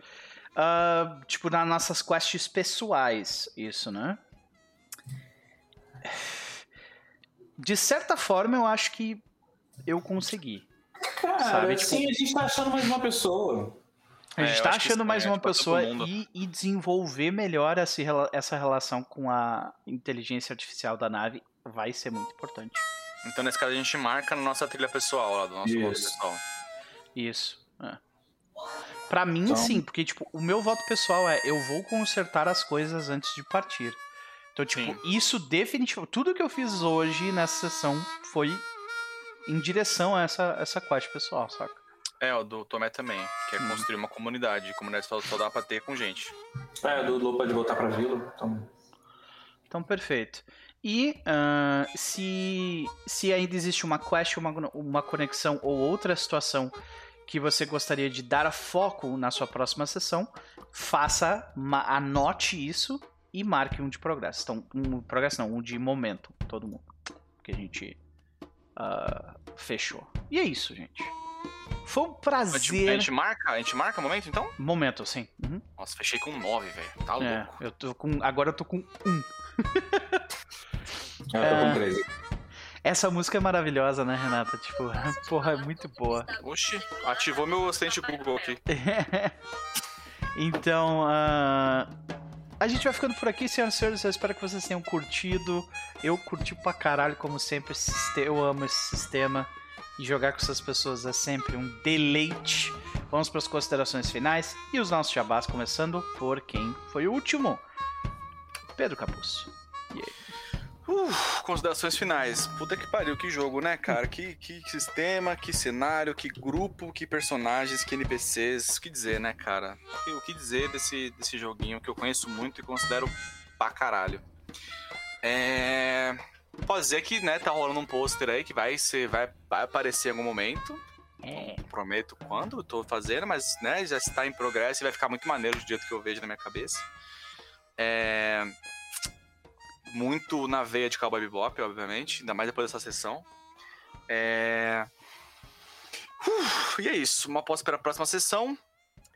A: Ah, tipo, nas nossas quests pessoais, isso, né? De certa forma, eu acho que eu consegui.
B: Cara,
A: Sabe, tipo-
B: sim, a gente tá achando mais uma pessoa.
A: A gente
C: É,
A: tá achando mais
C: é,
A: uma
C: tipo, todo
A: pessoa e, e desenvolver melhor essa, essa relação com a inteligência artificial da nave vai ser muito importante.
C: Então, nesse caso, a gente marca na nossa trilha pessoal, lá do nosso voto
B: Isso.
C: pessoal.
A: Isso. É. Pra mim,
B: Então-
A: sim, porque, tipo, o meu voto pessoal é eu vou consertar as coisas antes de partir. Então, tipo,
C: Sim.
A: isso definitivamente. Tudo que eu fiz hoje nessa sessão foi em direção a essa, essa quest pessoal, saca?
C: É, o do Tomé também, que é
A: Hum.
C: construir uma comunidade. Comunidade só, só dá pra ter com gente.
B: É, do Lô pode voltar pra vila. Então...
A: Então, perfeito. E ah, se, se ainda existe uma quest, uma, uma conexão ou outra situação que você gostaria de dar foco na sua próxima sessão, faça, ma- anote isso e marque um de progresso. Então, um de progresso não, um de momento, todo mundo. Que a gente ah, fechou. E é isso, gente. Foi um
C: A gente, a
A: prazer.
C: gente marca? A gente marca o momento, então?
A: Momento, sim. Uhum.
C: Nossa, fechei com 9, velho. Tá
A: É,
C: louco.
A: eu tô com. Agora eu tô com um.
B: É, eu tô
A: É.
B: com 13.
A: Essa música é maravilhosa, né, Renata? Tipo, porra, é muito boa.
C: Oxi, ativou meu assistente Google aqui.
A: então, ah, a gente vai ficando por aqui, senhoras e senhores. Eu espero que vocês tenham curtido. Eu curti pra caralho, como sempre. Eu amo esse sistema. E jogar com essas pessoas é sempre um deleite. Vamos para as considerações finais e os nossos jabás, começando por quem foi o último. Pedro Capuz.
C: Uf, considerações finais. Puta que pariu, que jogo, né, cara? Que, que sistema, que cenário, que grupo, que personagens, que NPCs. O que dizer, né, cara? O que- dizer desse, desse joguinho que eu conheço muito e considero pra caralho. É. Pode dizer que, né, tá rolando um pôster aí que vai, ser, vai, vai aparecer em algum momento.
A: É.
C: Não prometo quando eu tô fazendo, mas, né, já está em progresso e vai ficar muito maneiro do jeito que eu vejo na minha cabeça. É muito na veia de Cowboy Bebop, obviamente, ainda mais depois dessa sessão. É... Uf, e é isso, uma aposta para a próxima sessão.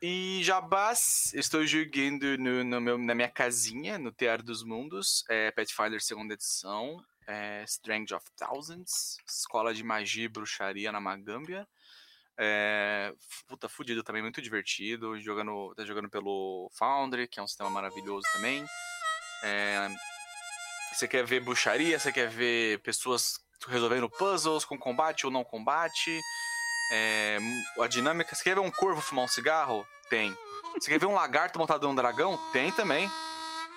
C: E Jabás, estou jogando no, no meu- na minha casinha, no Teatro dos Mundos, é, Pathfinder segunda edição, é, Strange of Thousands, Escola de Magia e Bruxaria na Magâmbia. É, puta, fudido também, muito divertido, jogando, tá jogando pelo Foundry, que é um sistema maravilhoso também. É, você quer ver bruxaria, você quer ver pessoas resolvendo puzzles com combate ou não combate. É, a dinâmica. Você quer ver um corvo fumar um cigarro? Tem. Você quer ver um lagarto montado num dragão? Tem também.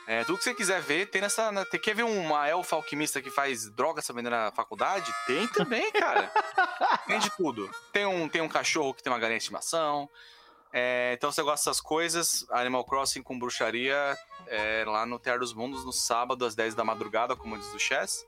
C: É, tudo que você quiser ver, tem nessa. na- Tem, quer ver uma elfa alquimista que faz pra vender na faculdade? Tem também, cara. tem de tudo. Tem um, tem um cachorro que tem uma galinha de estimação. É, então, se você gosta dessas coisas, Animal Crossing com bruxaria é, lá no Teatro dos Mundos, no sábado, às 10 da madrugada, como diz o Chess.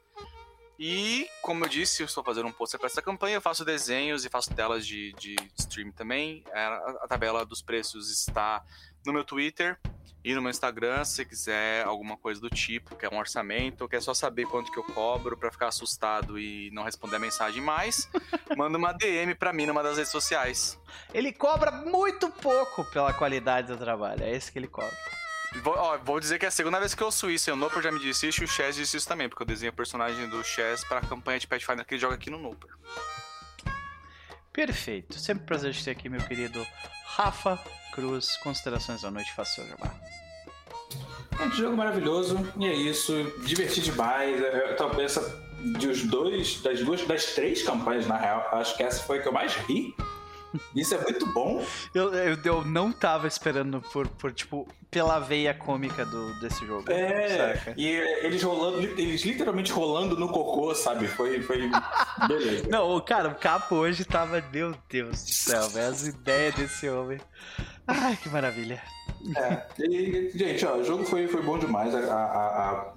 C: E, como eu disse, eu estou fazendo um pôster para essa campanha, eu faço desenhos e faço telas de, de stream também. É, A, a tabela dos preços está no meu Twitter e no meu Instagram, se quiser alguma coisa do tipo, quer um orçamento, quer só saber quanto que eu cobro para ficar assustado e não responder a mensagem mais, manda uma DM para mim numa das redes sociais.
A: Ele cobra muito pouco pela qualidade do trabalho. É esse que ele cobra.
C: Vou, ó, vou dizer que é a segunda vez que eu ouço isso. O Noper já me disse isso e o Chess disse isso também, porque eu desenho o personagem do Chess para a campanha de Pathfinder que ele joga aqui no Noper.
A: Perfeito. Sempre um prazer te ter aqui, meu querido Rafa Cruz. Considerações da noite, faça seu jabá.
B: Gente, jogo maravilhoso. E é isso. Diverti demais. É, Talvez essa dos dois, das duas, das três campanhas, na real, acho que essa foi a que eu mais ri. Isso é muito bom.
A: Eu, eu, eu não tava esperando por, por, tipo, pela veia cômica do, desse jogo.
B: É,
A: saca?
B: e eles rolando, eles literalmente rolando no cocô, sabe? Foi, foi beleza.
A: Não, cara, o capo hoje tava. Meu Deus do céu, velho. As ideias desse homem. Ai, que maravilha.
B: É, e, gente, ó, o jogo foi, foi bom demais. A, a- a-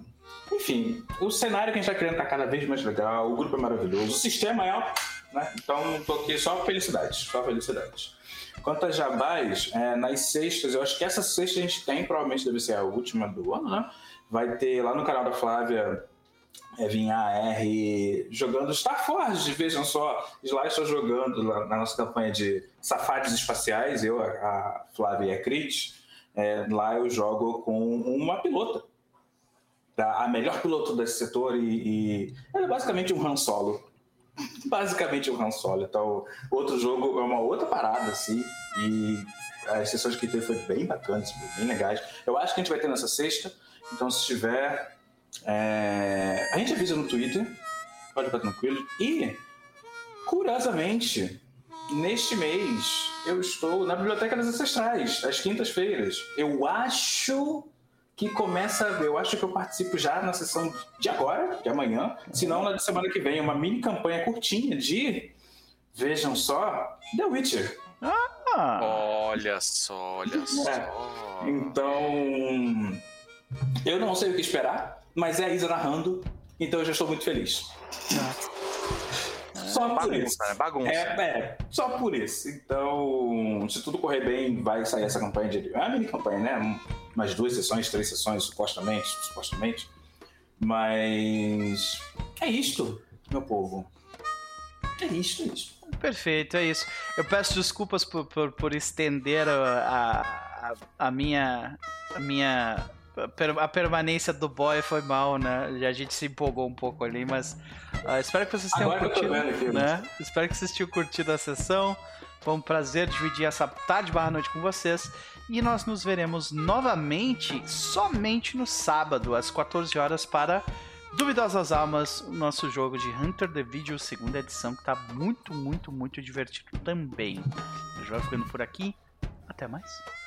B: Enfim, o cenário que a gente tá criando tá cada vez mais legal, o grupo é maravilhoso, o sistema é ó, né? Então tô aqui só felicidades, só felicidades. Quanto a jabás, é, nas sextas, eu acho que essa sexta a gente tem, provavelmente deve ser a última do ano, né? Vai ter lá no canal da Flávia é, vinha R jogando Star Forge, vejam só. Sly está jogando lá na nossa campanha de Safaris Espaciais, eu, a Flávia e a Crit. É, lá eu jogo com uma pilota. A melhor piloto desse setor e, e ela é basicamente um Han Solo. basicamente um Han Solo. Então, outro jogo é uma outra parada, assim. E as sessões que teve foi bem bacanas, bem legais. Eu acho que a gente vai ter nessa sexta. Então, se tiver, é... a gente avisa no Twitter. Pode ficar tranquilo. E, curiosamente, neste mês eu estou na Biblioteca das Ancestrais, às quintas-feiras. Eu acho que começa, eu acho que eu participo já na sessão de agora, de amanhã, se não na de semana que vem, uma mini campanha curtinha de, vejam só, The Witcher.
C: Ah. Olha só, olha é. só.
B: Então, eu não sei o que esperar, mas é a Isa narrando, então eu já estou muito feliz. Só por bagunça, isso. Né?
C: Bagunça.
B: É, é, só por isso. Então, se tudo correr bem, vai sair essa campanha de. É uma mini campanha, né? Umas duas sessões, três sessões, supostamente. Supostamente. Mas. É isto, meu povo. É isto, é isto.
A: Perfeito, é isso. Eu peço desculpas por, por, por estender a, a, a, minha. A minha a permanência do boy foi mal, né? A gente se empolgou um pouco ali, mas uh, espero que vocês tenham Agora curtido, aqui, né? Espero que vocês tenham curtido a sessão. Foi um prazer dividir essa tarde barra noite com vocês. E nós nos veremos novamente somente no sábado, às 14 horas, para Duvidosas Almas, o nosso jogo de Hunter the Video, segunda edição, que está muito, muito, muito divertido também. Eu já ficando por aqui. Até mais.